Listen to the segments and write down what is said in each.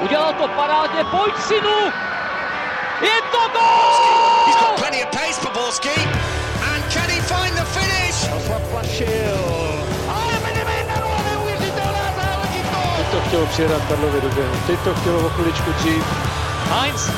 Udělal to parádně, pojď synu! Je to gol! He's got plenty of pace for Borski. And can he find the finish? Zaplašil. Ale Benevento, neuvěřitelná záležitost! Teď to chtělo přijedat Karlovi do. Teď to chtělo o chviličku dřív. Heinz.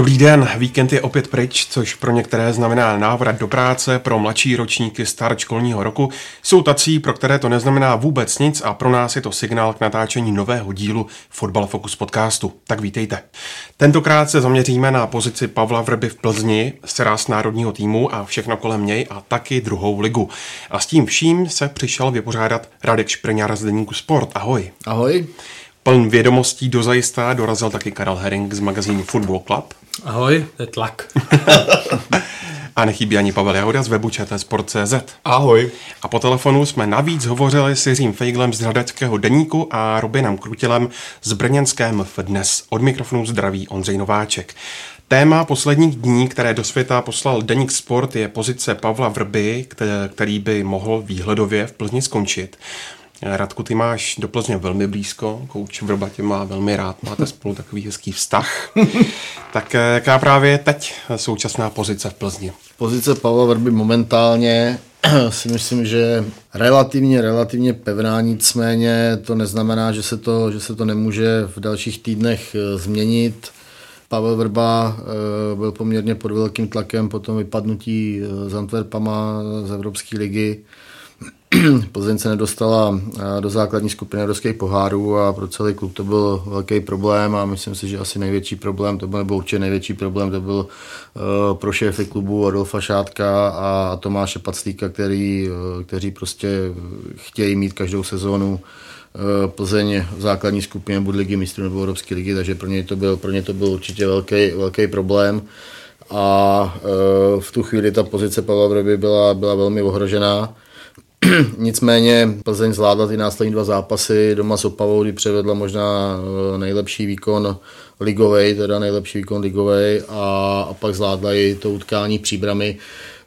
Dobrý den, víkend je opět pryč, což pro některé znamená návrat do práce, pro mladší ročníky start školního roku. Jsou tací, pro které to neznamená vůbec nic a pro nás je to signál k natáčení nového dílu Fotbal Focus podcastu. Tak vítejte. Tentokrát se zaměříme na pozici Pavla Vrby v Plzni, z národního týmu a všechno kolem něj a taky druhou ligu. A s tím vším se přišel vypořádat Radek Špreňár z Deníku Sport. Ahoj. Ahoj. Pln vědomostí dozajistá dorazil taky Karel Herring z magazínu Football Club. Ahoj, to je tlak. a nechybí ani Pavel Jahoda z webu Sport.cz. Ahoj. A po telefonu jsme navíc hovořili s Jiřím Fejglem z Hradeckého deníku a Robinem Krutilem z brněnském MF dnes. Od mikrofonu zdraví Ondřej Nováček. Téma posledních dní, které do světa poslal Deník Sport, je pozice Pavla Vrby, který by mohl výhledově v Plzni skončit. Radku, ty máš do Plzně velmi blízko, kouč v Robatě má velmi rád, máte spolu takový hezký vztah. tak eh, jaká právě je teď současná pozice v Plzni? Pozice Pavla Vrby momentálně si myslím, že relativně, relativně pevná, nicméně to neznamená, že se to, že se to nemůže v dalších týdnech eh, změnit. Pavel Vrba eh, byl poměrně pod velkým tlakem po tom vypadnutí z Antwerpama z Evropské ligy Plzeň se nedostala eh, do základní skupiny evropských pohárů a pro celý klub to byl velký problém a myslím si, že asi největší problém, to byl nebo určitě největší problém, to byl uh, pro šéfy klubu Adolfa Šátka a Tomáše Paclíka, který, uh, kteří prostě chtějí mít každou sezónu Plzeň v základní skupině buď ligy mistrů nebo Evropské ligy, takže pro ně to byl, pro ně to byl určitě velký, velký problém a v tu chvíli ta pozice Pavla Vrby byla, byla velmi ohrožená. Nicméně Plzeň zvládla ty následní dva zápasy doma s Opavou, kdy převedla možná eh, nejlepší výkon ligovej, teda nejlepší výkon ligovej a, a pak zvládla i to utkání příbramy.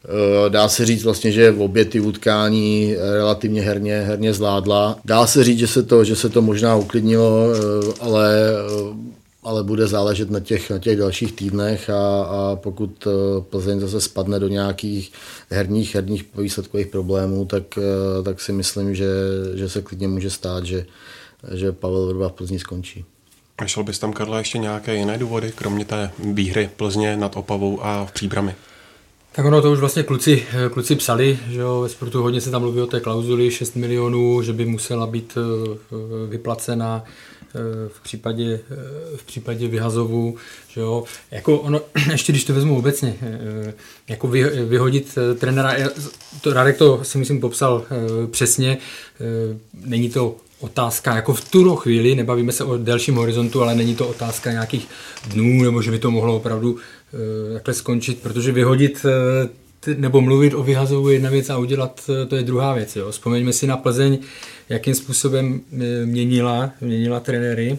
Eh, dá se říct vlastně, že v obě ty utkání relativně herně, herně zvládla. Dá se říct, že se to, že se to možná uklidnilo, eh, ale ale bude záležet na těch, na těch dalších týdnech a, a pokud eh, Plzeň zase spadne do nějakých herních, herních výsledkových problémů, tak, eh, tak si myslím, že, že se klidně může stát, že, že Pavel Vrba v Plzni skončí. Našel bys tam, Karla, ještě nějaké jiné důvody, kromě té výhry Plzně nad Opavou a v příbrami? Tak ono to už vlastně kluci, kluci psali, že jo, ve sportu hodně se tam mluví o té klauzuli 6 milionů, že by musela být eh, vyplacena v případě, v případě vyhazovu, že jo, jako ono, ještě když to vezmu obecně, jako vy, vyhodit trenéra, to Radek to si myslím popsal přesně, není to otázka, jako v tuto chvíli, nebavíme se o delším horizontu, ale není to otázka nějakých dnů, nebo že by to mohlo opravdu takhle skončit, protože vyhodit nebo mluvit o vyhazovu je jedna věc a udělat to je druhá věc. Jo. Vzpomeňme si na Plzeň, jakým způsobem eh, měnila, měnila trenéry.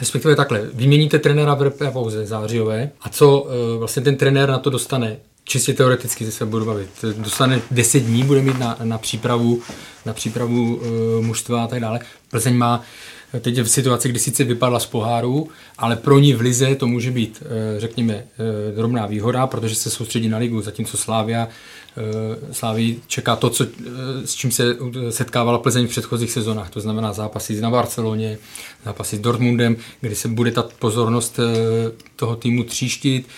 Respektive takhle, vyměníte trenéra v pauze zářijové a co eh, vlastně ten trenér na to dostane? Čistě teoreticky se budu bavit. Dostane 10 dní, bude mít na, na přípravu, na přípravu uh, mužstva a tak dále. Plzeň má teď je v situaci, kdy sice vypadla z poháru, ale pro ní v lize to může být, řekněme, drobná výhoda, protože se soustředí na ligu, zatímco Slávia Eh, Sláví čeká to, co, eh, s čím se setkávala Plzeň v předchozích sezónách, to znamená zápasy na Barceloně, zápasy s Dortmundem, kdy se bude ta pozornost eh, toho týmu tříštit,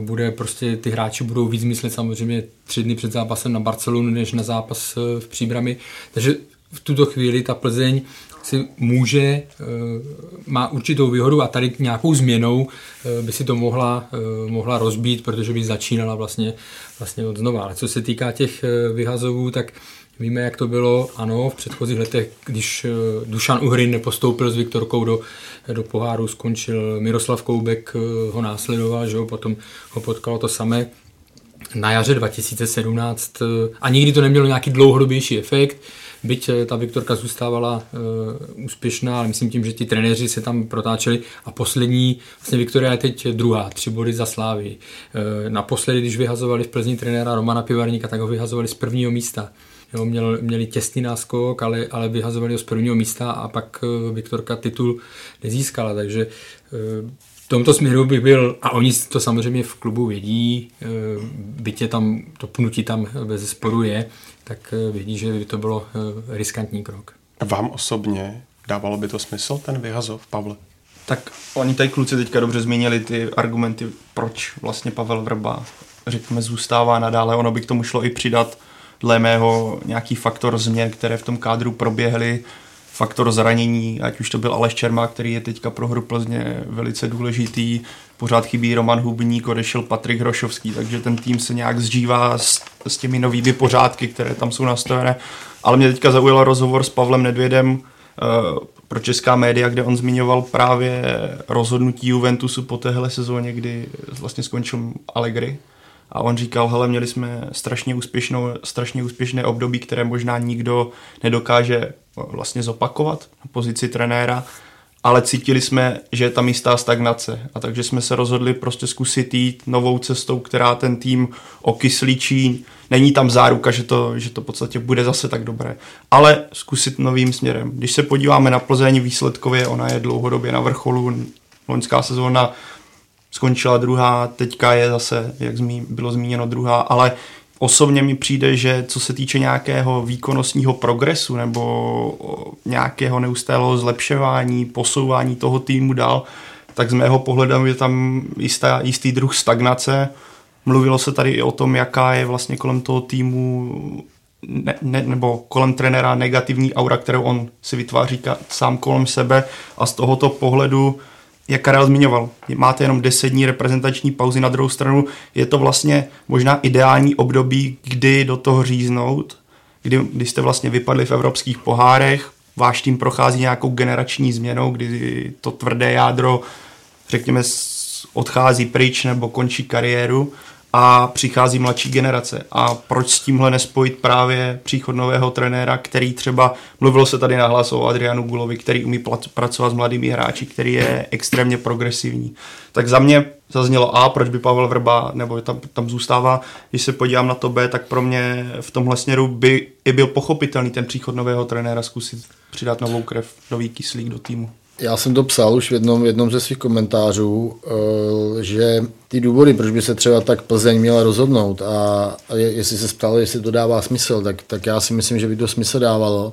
bude prostě, ty hráči budou víc myslet samozřejmě tři dny před zápasem na Barcelonu, než na zápas v Příbrami, takže v tuto chvíli ta Plzeň si může, eh, má určitou výhodu a tady nějakou změnou eh, by si to mohla, eh, mohla rozbít, protože by začínala vlastně, vlastně od znova. Ale co se týká těch vyhazovů, tak Víme, jak to bylo, ano, v předchozích letech, když Dušan Uhrin nepostoupil s Viktorkou do, do poháru, skončil Miroslav Koubek, ho následoval, že jo, potom ho potkalo to samé. na jaře 2017 a nikdy to nemělo nějaký dlouhodobější efekt, byť ta Viktorka zůstávala uh, úspěšná, ale myslím tím, že ti trenéři se tam protáčeli a poslední, vlastně Viktoria je teď druhá, tři body za Slávy. Uh, naposledy, když vyhazovali v Plzni trenéra Romana Pivarníka, tak ho vyhazovali z prvního místa. Jo, měl, měli těsný náskok, ale, ale vyhazovali ho z prvního místa a pak uh, Viktorka titul nezískala, takže uh, v tomto směru bych byl, a oni to samozřejmě v klubu vědí, bytě tam, to pnutí tam bez sporu je, tak vědí, že by to bylo riskantní krok. Vám osobně dávalo by to smysl, ten vyhazov, Pavle? Tak oni tady kluci teďka dobře zmínili ty argumenty, proč vlastně Pavel Vrba, řekněme, zůstává nadále. Ono by k tomu šlo i přidat dle mého nějaký faktor změn, které v tom kádru proběhly, faktor zranění, ať už to byl Aleš Čermá, který je teďka pro hru Plzně velice důležitý, pořád chybí Roman Hubník, odešel Patrik Hrošovský, takže ten tým se nějak zžívá s, s těmi novými pořádky, které tam jsou nastavené. Ale mě teďka zaujal rozhovor s Pavlem Nedvědem uh, pro česká média, kde on zmiňoval právě rozhodnutí Juventusu po téhle sezóně, kdy vlastně skončil Allegri a on říkal, hele, měli jsme strašně, úspěšnou, strašně úspěšné období, které možná nikdo nedokáže vlastně zopakovat na pozici trenéra, ale cítili jsme, že je tam jistá stagnace a takže jsme se rozhodli prostě zkusit jít novou cestou, která ten tým okyslíčí. Není tam záruka, že to, že to v podstatě bude zase tak dobré, ale zkusit novým směrem. Když se podíváme na Plzeň výsledkově, ona je dlouhodobě na vrcholu, loňská sezóna skončila druhá, teďka je zase, jak bylo zmíněno, druhá, ale osobně mi přijde, že co se týče nějakého výkonnostního progresu nebo nějakého neustálého zlepšování, posouvání toho týmu dál, tak z mého pohledu je tam jistá, jistý druh stagnace. Mluvilo se tady i o tom, jaká je vlastně kolem toho týmu ne, ne, nebo kolem trenéra negativní aura, kterou on si vytváří sám kolem sebe a z tohoto pohledu jak Karel zmiňoval, máte jenom 10 dní reprezentační pauzy, na druhou stranu je to vlastně možná ideální období, kdy do toho říznout, kdy, kdy jste vlastně vypadli v evropských pohárech, váš tým prochází nějakou generační změnou, kdy to tvrdé jádro, řekněme, odchází pryč nebo končí kariéru a přichází mladší generace. A proč s tímhle nespojit právě příchod nového trenéra, který třeba, mluvilo se tady nahlas o Adrianu Gulovi, který umí pracovat s mladými hráči, který je extrémně progresivní. Tak za mě zaznělo A, proč by Pavel Vrba, nebo tam, tam zůstává, když se podívám na to B, tak pro mě v tomhle směru by i byl pochopitelný ten příchod nového trenéra zkusit přidat novou krev, nový kyslík do týmu. Já jsem to psal už v jednom, v jednom ze svých komentářů, eh, že ty důvody, proč by se třeba tak Plzeň měla rozhodnout a, jestli se ptal, jestli to dává smysl, tak, tak já si myslím, že by to smysl dávalo.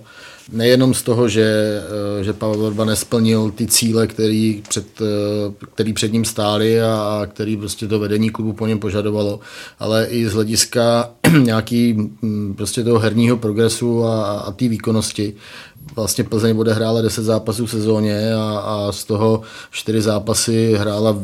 Nejenom z toho, že, eh, že Pavel Vorba nesplnil ty cíle, který před, eh, který před ním stály a, a který prostě to vedení klubu po něm požadovalo, ale i z hlediska nějaký hm, prostě toho herního progresu a, a té výkonnosti vlastně Plzeň odehrála 10 zápasů v sezóně a, a z toho 4 zápasy hrála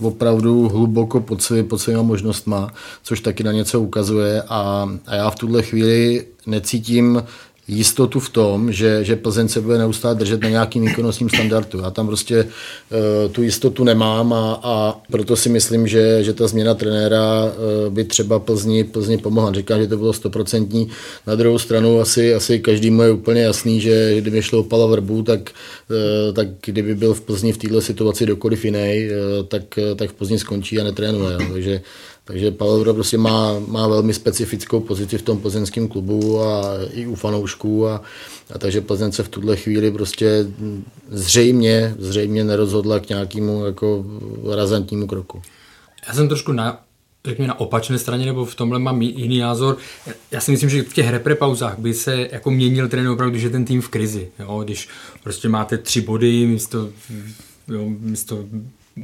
opravdu hluboko pod, svý, pod svýma možnostma, což taky na něco ukazuje. A, a já v tuhle chvíli necítím jistotu v tom, že, že Plzeň se bude neustále držet na nějakým výkonnostním standardu. Já tam prostě uh, tu jistotu nemám a, a proto si myslím, že, že ta změna trenéra uh, by třeba Plzni, Plzni pomohla. Říkám, že to bylo stoprocentní. Na druhou stranu asi, asi každému je úplně jasný, že kdyby šlo o Pala Vrbu, tak, uh, tak kdyby byl v Plzni v této situaci dokoliv jiný, uh, tak, tak v Plzni skončí a netrénuje. Takže takže Pavel Vro prostě má, má velmi specifickou pozici v tom plzeňském klubu a i u fanoušků a, a takže Plzeň se v tuhle chvíli prostě zřejmě, zřejmě nerozhodla k nějakému jako razantnímu kroku. Já jsem trošku na, řekněme, na opačné straně, nebo v tomhle mám jiný názor. Já si myslím, že v těch reprepauzách by se jako měnil trenér opravdu, že ten tým v krizi. Jo? Když prostě máte tři body místo, jo, místo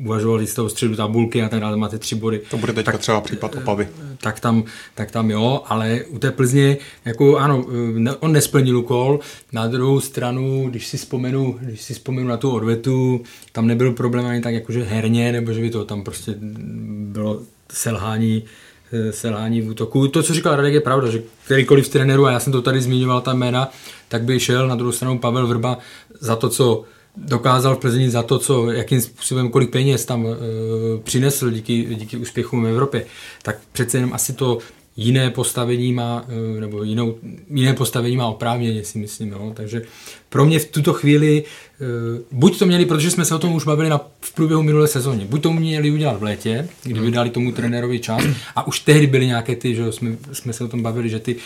uvažovali z toho středu tabulky a tak dále, máte tři body. To bude teďka tak, třeba případ Opavy. Tak tam, tak tam jo, ale u té Plzně, jako ano, on nesplnil úkol, na druhou stranu, když si vzpomenu, když si vzpomenu na tu odvetu, tam nebyl problém ani tak jakože herně, nebo že by to tam prostě bylo selhání selhání v útoku. To, co říkal Radek, je pravda, že kterýkoliv z trenérů, a já jsem to tady zmiňoval, ta jména, tak by šel na druhou stranu Pavel Vrba za to, co dokázal v Plzni za to, co, jakým způsobem, kolik peněz tam e, přinesl díky, díky úspěchům v Evropě, tak přece jenom asi to jiné postavení má, e, nebo jinou, jiné postavení má oprávněně, si myslím. Jo. Takže pro mě v tuto chvíli, e, buď to měli, protože jsme se o tom už bavili na, v průběhu minulé sezóny, buď to měli udělat v létě, kdyby dali tomu trenérovi čas, a už tehdy byly nějaké ty, že jsme, jsme se o tom bavili, že ty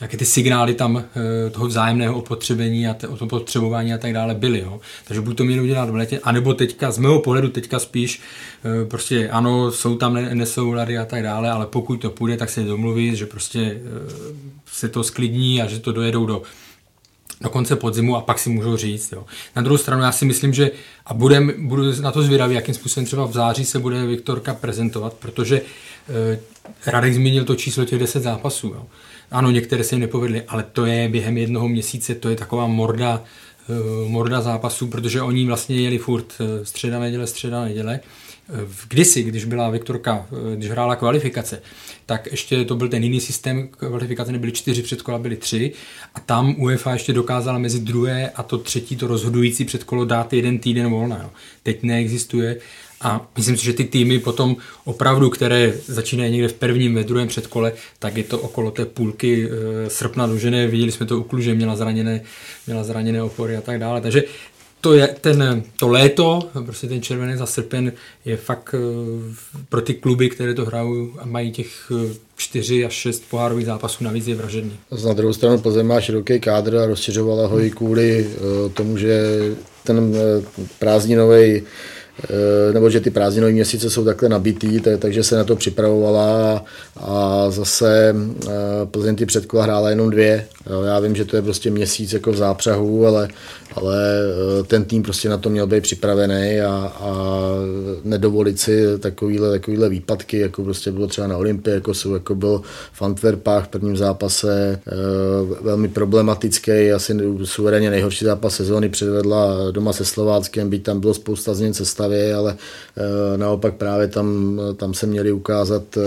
nějaké ty signály tam eh, toho vzájemného opotřebení a o tom potřebování a tak dále byly. Jo. Takže buď to měli udělat v letě, anebo teďka, z mého pohledu teďka spíš, eh, prostě ano, jsou tam nesoulady a tak dále, ale pokud to půjde, tak se domluví, že prostě se to sklidní a že to dojedou do do konce podzimu a pak si můžou říct. Jo. Na druhou stranu já si myslím, že a budem, budu na to zvědavý, jakým způsobem třeba v září se bude Viktorka prezentovat, protože eh, Radek zmínil to číslo těch 10 zápasů. Jo. Ano, některé se jim nepovedly, ale to je během jednoho měsíce, to je taková morda, uh, morda zápasů, protože oni vlastně jeli furt uh, středa, neděle, středa, neděle. Uh, kdysi, když byla Viktorka, když hrála kvalifikace, tak ještě to byl ten jiný systém, kvalifikace nebyly čtyři předkola, byly tři a tam UEFA ještě dokázala mezi druhé a to třetí, to rozhodující předkolo dát jeden týden volna. Jo. Teď neexistuje a myslím si, že ty týmy potom opravdu, které začínají někde v prvním, ve druhém předkole, tak je to okolo té půlky e, srpna do ženy. Viděli jsme to u Kluže, měla zraněné, měla zraněné opory a tak dále. Takže to je ten, to léto, prostě ten červený za srpen je fakt e, pro ty kluby, které to hrajou a mají těch e, čtyři až šest pohárových zápasů navíc je vražedný. Na druhou stranu Plzeň má široký kádr a rozšiřovala ho i kvůli tomu, že ten prázdninový Eh, nebo že ty prázdninové měsíce jsou takhle nabitý, takže se na to připravovala a zase eh, Plzeň ty předkola hrála jenom dvě. Já vím, že to je prostě měsíc jako v zápřahu, ale, ale eh, ten tým prostě na to měl být připravený a, a nedovolit si takovýhle, takovýhle výpadky, jako prostě bylo třeba na Olympii, jako jsou, jako byl v Antwerpách v prvním zápase, velmi problematický, asi suverénně nejhorší zápas sezóny předvedla doma se Slováckem, byť tam bylo spousta změn cesta Slávě, ale eh, naopak právě tam, tam se měli ukázat eh,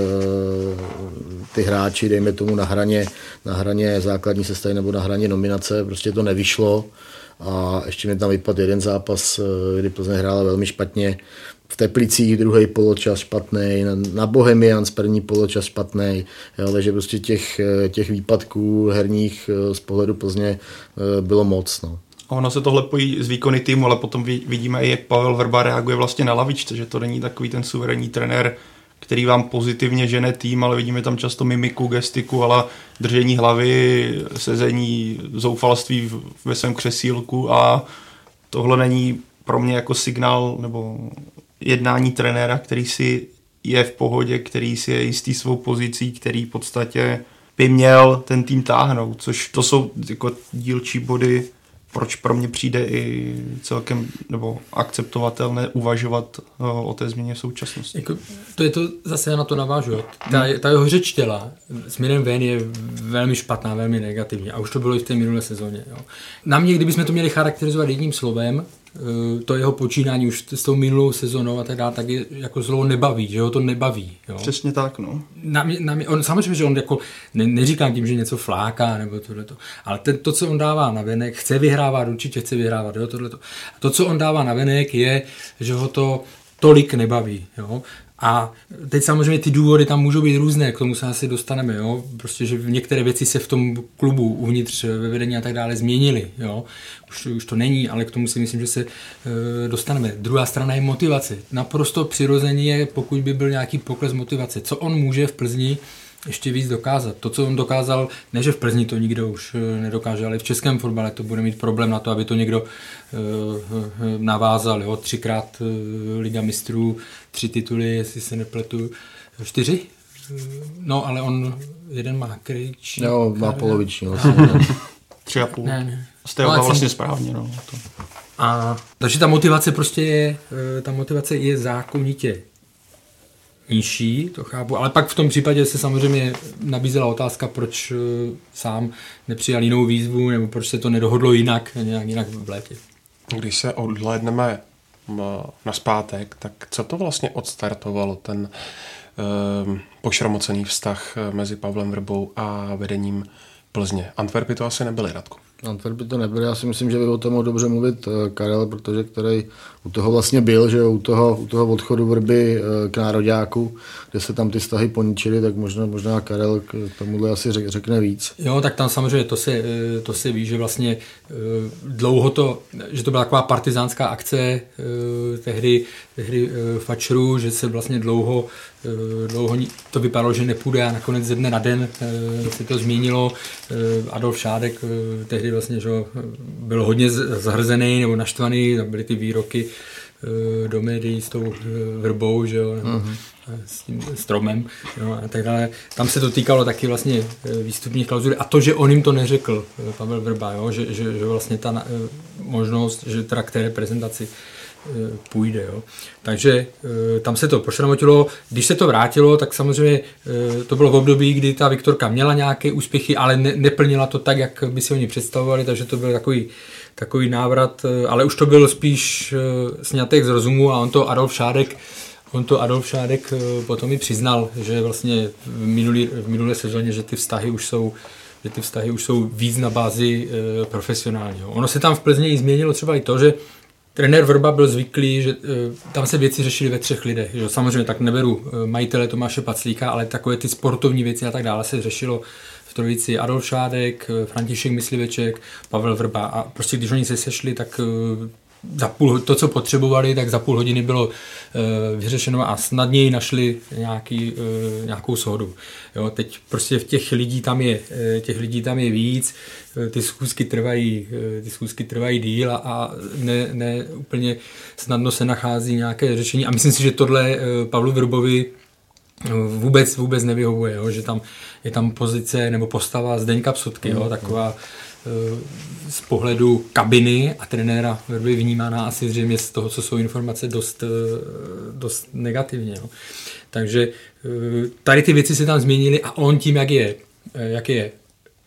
ty hráči, dejme tomu na hraně, na hraně základní sestavy nebo na hraně nominace, prostě to nevyšlo a ještě mi tam vypadl jeden zápas, eh, kdy Plzeň hrála velmi špatně, v Teplicích druhý poločas špatný, na Bohemians první poločas špatný, ale že prostě těch, těch výpadků herních z pohledu Plzně bylo moc. No. Ono se tohle pojí z výkony týmu, ale potom vidíme i, jak Pavel Verba reaguje vlastně na lavičce, že to není takový ten suverénní trenér, který vám pozitivně žene tým, ale vidíme tam často mimiku, gestiku, ale držení hlavy, sezení, zoufalství ve svém křesílku a tohle není pro mě jako signál nebo jednání trenéra, který si je v pohodě, který si je jistý svou pozicí, který v podstatě by měl ten tým táhnout, což to jsou jako dílčí body proč pro mě přijde i celkem nebo akceptovatelné uvažovat eh, o té změně v současnosti. Jako, to je to, zase na to navážu. Ta, ta jeho řeč těla směrem ven je velmi špatná, velmi negativní a už to bylo i v té minulé sezóně. Jo. Na mě, kdybychom to měli charakterizovat jedním slovem, to jeho počínání už s tou minulou sezónou a tak dále, tak je jako zlo nebaví, že ho to nebaví. Jo. Přesně tak, no. Na mě, na mě, on, samozřejmě, že on jako, ne, neříkám tím, že něco fláká nebo tohleto, ale ten, to, co on dává na venek, chce vyhrávat, určitě chce vyhrávat, jo, tohleto. To, co on dává na venek, je, že ho to tolik nebaví. Jo? A teď samozřejmě ty důvody tam můžou být různé, k tomu se asi dostaneme, jo? Prostě, že některé věci se v tom klubu uvnitř ve vedení a tak dále změnily, jo? Už, už to není, ale k tomu si myslím, že se e, dostaneme. Druhá strana je motivace. Naprosto přirozeně je, pokud by byl nějaký pokles motivace. Co on může v Plzni ještě víc dokázat. To, co on dokázal, ne že v Plzni to nikdo už eh, nedokáže, ale v českém fotbale to bude mít problém na to, aby to někdo uh, navázal. Jo? Třikrát Liga mistrů, tři tituly, jestli se nepletu, čtyři? No, ale on jeden má kryč. Jo, má poloviční. Tři a půl. Ne, ne. Jste no, vlastně správně. No, to. A, takže ta motivace prostě je, ta motivace je zákonitě nižší, to chápu, ale pak v tom případě se samozřejmě nabízela otázka, proč eh, sám nepřijal jinou výzvu, nebo proč se to nedohodlo jinak, nějak jinak v létě. Když se odhlédneme na zpátek, tak co to vlastně odstartovalo ten uh, pošramocený vztah eh, mezi Pavlem Vrbou a vedením Plzně? Antwerpy to asi nebyly, Radku. Antwerpy to nebyl, já si myslím, že by o tom mohl dobře mluvit eh, Karel, protože který u toho vlastně byl, že u toho, u toho odchodu vrby eh, k nároďáku, kde se tam ty stahy poničily, tak možná, možná Karel k tomuhle asi řekne víc. Jo, tak tam samozřejmě to se, eh, to se ví, že vlastně dlouho to, že to byla taková partizánská akce tehdy, tehdy Fačru, že se vlastně dlouho, dlouho to vypadalo, že nepůjde a nakonec ze dne na den se to změnilo. Adolf Šádek tehdy vlastně že byl hodně zahrzený nebo naštvaný, byly ty výroky Eh, do médií s tou eh, vrbou, že jo, uh-huh. s tím stromem jo, a tak dále. Tam se to týkalo taky vlastně výstupních klauzuly a to, že on jim to neřekl, Pavel Vrba, jo, že, že, že vlastně ta možnost, že teda k té reprezentaci půjde. Jo. Takže tam se to pošramotilo. Když se to vrátilo, tak samozřejmě to bylo v období, kdy ta Viktorka měla nějaké úspěchy, ale ne, neplnila to tak, jak by si oni představovali, takže to byl takový takový návrat, eh, ale už to byl spíš eh, snětek z rozumu a on to Adolf Šádek On to Adolf Šádek eh, potom i přiznal, že vlastně v, minulý, v minulé sezóně, že ty vztahy už jsou že ty vztahy už jsou víc na bázi e, profesionální. Ono se tam v Plzni i změnilo třeba i to, že trenér Vrba byl zvyklý, že e, tam se věci řešily ve třech lidech. Že? Samozřejmě tak neberu majitele Tomáše Paclíka, ale takové ty sportovní věci a tak dále se řešilo v trojici Adolf Šádek, František Mysliveček, Pavel Vrba a prostě když oni se sešli, tak eh, za půl, to, co potřebovali, tak za půl hodiny bylo e, vyřešeno a snadněji našli nějaký, e, nějakou shodu. Jo, teď prostě v těch lidí tam je, e, těch lidí tam je víc, e, ty schůzky trvají, e, ty schůzky trvají díl a, a ne, ne úplně snadno se nachází nějaké řešení a myslím si, že tohle e, Pavlu Vrbovi vůbec, vůbec nevyhovuje, jo? že tam je tam pozice nebo postava Zdeňka Psutky, jo? taková eh, z pohledu kabiny a trenéra Verby vnímaná asi zřejmě z toho, co jsou informace, dost, eh, dost negativně. Jo? Takže eh, tady ty věci se tam změnily a on tím, jak je, jak je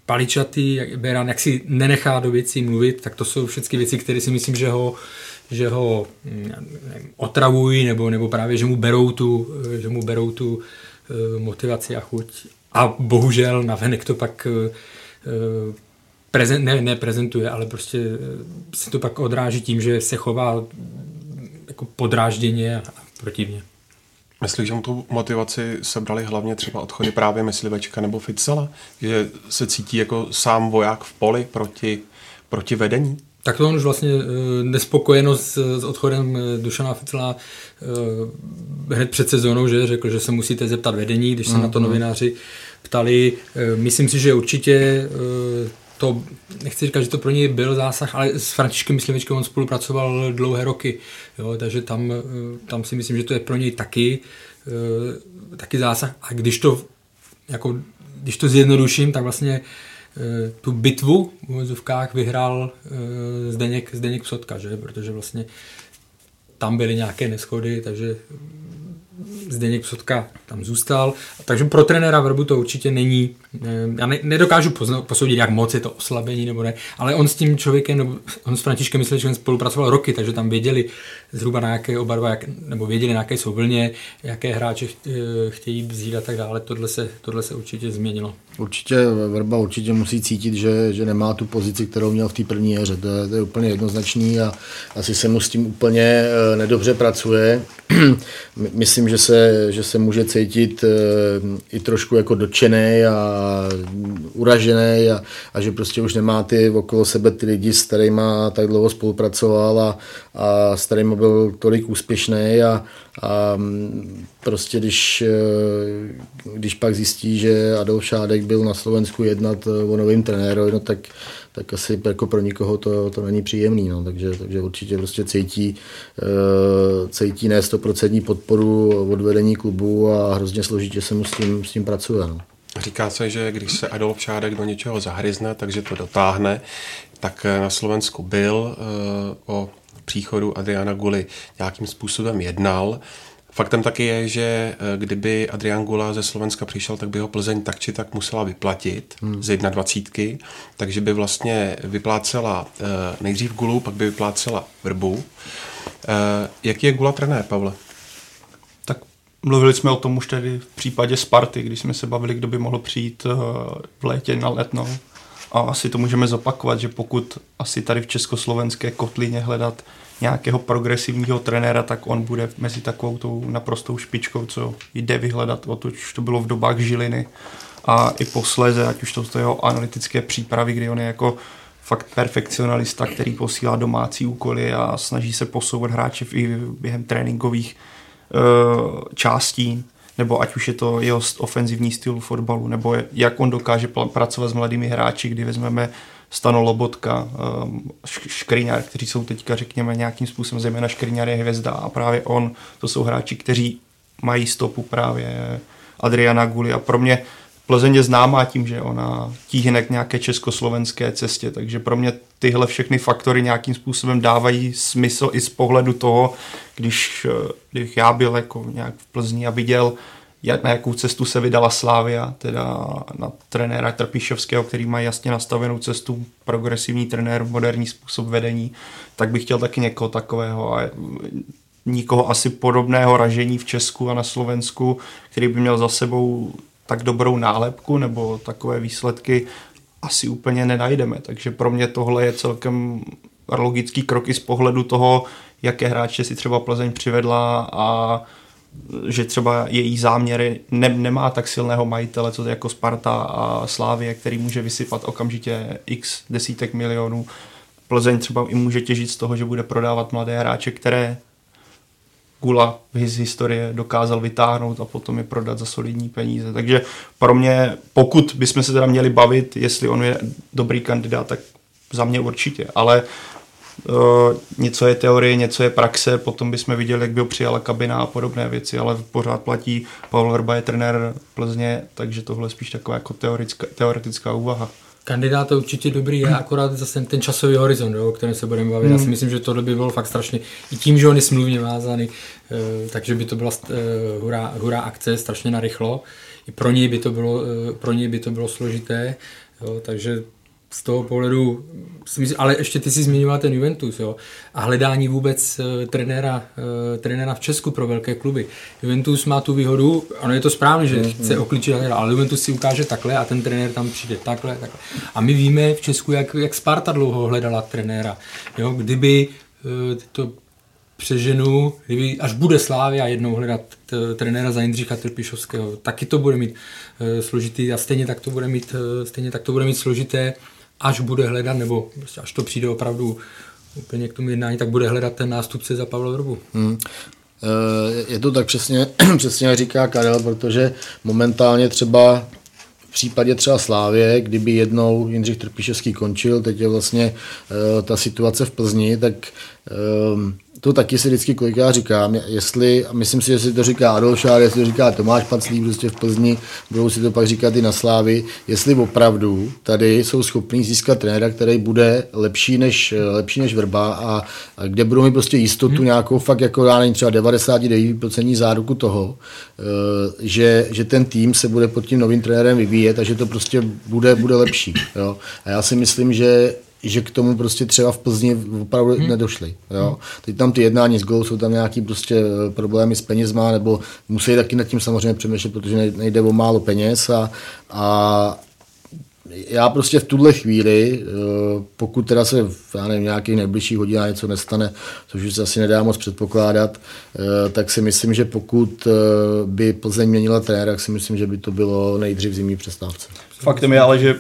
paličatý, jak Beran, jak si nenechá do věcí mluvit, tak to jsou všechny věci, které si myslím, že ho že ho mm, otravují nebo, nebo právě, že mu berou tu, že mu berou tu eh, motivaci a chuť. A bohužel na venek to pak prezent, ne, ne prezentuje, ale prostě eh, se to pak odráží tím, že se chová jako podrážděně a protivně. Myslíš, že mu tu motivaci sebrali hlavně třeba odchody právě myslivečka nebo Ficela? Že se cítí jako sám voják v poli proti, proti vedení? Tak to on už vlastně eh, nespokojenost s odchodem eh, Dušana Ficela hned před sezónou, že řekl, že se musíte zeptat vedení, když se mm, na to mhm. novináři ptali. Myslím si, že určitě to, nechci říkat, že to pro něj byl zásah, ale s Františkem Myslivečkem on spolupracoval dlouhé roky, jo, takže tam, tam si myslím, že to je pro něj taky, taky zásah. A když to, jako, když to zjednoduším, tak vlastně Eh, tu bitvu v vozovkách vyhrál eh, Zdeněk, Zdeněk Psotka, že? protože vlastně tam byly nějaké neschody, takže Zdeněk Psotka tam zůstal. Takže pro trenéra Vrbu to určitě není Eh, já ne, nedokážu posoudit, jak moc je to oslabení nebo ne, ale on s tím člověkem, nebo on s Františkem Myslečkem spolupracoval roky, takže tam věděli zhruba na jaké oba dva, jak, nebo věděli na jaké jsou vlně, jaké hráče eh, chtějí vzít a tak dále. Tohle se, tohle se určitě změnilo. Určitě Vrba určitě musí cítit, že, že nemá tu pozici, kterou měl v té první éře. To je, to je úplně jednoznačný a asi se mu s tím úplně eh, nedobře pracuje. Myslím, že se, že se může cítit i trošku jako dotčený a uražený a, a že prostě už nemá ty okolo sebe ty lidi, s kterými tak dlouho spolupracoval a, a s kterými byl tolik úspěšný a, a prostě když, eh, když pak zjistí, že Adolf Šádek byl na Slovensku jednat eh, o novým trenérovi, no tak, tak asi jako pro nikoho to, to není příjemný, no, takže, takže určitě prostě cítí, eh, cítí ne 100% podporu od vedení klubu a hrozně složitě se mu s tím, s tím pracuje. No. Říká se, že když se Adolf Šádek do něčeho zahryzne, takže to dotáhne. Tak eh, na Slovensku byl eh, o příchodu Adriana Guli nějakým způsobem jednal. Faktem taky je, že eh, kdyby Adrian Gula ze Slovenska přišel, tak by ho Plzeň tak či tak musela vyplatit hmm. z 21. Takže by vlastně vyplácela nejdřív Gulu, pak by vyplácela Vrbu. Jaký je Gula trenér, Pavle? Mluvili jsme o tom už tedy v případě Sparty, když jsme se bavili, kdo by mohl přijít eh, v létě na letnou. a asi to můžeme zopakovat, že pokud asi tady v československé kotlině hledat nějakého progresivního trenéra, tak on bude mezi takovou tou naprostou špičkou, co jde vyhledat. O to to bylo v dobách Žiliny a i posléze, ať už to z jeho analytické přípravy, kdy on je jako fakt perfekcionalista, který posílá domácí úkoly a snaží se posouvat hráče i během tréninkových částí, nebo ať už je to jeho ofenzivní styl fotbalu, nebo jak on dokáže pracovat s mladými hráči, kdy vezmeme Stano Lobotka, um, Škriňar, kteří jsou teďka, řekněme, nějakým způsobem, zejména Škriňar je hvězda a právě on, to jsou hráči, kteří mají stopu právě Adriana Guli a pro mě Plzeň je známá tím, že ona tíhne k nějaké československé cestě, takže pro mě tyhle všechny faktory nějakým způsobem dávají smysl i z pohledu toho, když, eh, když já byl jako nějak v Plzni a viděl, jak, na jakou cestu se vydala Slávia, teda na trenéra Trpišovského, který má jasně nastavenou cestu, progresivní trenér, moderní způsob vedení, tak bych chtěl taky někoho takového a nikoho asi podobného ražení v Česku a na Slovensku, který by měl za sebou tak dobrou nálepku nebo takové výsledky asi úplně nenajdeme. Takže pro mě tohle je celkem logický krok i z pohledu toho, jaké hráče si třeba Plzeň přivedla a že třeba její záměry ne, nemá tak silného majitele, co jako Sparta a Slávie, který může vysypat okamžitě x desítek milionů. Plzeň třeba i může těžit z toho, že bude prodávat mladé hráče, které Gula z historie dokázal vytáhnout a potom je prodat za solidní peníze. Takže pro mě, pokud bychom se teda měli bavit, jestli on je dobrý kandidát, tak za mě určitě, ale uh, něco je teorie, něco je praxe, potom bychom viděli, jak byl přijala kabina a podobné věci, ale pořád platí, Pavel Hrba je trenér Plzně, takže tohle je spíš taková jako teoretická, teoretická úvaha. Kandidát to určitě dobrý je, akorát zase ten časový horizont, jo, o kterém se budeme bavit. Hmm. Já si myslím, že tohle by bylo fakt strašně, i tím, že on je smluvně vázaný, eh, takže by to byla eh, hurá, hurá akce, strašně narychlo. I pro něj by to bylo, eh, pro něj by to bylo složité, jo, takže z toho pohledu, ale ještě ty si zmiňoval ten Juventus jo, a hledání vůbec uh, trenéra, uh, trenéra v Česku pro velké kluby. Juventus má tu výhodu, ano je to správně, že mm, chce oklíčit, ale Juventus si ukáže takhle a ten trenér tam přijde takhle, takhle. A my víme v Česku, jak, jak Sparta dlouho hledala trenéra. Jo, kdyby uh, to přeženu, kdyby až bude Slávia jednou hledat t- trenéra za Jindřicha Trpišovského, taky to bude mít uh, složitý a stejně tak to bude mít, uh, stejně tak to bude mít složité až bude hledat, nebo prostě až to přijde opravdu úplně k tomu jednání, tak bude hledat ten nástupce za Pavla Vrbu. Hmm. Eh, je to tak přesně, přesně říká Karel, protože momentálně třeba v případě třeba Slávě, kdyby jednou Jindřich Trpišovský končil, teď je vlastně uh, ta situace v Plzni, tak uh, to taky si vždycky kolikrát říkám, jestli, a myslím si, že si to říká Adolf Šár, jestli to říká Tomáš Paclík prostě v Plzni, budou si to pak říkat i na Slávy, jestli opravdu tady jsou schopní získat trenéra, který bude lepší než, lepší než Vrba a, a kde budou mít prostě jistotu hmm. nějakou fakt jako já nevím, třeba 99% záruku toho, eh, že, že ten tým se bude pod tím novým trenérem vyvíjet a že to prostě bude, bude lepší. Jo? A já si myslím, že že k tomu prostě třeba v Plzni opravdu hmm. nedošli. Jo? Hmm. Teď tam ty jednání s Gol, jsou tam nějaký prostě eh, problémy s penězma, nebo musí taky nad tím samozřejmě přemýšlet, protože nejde o málo peněz a, a já prostě v tuhle chvíli, eh, pokud teda se v já nevím, nějakých nejbližších hodinách něco nestane, což už se asi nedá moc předpokládat, eh, tak si myslím, že pokud by Plzeň měnila trenéra, tak si myslím, že by to bylo nejdřív zimní přestávce. Faktem je ale, že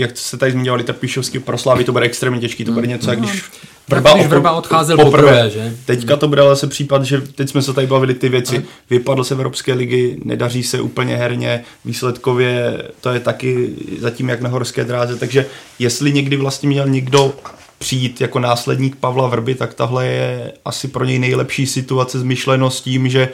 jak se tady zmiňovali Trpišovský pro Slávy, to bude extrémně těžký, to bude mm. něco, jak když Vrba, když Vrba odcházel poprvé, poprvé, že? Teďka to bude zase případ, že teď jsme se tady bavili ty věci, vypadl se v Evropské ligy, nedaří se úplně herně, výsledkově to je taky zatím jak na horské dráze, takže jestli někdy vlastně měl někdo přijít jako následník Pavla Vrby, tak tahle je asi pro něj nejlepší situace s tím, že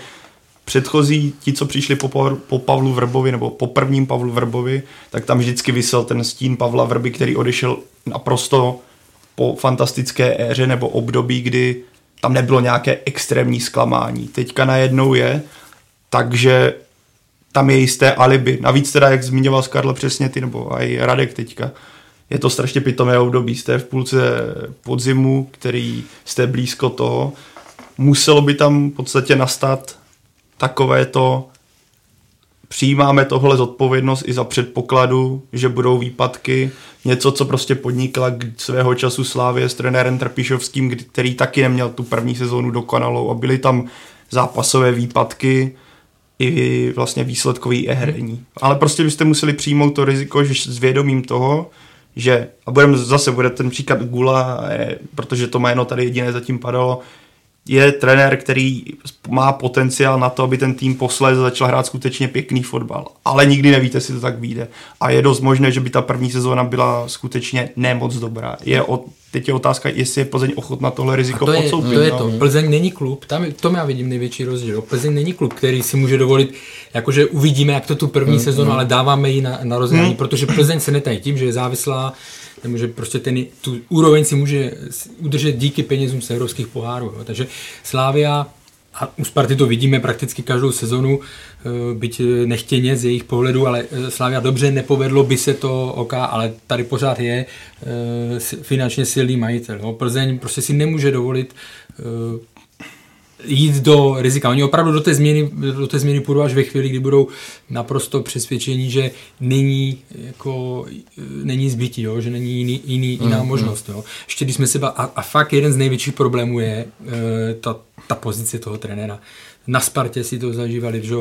předchozí, ti, co přišli po, po Pavlu Vrbovi, nebo po prvním Pavlu Vrbovi, tak tam vždycky vysel ten stín Pavla Vrby, který odešel naprosto po fantastické éře nebo období, kdy tam nebylo nějaké extrémní zklamání. Teďka najednou je, takže tam je jisté alibi. Navíc teda, jak zmiňoval Karl přesně ty, nebo i Radek teďka, je to strašně pitomé období. Jste v půlce podzimu, který jste blízko toho. Muselo by tam v podstatě nastat takové to přijímáme tohle zodpovědnost i za předpokladu, že budou výpadky, něco, co prostě podnikla k svého času Slávě s trenérem Trpišovským, který taky neměl tu první sezónu dokonalou a byly tam zápasové výpadky, i vlastně výsledkový e herní. Ale prostě byste museli přijmout to riziko, že s vědomím toho, že, a budeme zase, bude ten příklad Gula, protože to jméno tady jediné zatím padalo, je trenér, který má potenciál na to, aby ten tým posléze začal hrát skutečně pěkný fotbal. Ale nikdy nevíte, jestli to tak vyjde. A je dost možné, že by ta první sezóna byla skutečně nemoc dobrá. Je o, teď je otázka, jestli je Plzeň ochotna tohle riziko to je, podstoupit. To je to. Plzeň není klub, tam, tom já vidím největší rozdíl. Plzeň není klub, který si může dovolit, jakože uvidíme, jak to tu první hmm, sezónu, hmm. ale dáváme ji na, na rozhraní, hmm. protože Plzeň se netají tím, že je závislá nebo že prostě ten, tu úroveň si může udržet díky penězům z evropských pohárů. Jo. Takže Slávia a u Sparty to vidíme prakticky každou sezonu, eh, byť nechtěně z jejich pohledu, ale eh, Slávia dobře, nepovedlo by se to OK, ale tady pořád je eh, finančně silný majitel. Plzeň prostě si nemůže dovolit jít do rizika. Oni opravdu do té změny, do té změny půjdou až ve chvíli, kdy budou naprosto přesvědčení, že není, jako, není zbytí, jo? že není jiný, jiný, jiná mm, možnost. Jo? Ještě když jsme se ba- a, a fakt jeden z největších problémů je e, ta, ta pozice toho trenéra. Na Spartě si to zažívali, že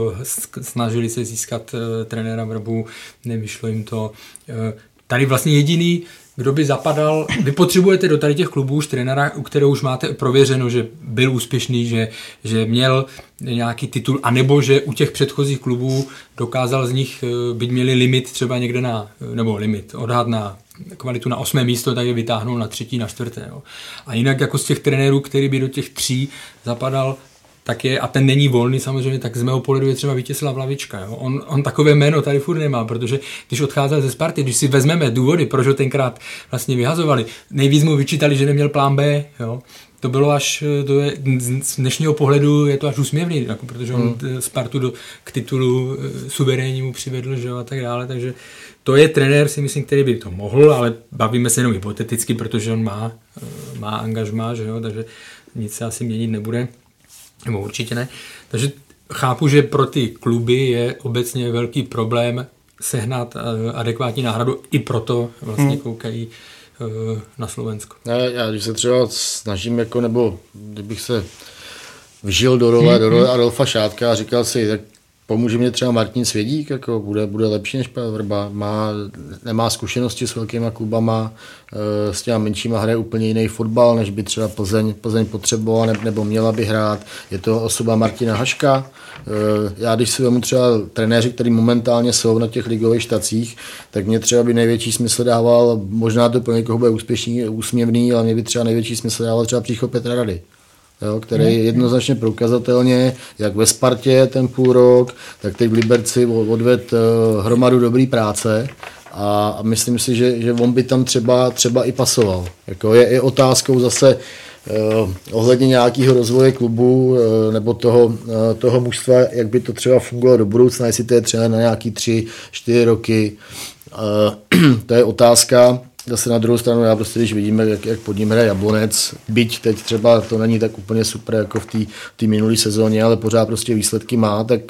snažili se získat e, trenéra Vrbu, nevyšlo jim to. E, tady vlastně jediný, kdo by zapadal, vy potřebujete do tady těch klubů už trenéra, u kterého už máte prověřeno, že byl úspěšný, že, že měl nějaký titul, anebo že u těch předchozích klubů dokázal z nich, eh, byť měli limit třeba někde na, nebo limit, odhad na kvalitu na osmé místo, tak je vytáhnul na třetí, na čtvrté. Jo. A jinak jako z těch trenérů, který by do těch tří zapadal, tak je, a ten není volný samozřejmě, tak z mého pohledu je třeba Vítězslav Lavička. Jo. On, on takové jméno tady furt nemá, protože když odcházel ze Sparty, když si vezmeme důvody, proč ho tenkrát vlastně vyhazovali, nejvíc mu vyčítali, že neměl plán B, jo. To bylo až, to je, z dnešního pohledu je to až úsměvný, jako, protože on hmm. Spartu do, k titulu e, suverénnímu přivedl, že a tak dále, takže to je trenér, si myslím, který by to mohl, ale bavíme se jenom hypoteticky, protože on má, e, má angažmá, že jo, takže nic se asi měnit nebude nebo určitě ne. Takže chápu, že pro ty kluby je obecně velký problém sehnat eh, adekvátní náhradu, i proto vlastně hmm. koukají eh, na Slovensko. Já, já když se třeba snažím, jako, nebo kdybych se vžil do role, hmm. do role Adolfa Šátka a říkal si, tak Pomůže mě třeba Martin Svědík, jako bude, bude lepší než Pavel Vrba, má, nemá zkušenosti s velkýma klubama, e, s těma menšíma hraje úplně jiný fotbal, než by třeba Plzeň, Plzeň potřebovala nebo měla by hrát. Je to osoba Martina Haška. E, já když si vemu třeba trenéři, který momentálně jsou na těch ligových štacích, tak mě třeba by největší smysl dával, možná to pro někoho bude úspěšný, úsměvný, ale mě by třeba největší smysl dával třeba příchod Petra Rady jo, který je jednoznačně prokazatelně, jak ve Spartě ten půl rok, tak teď v Liberci odved uh, hromadu dobrý práce a, myslím si, že, že on by tam třeba, třeba i pasoval. Jako je, je otázkou zase uh, ohledně nějakého rozvoje klubu uh, nebo toho, uh, toho mužstva, jak by to třeba fungovalo do budoucna, jestli to je třeba na nějaký tři, čtyři roky. Uh, to je otázka, Zase na druhou stranu, já prostě, když vidíme, jak, jak pod ním hraje Jablonec, byť teď třeba to není tak úplně super jako v té minulé sezóně, ale pořád prostě výsledky má, tak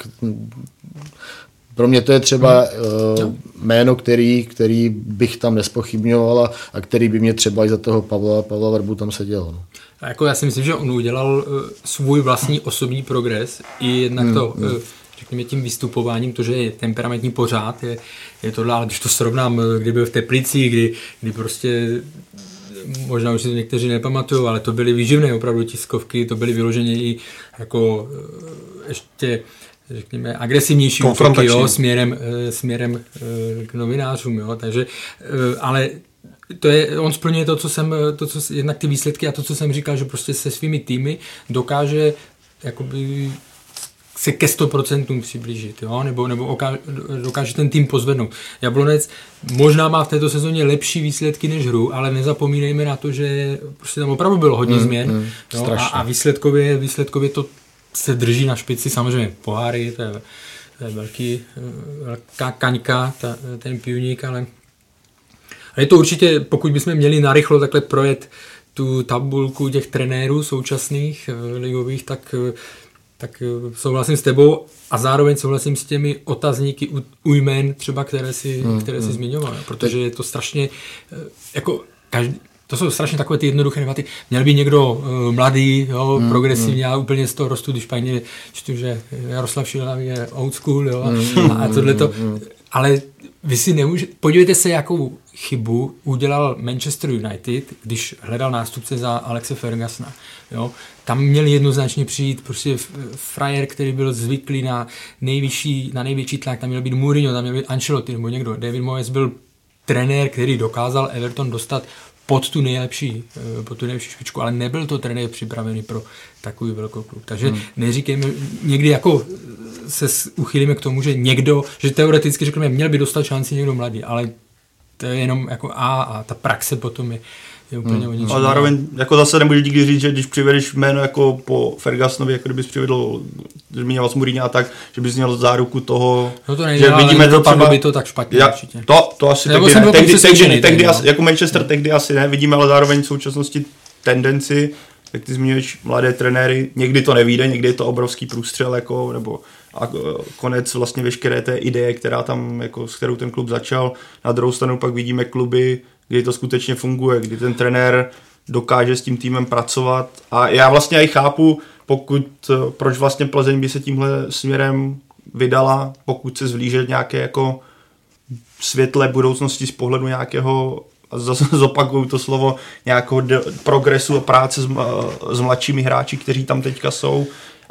pro mě to je třeba uh, jméno, který, který bych tam nespochybňoval a který by mě třeba i za toho Pavla, Pavla Verbu tam seděl. No. A jako já si myslím, že on udělal uh, svůj vlastní osobní progres i jednak hmm, to hmm. Uh, řekněme tím vystupováním, to, že je temperamentní pořád, je, je tohle, ale když to srovnám, kdy byl v Teplici, kdy, kdy prostě možná už si to někteří nepamatují, ale to byly výživné opravdu tiskovky, to byly vyloženě i jako eh, ještě řekněme, agresivnější útoky, jo, směrem, eh, směrem eh, k novinářům, jo, takže, ale to je, on splňuje to, co jsem, to, co, jednak ty výsledky a to, co jsem říkal, že prostě se svými týmy dokáže jakoby se ke 100% přiblížit, jo? nebo, nebo oká, dokáže ten tým pozvednout. Jablonec možná má v této sezóně lepší výsledky než hru, ale nezapomínejme na to, že prostě tam opravdu bylo hodně mm, změn mm, jo? A, a výsledkově, výsledkově to se drží na špici, samozřejmě poháry, to je, to je velký, velká kaňka, ta, ten pivník, ale, ale je to určitě, pokud bychom měli narychlo takhle projet tu tabulku těch trenérů současných ligových, tak tak eh, souhlasím s tebou a zároveň souhlasím s těmi otazníky u, u jmén třeba, které si, hmm, které si hmm. zmiňoval, protože je to strašně, eh, jako každý, to jsou strašně takové ty jednoduché debaty. Měl by někdo uh, mladý, jo, hmm, progresivní, hmm. já úplně z toho rostu, když paní čtu, že Jaroslav Šilhavý je old school, jo, hmm, a tohle to, hmm. ale vy si nemůžete, podívejte se, jakou chybu udělal Manchester United, když hledal nástupce za Alexe Fergusona. Jo? Tam měl jednoznačně přijít prostě frajer, který byl zvyklý na nejvyšší, na největší tlak, tam měl být Mourinho, tam měl být Ancelotti nebo někdo. David Moyes byl trenér, který dokázal Everton dostat pod tu nejlepší, eh, pod tu nejlepší špičku, ale nebyl to trenér připravený pro takový velkou klub. Takže hmm. neříkejme, někdy jako se uchylíme k tomu, že někdo, že teoreticky řekneme, měl by dostat šanci někdo mladý, ale to je jenom jako A a ta praxe potom je, je úplně hmm. o A zároveň jako zase nemůžeš nikdy říct, že když přivedeš jméno jako po Fergusonovi, jako kdybys přivedl, zmiňoval Mourinho a tak, že bys měl záruku toho, no to nejde, že vidíme to třeba, by to tak špatně já, určitě. To, to asi tehdy ne. Tehdy, tehdy, tehdy, asi, jako Manchester tehdy asi ne, vidíme ale zároveň v současnosti tendenci, jak ty zmiňuješ mladé trenéry, někdy to nevíde, někdy je to obrovský průstřel, jako, nebo a konec vlastně veškeré té ideje, která tam, jako, s kterou ten klub začal. Na druhou stranu pak vidíme kluby, kdy to skutečně funguje, kdy ten trenér dokáže s tím týmem pracovat. A já vlastně i chápu, pokud, proč vlastně Plzeň by se tímhle směrem vydala, pokud se zhlíže nějaké jako světle budoucnosti z pohledu nějakého zase zopakuju to slovo, nějakého progresu a práce s, s mladšími hráči, kteří tam teďka jsou,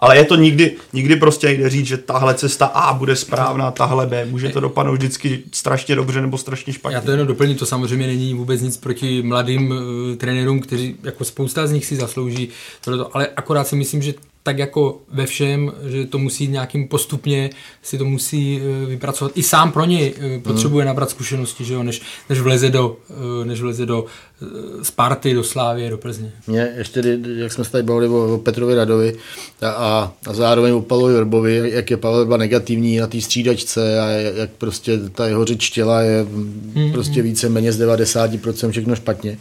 ale je to nikdy, nikdy prostě nejde říct, že tahle cesta A bude správná, tahle B. Může to dopadnout vždycky strašně dobře nebo strašně špatně. Já to jenom doplním, to samozřejmě není vůbec nic proti mladým uh, trenérům, kteří jako spousta z nich si zaslouží tohleto, ale akorát si myslím, že tak jako ve všem, že to musí nějakým postupně si to musí eh, vypracovat. I sám pro něj eh, potřebuje hmm. nabrat zkušenosti, že jo, než, než vleze do, než vleze do Sparty, do Slávy, do Plzně. Mě ještě, jak jsme se tady bavili o, o Petrovi Radovi a, a, a zároveň o Pavlovi Verbovi, jak je Pavel Verba negativní na té střídačce a jak prostě ta jeho řeč těla je hmm. prostě více méně z 90% všechno špatně,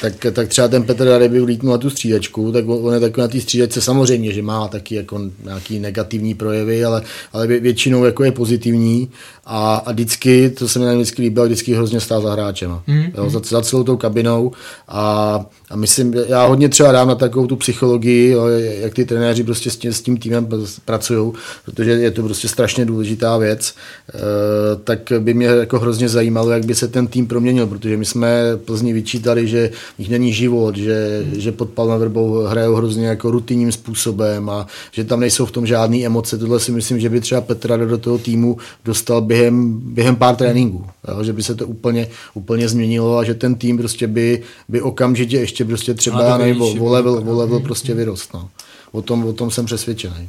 tak, tak třeba ten Petr Rady by ulítnul na tu střídačku, tak on je takový na té střídačce samozřejmě, že má taky jako nějaký negativní projevy, ale, ale většinou jako je pozitivní a, a vždycky, to se mi vždycky líbilo, vždycky hrozně stál za hráčem. Mm, jo, za, za celou tou kabinou a, a myslím, já hodně třeba dám na takovou tu psychologii, jo, jak ty trenéři prostě s tím, s tím týmem pracují, protože je to prostě strašně důležitá věc, e, tak by mě jako hrozně zajímalo, jak by se ten tým proměnil, protože my jsme Plzni vyčítali, že jich není život, že, mm. že pod Palmem Verbou hrajou hrozně jako rutinním způsobem a že tam nejsou v tom žádné emoce. Tohle si myslím, že by třeba Petra do toho týmu dostal během, během pár tréninků, jo? že by se to úplně, úplně změnilo a že ten tým prostě by, by okamžitě ještě prostě třeba nevím, o, level, o level prostě vyrost. No. O, tom, o tom jsem přesvědčený.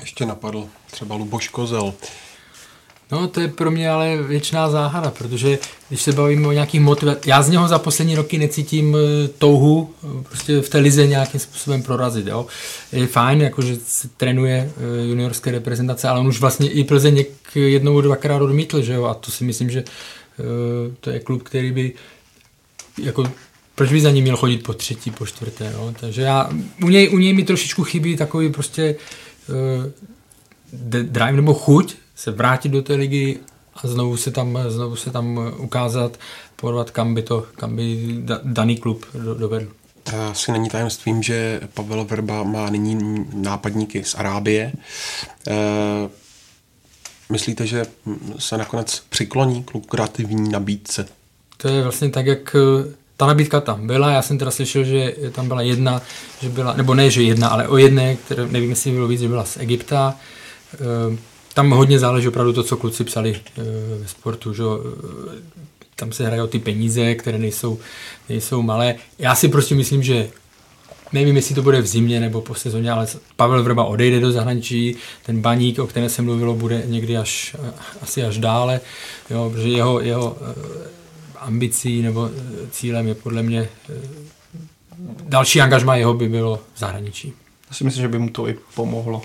Ještě napadl třeba Luboš Kozel. No, to je pro mě ale věčná záhada, protože když se bavíme o nějakých motivacích, já z něho za poslední roky necítím e, touhu e, prostě v té lize nějakým způsobem prorazit. Jo. Je fajn, jakože se trénuje e, juniorské reprezentace, ale on už vlastně i Plzeň jednou, dvakrát odmítl, že jo, a to si myslím, že to je klub, který by jako proč by za ním měl chodit po třetí, po čtvrté, no? takže já, u něj, u něj mi trošičku chybí takový prostě uh, drive nebo chuť se vrátit do té ligy a znovu se tam, znovu se tam ukázat, porvat, kam by, to, kam by daný klub dovedl. Asi není tajemstvím, že Pavel Verba má nyní nápadníky z Arábie. E, myslíte, že se nakonec přikloní k lukrativní nabídce? To je vlastně tak, jak eh, ta nabídka tam byla, já jsem teda slyšel, že tam byla jedna, že byla, nebo ne, že jedna, ale o jedné, které nevím, jestli bylo víc, že byla z Egypta. E, tam hodně záleží opravdu to, co kluci psali e, ve sportu, že e, tam se hrajou ty peníze, které nejsou, nejsou malé. Já si prostě myslím, že nevím, jestli to bude v zimě nebo po sezóně, ale Pavel Vrba odejde do zahraničí, ten baník, o kterém se mluvilo, bude někdy až, asi až dále, jo, protože jeho, jeho ambicí nebo cílem je podle mě další angažma jeho by bylo v zahraničí. Já si myslím, že by mu to i pomohlo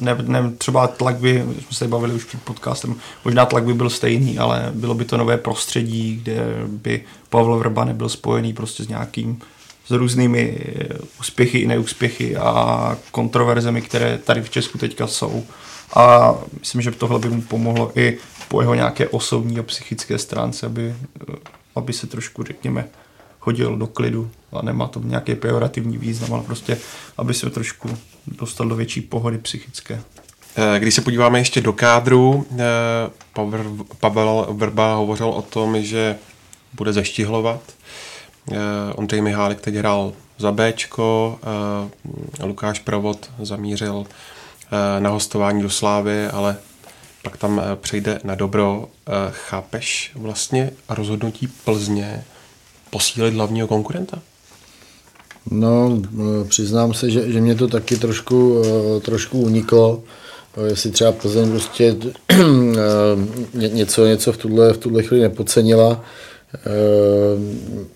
ne, ne, třeba tlak by, jsme se bavili už před podcastem, možná tlak by byl stejný, ale bylo by to nové prostředí, kde by Pavel Vrba nebyl spojený prostě s nějakým s různými úspěchy i neúspěchy a kontroverzemi, které tady v Česku teďka jsou. A myslím, že tohle by mu pomohlo i po jeho nějaké osobní a psychické stránce, aby, aby se trošku, řekněme, chodil do klidu a nemá to nějaký pejorativní význam, ale prostě, aby se trošku dostal do větší pohody psychické. Eh, když se podíváme ještě do kádru, eh, Pavel Vrba hovořil o tom, že bude zeštihlovat. Eh, Ondřej Mihálek teď hrál za Bčko, Lukáš Provod zamířil na hostování do Slávy, ale pak tam přejde na dobro. Chápeš vlastně rozhodnutí Plzně posílit hlavního konkurenta? No, přiznám se, že, že mě to taky trošku, trošku uniklo. Jestli třeba Plzeň prostě něco, něco v tuhle, v tuhle chvíli nepodcenila,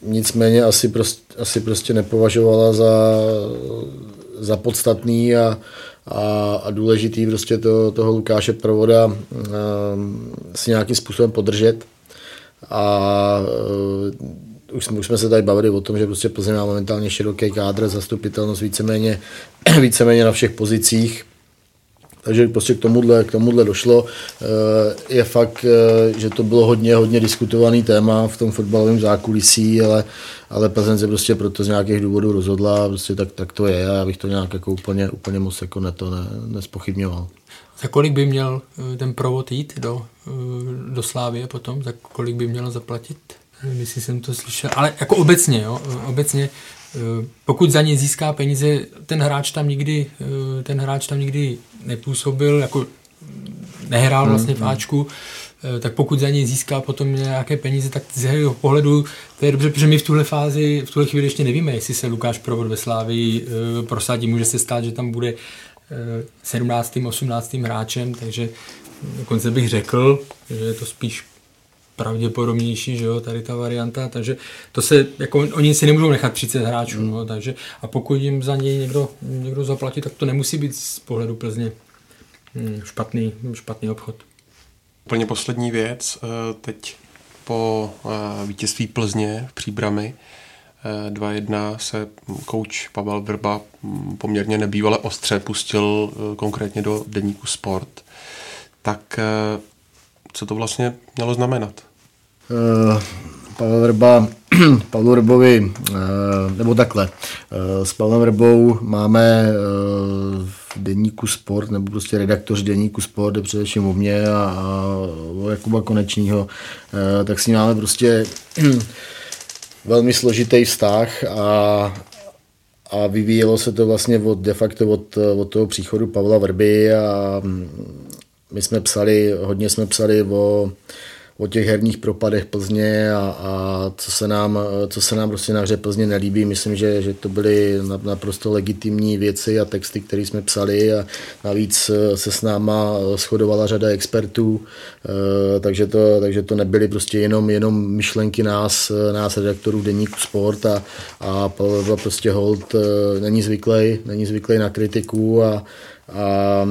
nicméně asi prostě, asi prostě nepovažovala za, za podstatný a, a, a důležitý prostě to, toho Lukáše Provoda si nějakým způsobem podržet. A už jsme, už jsme se tady bavili o tom, že prostě Plzeň má momentálně široký kádr, zastupitelnost víceméně, víceméně na všech pozicích. Takže prostě k tomuhle, k tomuhle došlo. Eh, je fakt, eh, že to bylo hodně, hodně diskutovaný téma v tom fotbalovém zákulisí, ale, ale Plzeň se prostě proto z nějakých důvodů rozhodla, prostě tak, tak to je a já bych to nějak jako úplně, úplně moc jako ne, to ne, nespochybňoval. Za kolik by měl eh, ten provod jít do, do Slávie potom? Za kolik by měl zaplatit? Myslím, jsem to slyšel. Ale jako obecně, jo, obecně Eh, pokud za ně získá peníze, ten hráč tam nikdy, eh, ten hráč tam nikdy nepůsobil, jako nehrál hmm, vlastně v hmm. Ačku, eh, tak pokud za něj získá potom nějaké peníze, tak z jeho pohledu to je dobře, protože my v tuhle fázi, v tuhle chvíli ještě nevíme, jestli se Lukáš Provod ve Slávii prosadí. Může se stát, že tam bude 17. 18. hráčem, takže dokonce bych řekl, že je to spíš pravděpodobnější, že jo, tady ta varianta, takže to se, jako oni si nemůžou nechat 30 hráčů, mm. no, takže a pokud jim za něj někdo, někdo zaplatí, tak to nemusí být z pohledu Plzně hm, špatný, špatný obchod. Úplně poslední věc, eh, teď po eh, vítězství Plzně v Příbrami 2-1 eh, se kouč Pavel Vrba hm, poměrně nebývale ostře pustil konkrétně do deníku Sport. Tak co to vlastně mělo znamenat? Uh, Pavel Vrba, Pavlu Vrbovi, uh, nebo takhle, uh, s Pavlem Vrbou máme v deníku Sport, nebo prostě redaktoř deníku Sport, je především o mě a, a o Jakuba Konečního, tak s ním máme prostě velmi složitý vztah a, a vyvíjelo se to vlastně od, de facto od, od toho příchodu Pavla Vrby a mm, my jsme psali, hodně jsme psali o o těch herních propadech Plzně a, a co, se nám, co se nám prostě na hře Plzně nelíbí. Myslím, že, že to byly naprosto legitimní věci a texty, které jsme psali a navíc se s náma shodovala řada expertů, eh, takže to, takže to nebyly prostě jenom, jenom myšlenky nás, nás redaktorů Deníku Sport a, a prostě hold eh, není zvyklý, není zvyklý na kritiku a, a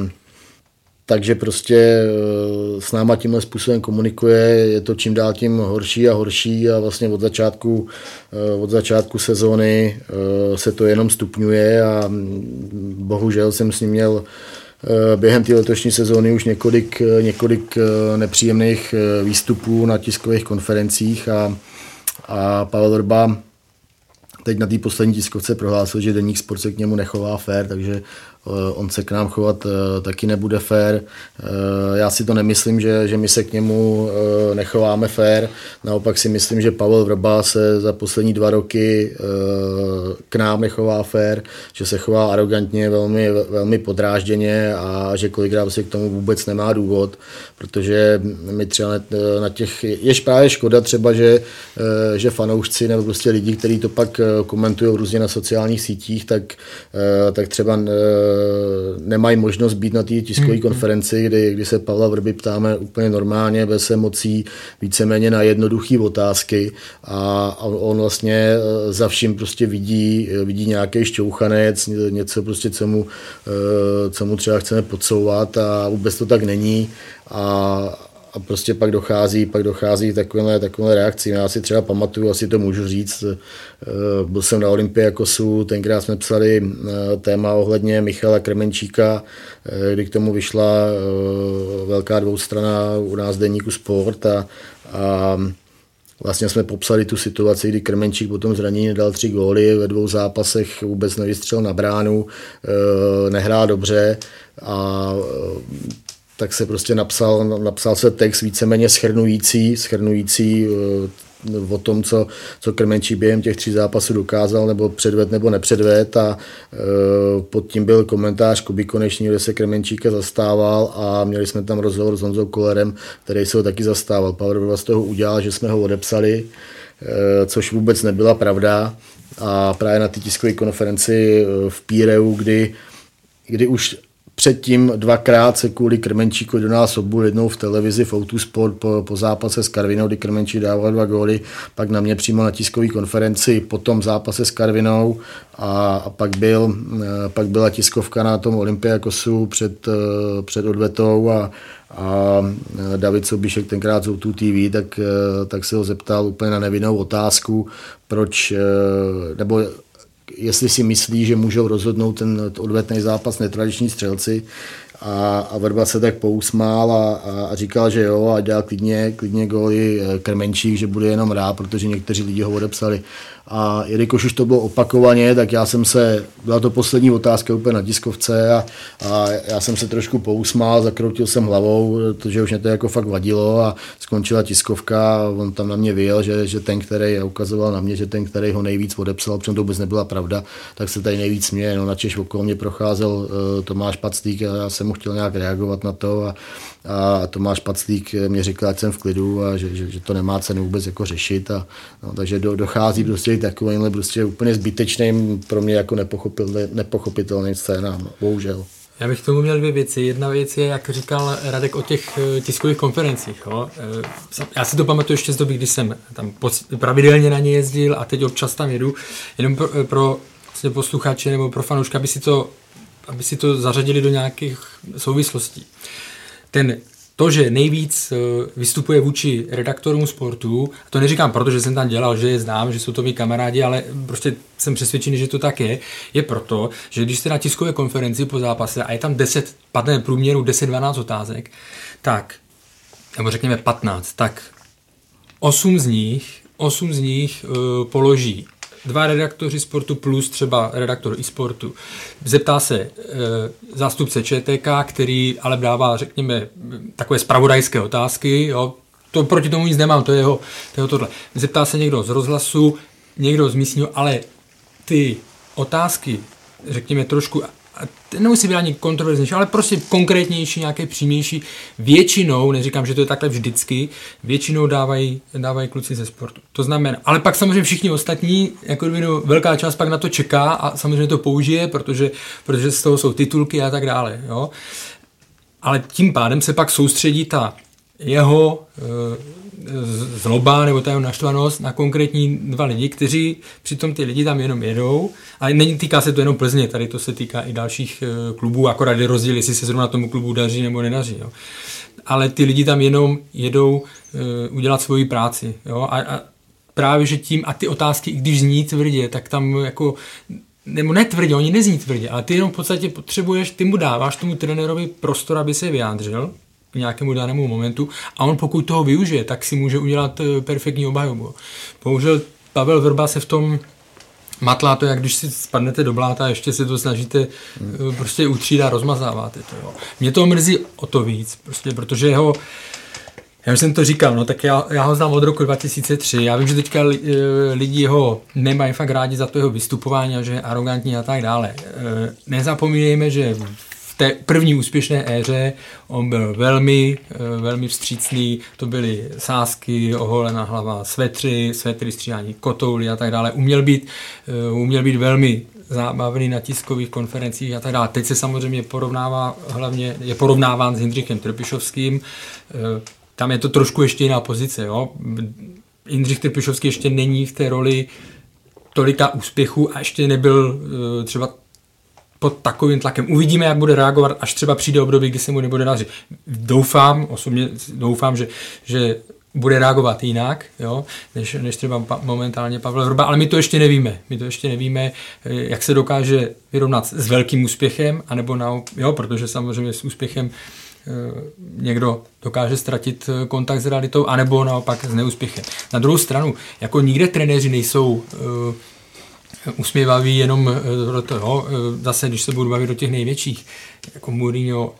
takže prostě eh, s náma tímhle způsobem komunikuje, je to čím dál tím horší a horší a vlastně od začátku, eh, od začátku sezóny eh, se to jenom stupňuje a mm, bohužel jsem s ním měl během té letošní sezóny už několik, několik nepříjemných výstupů na tiskových konferencích a, a Pavel Rba teď na té poslední tiskovce prohlásil, že Deník Sport se k němu nechová fér, takže on se k nám chovat eh, taky nebude fér. Eh, já si to nemyslím, že, že my se k němu nechováme fér. Naopak si myslím, že Pavel Vrba se za poslední dva roky k nám nechová fér, že se chová arrogantně, velmi, velmi podrážděně a že kolikrát si k tomu vůbec nemá důvod, protože my třeba na těch, je právě škoda třeba, že, že fanoušci nebo prostě lidi, kteří to pak komentují různě na sociálních sítích, tak, tak třeba nemají možnost být na té tiskové hmm. konferenci, kdy, kdy se Pavla Vrby ptáme úplně normálně, bez emocí, víceméně na jednoduché otázky a, a on vlastně eh, za vším prostě vidí, vidí nějaký šťouchanec, něco prostě, co mu, eh, co mu třeba chceme podsouvat a vůbec to tak není a, a prostě pak dochází, pak dochází takové, takové reakci. Já si třeba pamatuju, asi to můžu říct, eh, byl jsem na Olympiakosu, tenkrát jsme psali eh, téma ohledně Michala Kremenčíka, eh, kdy k tomu vyšla velká dvoustrana u nás deníku Sport a, a Vlastně jsme popsali tu situaci, kdy Krmenčík potom zranění dal tři góly, ve dvou zápasech vůbec nevystřel na bránu, nehrál dobře a tak se prostě napsal, napsal se text víceméně schrnující, schrnující eh, o tom, co, co Krmenčí během těch tří zápasů dokázal, nebo předved, nebo nepředved a e, pod tím byl komentář Kuby Konečný, kde se Krmenčíka zastával a měli jsme tam rozhovor s Honzou Kolerem, který se ho taky zastával. Pavel z toho udělal, že jsme ho odepsali, e, což vůbec nebyla pravda a právě na té tiskové konferenci v Píreu, kdy kdy už Předtím dvakrát se kvůli Krmenčíku do nás obul jednou v televizi v Autosport po, po zápase s Karvinou, kdy Krmenčík dával dva góly, pak na mě přímo na tiskové konferenci po tom zápase s Karvinou a, a pak, byl, eh, pak byla tiskovka na tom Olympiakosu před, eh, před odvetou a, a eh, David Sobíšek tenkrát z tu TV, tak, tak se ho zeptal úplně na nevinnou otázku, proč, nebo jestli si myslí, že můžou rozhodnout ten odvetný zápas netradiční střelci, a, a Vrba se tak pousmál a, a, a říkal, že jo, a dělal klidně, klidně góly eh, Krmenčík, že bude jenom rád, protože někteří lidi ho odepsali. A jelikož už to bylo opakovaně, tak já jsem se, byla to poslední otázka úplně na tiskovce a, a já jsem se trošku pousmál, zakroutil jsem hlavou, protože už mě to jako fakt vadilo a skončila tiskovka a on tam na mě vyjel, že, že ten, který ukazoval na mě, že ten, který ho nejvíc odepsal, protože to vůbec nebyla pravda, tak se tady nejvíc mě, no na Češ okolo mě procházel uh, Tomáš Paclík a já jsem mu chtěl nějak reagovat na to a, a Tomáš Paclík mě říkal, ať jsem v klidu a že, že, že to nemá cenu vůbec jako řešit. A, no, takže do, dochází prostě takovýmhle prostě úplně zbytečným pro mě jako nepochopitelný, nepochopitelný scénám, no, bohužel. Já bych k tomu měl dvě věci. Jedna věc je, jak říkal Radek o těch eh, tiskových konferencích. Jo. Eh, já si to pamatuju ještě z doby, kdy jsem tam pravidelně na ně jezdil a teď občas tam jedu. Jenom pro, eh, pro vlastně posluchače nebo pro fanouška, aby si to aby si to zařadili do nějakých souvislostí. Ten to, že nejvíc eh, vystupuje vůči redaktorům sportu, to neříkám proto, že jsem tam dělal, že je znám, že jsou to mý kamarádi, ale prostě jsem přesvědčený, že to tak je, je proto, že když jste na tiskové konferenci po zápase a je tam 10, padne průměru 10-12 otázek, tak, nebo řekněme 15, tak 8 z nich, 8 z nich uh, položí dva redaktoři sportu plus třeba redaktor i sportu. Zeptá se e, zástupce ČTK, který ale dává, řekněme, takové spravodajské otázky, jo, to proti tomu nic nemám, to je jeho, to je jeho tohle. Zeptá se někdo z rozhlasu, někdo z místního, ale ty otázky, řekněme, trošku nemusí být ani kontroverznější, ale prostě konkrétnější, nějaké přímější. Většinou, neříkám, že to je takhle vždycky, většinou dávají, dávají kluci ze sportu. To znamená, ale pak samozřejmě všichni ostatní, jako no, velká část pak na to čeká a samozřejmě to použije, protože, protože z toho jsou titulky a tak dále. Jo? Ale tím pádem se pak soustředí ta jeho e, zloba nebo ta jeho naštvanost na konkrétní dva lidi, kteří přitom ty lidi tam jenom jedou. A není týká se to jenom Plzně, tady to se týká i dalších eh, klubů, akorát je rozdíl, jestli se zrovna tomu klubu daří nebo nedaří. Jo. Ale ty lidi tam jenom jedou uh, udělat svoji práci. Jo. A, a právě, že tím, a ty otázky, i když zní tvrdě, tak tam jako nebo ne tvrdě, oni nezní tvrdě, ale ty jenom v podstatě potřebuješ, ty mu dáváš tomu trenérovi prostor, aby se vyjádřil, nějakému danému momentu a on pokud toho využije, tak si může udělat eh, perfektní obhajobu. Bohužel Pavel Vrba se v tom matlá to, jak když si spadnete do bláta a ještě se to snažíte hmm. prostě utřít a rozmazáváte to. Jo. Mě to mrzí o to víc, prostě, protože jeho já už jsem to říkal, no tak já, já ho znám od roku 2003. Já vím, že teďka eh, lidi ho nemají fakt rádi za to jeho vystupování a že je arrogantní a tak dále. Nezapomínejme, že té první úspěšné éře on byl velmi, eh, velmi vstřícný, to byly sásky, oholená hlava, svetry, svetry, stříhání kotouly a tak dále. Uměl být, eh, uměl být velmi zábavný na tiskových konferencích a tak dále. Teď se samozřejmě porovnává, hlavně je porovnáván s Jindřichem Trpišovským. Eh, tam je to trošku ještě jiná pozice. Jo? Jindřich Trpišovský ještě není v té roli tolika úspěchů a ještě nebyl třeba pod takovým tlakem. Uvidíme, jak bude reagovat, až třeba přijde období, kdy se mu nebude dařit. Doufám, osobně doufám, že, že bude reagovat jinak, jo, než, než třeba pa, momentálně Pavel Vrba, ale my to ještě nevíme. My to ještě nevíme, eh, jak se dokáže vyrovnat s velkým úspěchem, anebo na, jo, protože samozřejmě s úspěchem eh, někdo dokáže ztratit eh, kontakt s realitou, anebo naopak s neúspěchem. Na druhou stranu, jako nikde trenéři nejsou usměvaví jenom do toho, zase když se budu bavit do těch největších, jako Mourinho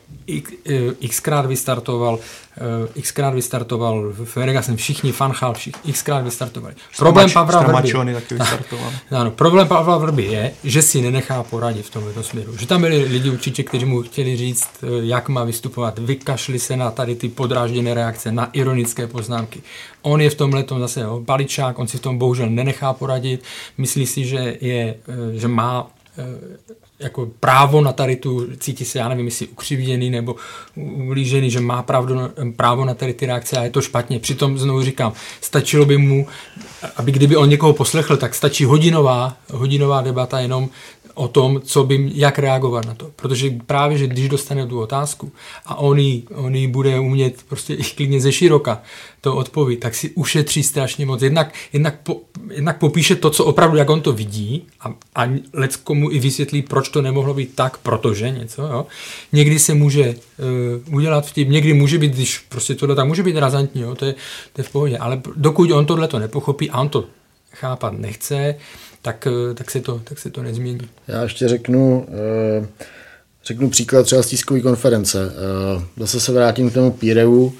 xkrát vystartoval, Eh, xkrát vystartoval, v jsem všichni, Fanchal, všichni xkrát vystartovali. Problém Pavla Vrby. Ano, problém Pavla Vrby je, že si nenechá poradit v tomto směru. Že tam byli lidi určitě, kteří mu chtěli říct, eh, jak má vystupovat. Vykašli se na tady ty podrážděné reakce, na ironické poznámky. On je v tomhle zase jo, baličák, on si v tom bohužel nenechá poradit. Myslí si, že, je, eh, že má jako právo na tady tu, cítí se, já nevím, jestli ukřivděný nebo ulížený, že má pravdu, právo na tady ty reakce a je to špatně. Přitom znovu říkám, stačilo by mu, aby kdyby on někoho poslechl, tak stačí hodinová, hodinová debata jenom o tom, co by, jak reagovat na to. Protože právě, že když dostane tu otázku a on ji, on ji bude umět prostě i klidně ze široka to odpověď, tak si ušetří strašně moc. Jednak, jednak, po, jednak popíše to, co opravdu, jak on to vidí a, a lec komu i vysvětlí, proč to nemohlo být tak, protože něco. Jo. Někdy se může uh, udělat vtip, někdy může být, když prostě tohle tak může být razantní, jo, to, je, to je v pohodě, ale dokud on tohle to nepochopí a on to chápat nechce, tak, eh, tak, se to, tak se to nezmění. Já ještě řeknu, eh, řeknu příklad třeba z tiskové konference. Eh, zase se vrátím k tomu Píreu.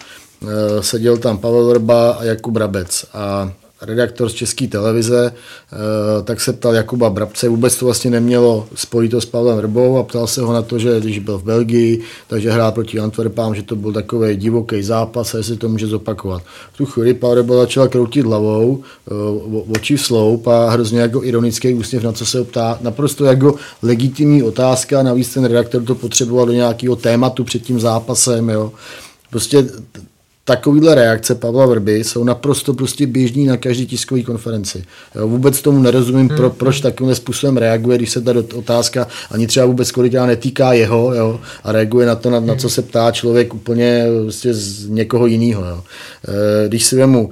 Seděl tam Pavel Vrba a Jakub Brabec. A redaktor z České televize, eh, tak se ptal Jakuba Brabce, vůbec to vlastně nemělo spojito s Pavlem Rbou a ptal se ho na to, že když byl v Belgii, takže hrál proti Antwerpám, že to byl takový divoký zápas a jestli to může zopakovat. V tu chvíli Pavel Rebo začal kroutit hlavou, eh, oči v sloup a hrozně jako ironický úsměv, na co se ptá. Naprosto jako legitimní otázka, navíc ten redaktor to potřeboval do nějakého tématu před tím zápasem. Jo. Prostě takovýhle reakce Pavla Vrby jsou naprosto prostě běžní na každý tiskové konferenci. Jo, vůbec tomu nerozumím, pro, hmm. proč takovým způsobem reaguje, když se ta otázka ani třeba vůbec kolikrát netýká jeho jo, a reaguje na to, na, na co se ptá člověk úplně prostě z někoho jiného. Jo. E, když si vemu,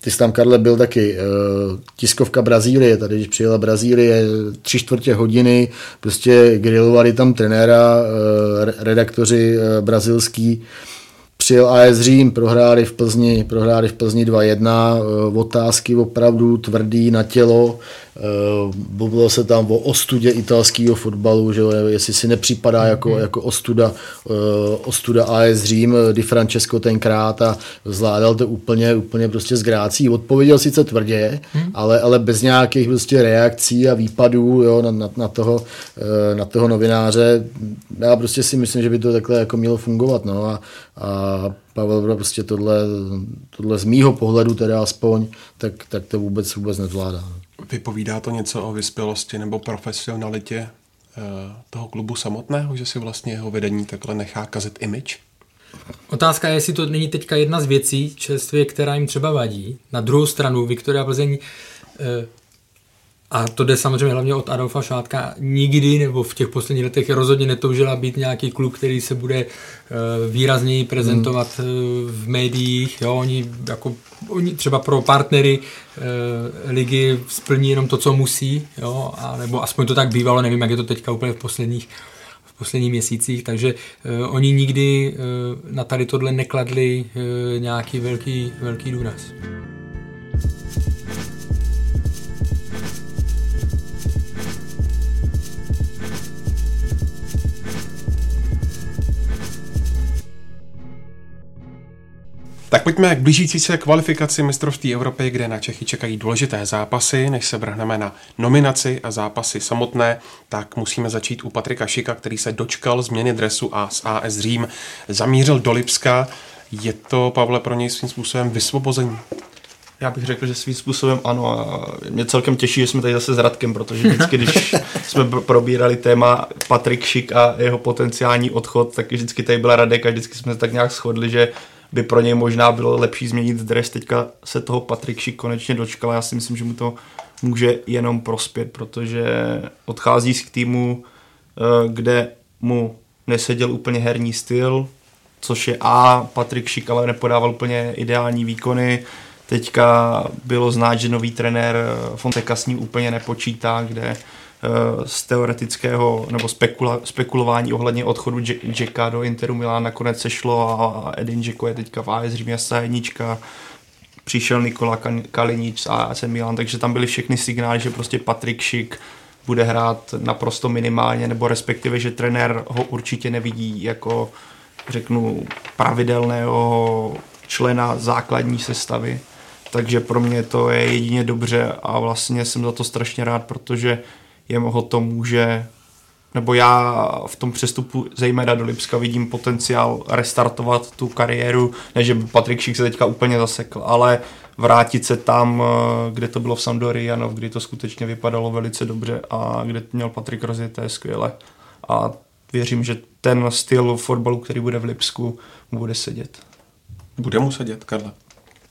ty jsi tam, Karle, byl taky uh, tiskovka Brazílie, tady když přijela Brazílie, tři čtvrtě hodiny, prostě grilovali tam trenéra, uh, redaktoři brazilský, přijel AS Řím, prohráli v Plzni, prohráli v Plzni 2-1, eh, otázky opravdu tvrdý na tělo, Mluvilo eh, se tam o ostudě italského fotbalu, že jestli si nepřipadá jako, mm. jako ostuda, eh, ostuda AS Řím, Di Francesco tenkrát a zvládal to úplně, úplně prostě z grácí. Odpověděl sice tvrdě, mm. ale, ale bez nějakých prostě reakcí a výpadů jo, na, na, na, toho, na toho novináře. Já prostě si myslím, že by to takhle jako mělo fungovat. No a, a Pavel prostě tohle, tohle z mýho pohledu teda aspoň, tak, tak to vůbec vůbec nezvládá. Vypovídá to něco o vyspělosti nebo profesionalitě eh, toho klubu samotného, že si vlastně jeho vedení takhle nechá kazit image? Otázka je, jestli to není teďka jedna z věcí čerstvě, která jim třeba vadí. Na druhou stranu Viktoria Plzeň eh, a to jde samozřejmě hlavně od Adolfa Šátka. Nikdy nebo v těch posledních letech rozhodně netoužila být nějaký klub, který se bude uh, výrazněji prezentovat hmm. v médiích. Jo, oni, jako, oni třeba pro partnery uh, ligy splní jenom to, co musí, jo, a, nebo aspoň to tak bývalo, nevím, jak je to teďka úplně v posledních v posledních měsících, takže uh, oni nikdy uh, na tady tohle nekladli uh, nějaký velký, velký důraz. Tak pojďme k blížící se kvalifikaci mistrovství Evropy, kde na Čechy čekají důležité zápasy. Než se vrhneme na nominaci a zápasy samotné, tak musíme začít u Patrika Šika, který se dočkal změny dresu a z AS Řím zamířil do Lipska. Je to, Pavle, pro něj svým způsobem vysvobození? Já bych řekl, že svým způsobem ano. A mě celkem těší, že jsme tady zase s Radkem, protože vždycky, když jsme probírali téma Patrik Šik a jeho potenciální odchod, tak vždycky tady byla Radek a vždycky jsme se tak nějak shodli, že by pro něj možná bylo lepší změnit dres. Teďka se toho Patrik Šik konečně dočkal. Já si myslím, že mu to může jenom prospět, protože odchází z týmu, kde mu neseděl úplně herní styl, což je A, Patrik Šik ale nepodával úplně ideální výkony, Teďka bylo znát, že nový trenér Fonteca s ním úplně nepočítá, kde z teoretického nebo spekula, spekulování ohledně odchodu Jacka do Interu Milán nakonec sešlo a Edin Dzeko je teďka v AS Řím jednička přišel Nikola Kalinic z AC Milan, takže tam byly všechny signály, že prostě Patrik Šik bude hrát naprosto minimálně, nebo respektive, že trenér ho určitě nevidí jako, řeknu, pravidelného člena základní sestavy. Takže pro mě to je jedině dobře a vlastně jsem za to strašně rád, protože jemu ho to může nebo já v tom přestupu zejména do Lipska vidím potenciál restartovat tu kariéru, ne že Patrik Šik se teďka úplně zasekl, ale vrátit se tam, eh, kde to bylo v Sampdorii Janov, kdy to skutečně vypadalo velice dobře a kde měl Patrik rozjeté skvěle. A věřím, že ten styl fotbalu, který bude v Lipsku, mu bude sedět. Bude mu sedět, Karle?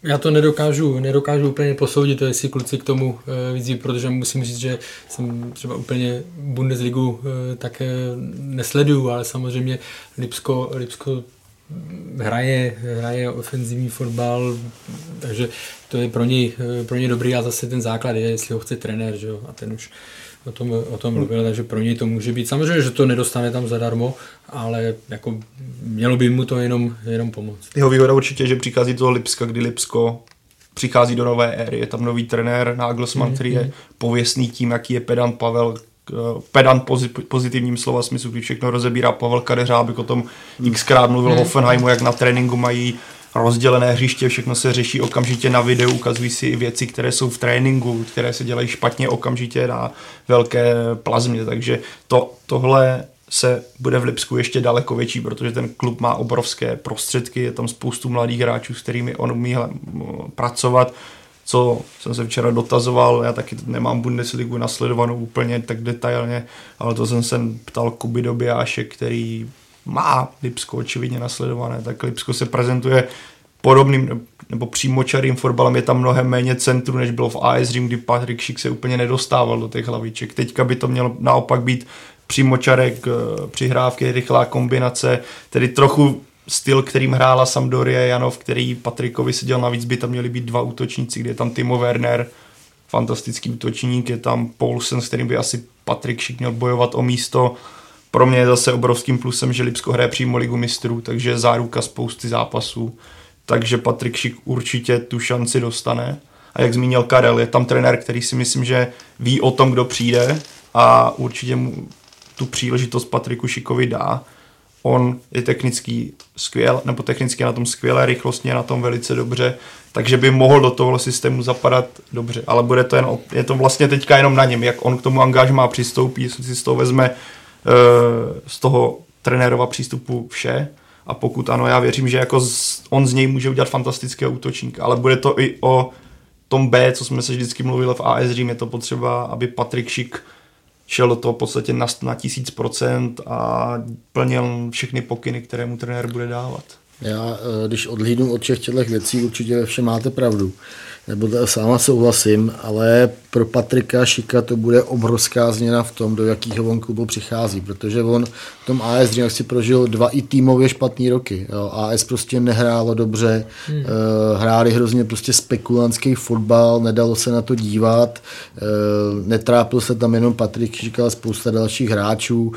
Já to nedokážu, nedokážu úplně posoudit, to jestli kluci k tomu e, vidí, protože musím říct, že jsem třeba úplně Bundesligu e, tak e, nesleduju, ale samozřejmě Lipsko, Lipsko hraje, hraje ofenzivní fotbal, takže to je pro něj, pro něj dobrý a zase ten základ je, jestli ho chce trenér, že jo, a ten už o tom, o tom mluvil, takže pro něj to může být. Samozřejmě, že to nedostane tam zadarmo, ale jako mělo by mu to jenom, jenom pomoct. Jeho výhoda určitě, že přichází do Lipska, kdy Lipsko přichází do nové éry. Je tam nový trenér Nagelsmann, mm, který je mhm. pověstný tím, jaký je pedant Pavel pedant pozitivním slova smyslu, když všechno rozebírá Pavel Kadeřábek, o tom xkrát mluvil mm. Hoffenheimu, jak na tréninku mají rozdělené hřiště, všechno se řeší okamžitě na videu, ukazují si i věci, které jsou v tréninku, které se dělají špatně okamžitě na velké plazmě, takže to, tohle se bude v Lipsku ještě daleko větší, protože ten klub má obrovské prostředky, je tam spoustu mladých hráčů, s kterými on umí pracovat, co jsem se včera dotazoval, já taky nemám Bundesligu nasledovanou úplně tak detailně, ale to jsem se ptal Kuby Dobijáše, který má Lipsko očividně nasledované, tak Lipsko se prezentuje podobným nebo přímočarým fotbalem je tam mnohem méně centru, než bylo v AS Řím, kdy Patrik Šik se úplně nedostával do těch hlaviček. Teďka by to mělo naopak být přímočarek, eh, přihrávky, rychlá kombinace, tedy trochu styl, kterým hrála Sampdoria Janov, který Patrikovi seděl navíc, by tam měli být dva útočníci, kde je tam Timo Werner, fantastický útočník, je tam Paulsen, s kterým by asi Patrik Šik měl bojovat o místo, pro mě je zase obrovským plusem, že Lipsko hraje přímo ligu mistrů, takže záruka spousty zápasů. Takže Patrik Šik určitě tu šanci dostane. A jak zmínil Karel, je tam trenér, který si myslím, že ví o tom, kdo přijde a určitě mu tu příležitost Patriku Šikovi dá. On je technický skvěl, nebo technicky na tom skvěle, rychlostně na tom velice dobře, takže by mohl do tohohle systému zapadat dobře, ale bude to jen, je to vlastně teďka jenom na něm, jak on k tomu angažmá přistoupí, jestli si z toho vezme z toho trenérova přístupu vše a pokud ano, já věřím, že jako z, on z něj může udělat fantastického útočníka, ale bude to i o tom B, co jsme se vždycky mluvili v AS Řím, je to potřeba, aby Patrik Šik šel do toho v podstatě na, na tisíc procent a plnil všechny pokyny, které mu trenér bude dávat. Já, eh, když odhlídnu od všech těchto věcí, určitě ve všem máte pravdu nebo sama souhlasím, ale pro Patrika Šika to bude obrovská změna v tom, do jakého on klubu přichází, protože on v tom AS Řím si prožil dva i týmově špatný roky. Jo. AS prostě nehrálo dobře, hmm. uh, hráli hrozně prostě spekulantský fotbal, nedalo se na to dívat, uh, netrápil se tam jenom Patrik Šik, ale spousta dalších hráčů, uh,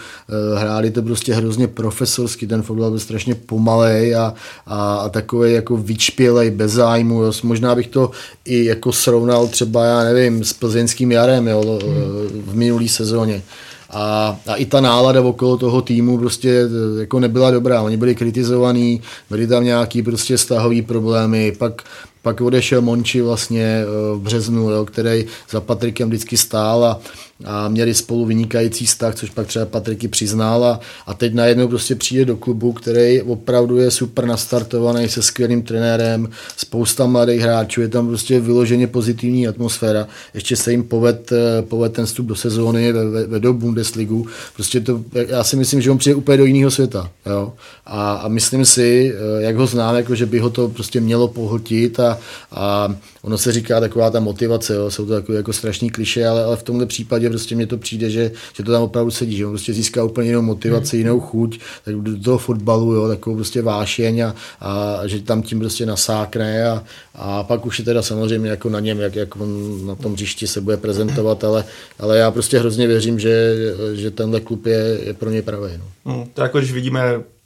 hráli to prostě hrozně profesorsky, ten fotbal byl strašně pomalej a, a, a takový jako vyčpělej, bez zájmu. Jo. Možná bych to i jako srovnal třeba, já nevím, s plzeňským jarem jo, hmm. v minulý sezóně. A, a i ta nálada okolo toho týmu prostě jako nebyla dobrá. Oni byli kritizovaní, byli tam nějaký prostě stahový problémy, pak pak odešel Monči vlastně eh, v březnu, jo, který za Patrikem vždycky stál a, a měli spolu vynikající vztah, což pak třeba Patriky přiznal a, a teď najednou prostě přijde do klubu, který opravdu je super nastartovaný se skvělým trenérem, spousta mladých hráčů, je tam prostě vyloženě pozitivní atmosféra. Ještě se jim poved, eh, poved ten vstup do sezóny, vedou Bundesligu. Prostě to, já si myslím, že on přijde úplně do jiného světa. Jo? A, a myslím si, eh, jak ho znám, jako, že by ho to prostě mělo pohltit a, a, a ono se říká taková ta motivace, jo, jsou to takové jako strašný kliše, ale, ale v tomhle případě prostě mně to přijde, že, že to tam opravdu sedí, že on prostě získá úplně jinou motivaci, hmm. jinou chuť, tak do toho fotbalu, jo, takovou prostě vášeň a, a že tam tím prostě nasákne a, a pak už je teda samozřejmě jako na něm, jak, jak on na tom hřišti se bude prezentovat, ale, ale já prostě hrozně věřím, že, že tenhle klub je, je pro něj pravý. No. Hmm, to jako když vidíme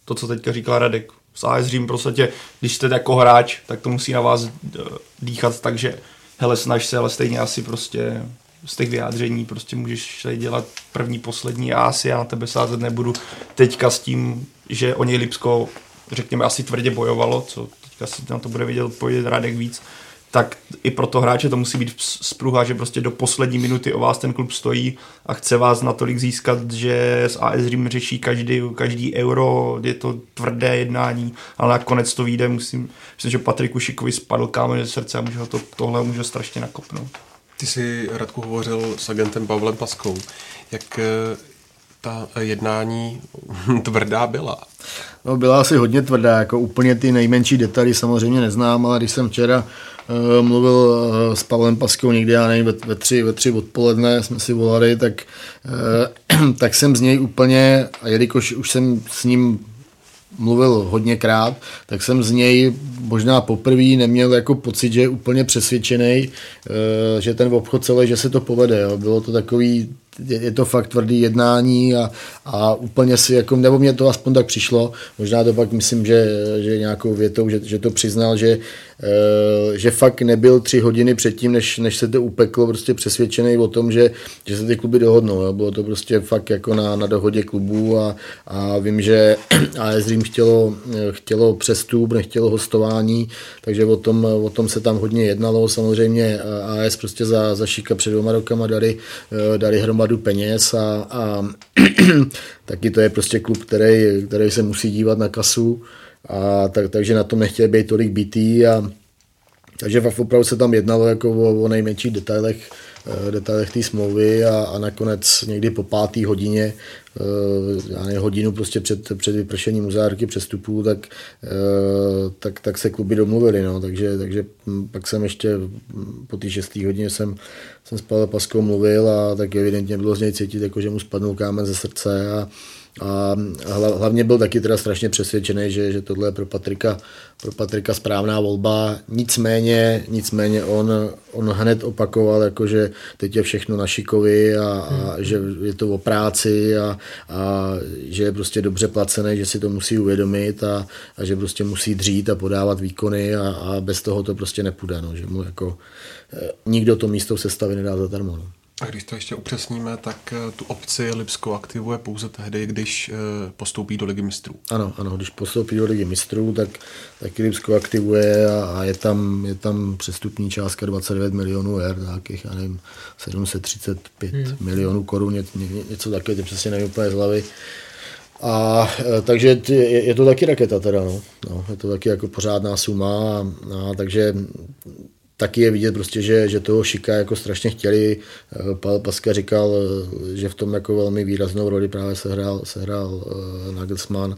to, co teďka říkal Radek, s AS Řím prostě, když jste jako hráč, tak to musí na vás eh, dýchat tak, že hele, snaž se, ale stejně asi prostě z těch vyjádření prostě můžeš dělat první, poslední a asi já na tebe sázet nebudu teďka s tím, že o něj Lipsko, řekněme, asi tvrdě bojovalo, co teďka si na to bude vidět pojít Radek víc, tak i pro to hráče to musí být spruha, že prostě do poslední minuty o vás ten klub stojí a chce vás natolik získat, že s AS Řím řeší každý, každý euro, je to tvrdé jednání, ale nakonec to vyjde, musím, myslím, že Patrik Ušikovi spadl kámen ze srdce a může ho to, tohle může strašně nakopnout. Ty jsi, Radku, hovořil s agentem Pavlem Paskou. Jak eh, ta jednání tvrdá byla? No, byla asi hodně tvrdá, jako úplně ty nejmenší detaily samozřejmě neznám, ale když jsem včera uh, mluvil uh, s Pavlem Paskou někdy, já nevím, ve, ve, tři, ve tři odpoledne jsme si volali, tak, uh, tak jsem z něj úplně, a jelikož už jsem s ním mluvil hodněkrát, tak jsem z něj možná poprvé neměl jako pocit, že je úplně přesvědčený, že ten obchod celý, že se to povede. Bylo to takový je to fakt tvrdý jednání a, a úplně si, jako, nebo mě to aspoň tak přišlo, možná to pak myslím, že, že nějakou větou, že, že to přiznal, že, e, že fakt nebyl tři hodiny předtím, než, než se to upeklo, prostě přesvědčený o tom, že, že se ty kluby dohodnou. Jo. Bylo to prostě fakt jako na, na dohodě klubů a, a vím, že AS Dream chtělo, chtělo přestup, nechtělo hostování, takže o tom, o tom se tam hodně jednalo. Samozřejmě AS prostě za, za šika před dvěma rokama dali, dali hromadu hromadu peněz a, a taky to je prostě klub, který, který se musí dívat na kasu a tak, takže na tom nechtěl být tolik bytý a takže opravdu se tam jednalo jako o, o nejmenších detailech Eh, detailech té smlouvy a, a nakonec někdy po páté hodině, eh, já nevím, hodinu prostě před, před vypršením uzárky přestupů, tak, eh, tak, tak se kluby domluvili. No. Takže, takže pak jsem ještě po té šesté hodině jsem, jsem s Pavlem Paskou mluvil a tak evidentně bylo z něj cítit, jako, že mu spadnul kámen ze srdce a, a hlavně byl taky teda strašně přesvědčený, že, že tohle je pro Patrika, pro Patrika správná volba. Nicméně, nicméně on, on hned opakoval, jako že teď je všechno na šikovi a, a hmm. že je to o práci a, a že je prostě dobře placený, že si to musí uvědomit a, a že prostě musí dřít a podávat výkony a, a bez toho to prostě nepůjde. No, že mu jako nikdo to místo v sestavě nedá zadarmo. No. A když to ještě upřesníme, tak eh, tu opci Lipsko aktivuje pouze tehdy, když eh, postoupí do ligy mistrů. Ano, ano, když postoupí do ligy mistrů, tak, tak Lipsko aktivuje a, a je, tam, je tam přestupní částka 29 milionů her, nějakých, já nevím, 735 hmm. milionů korun, ně, ně, něco takové, ty přesně nevím úplně z hlavy. A eh, takže je, je to taky raketa teda, no. no. Je to taky jako pořádná suma, a, a takže taky je vidět prostě, že, že toho Šika jako strašně chtěli. Eh, Pavel Paska říkal, eh, že v tom jako velmi výraznou roli právě sehrál, sehrál uh, Nagelsmann.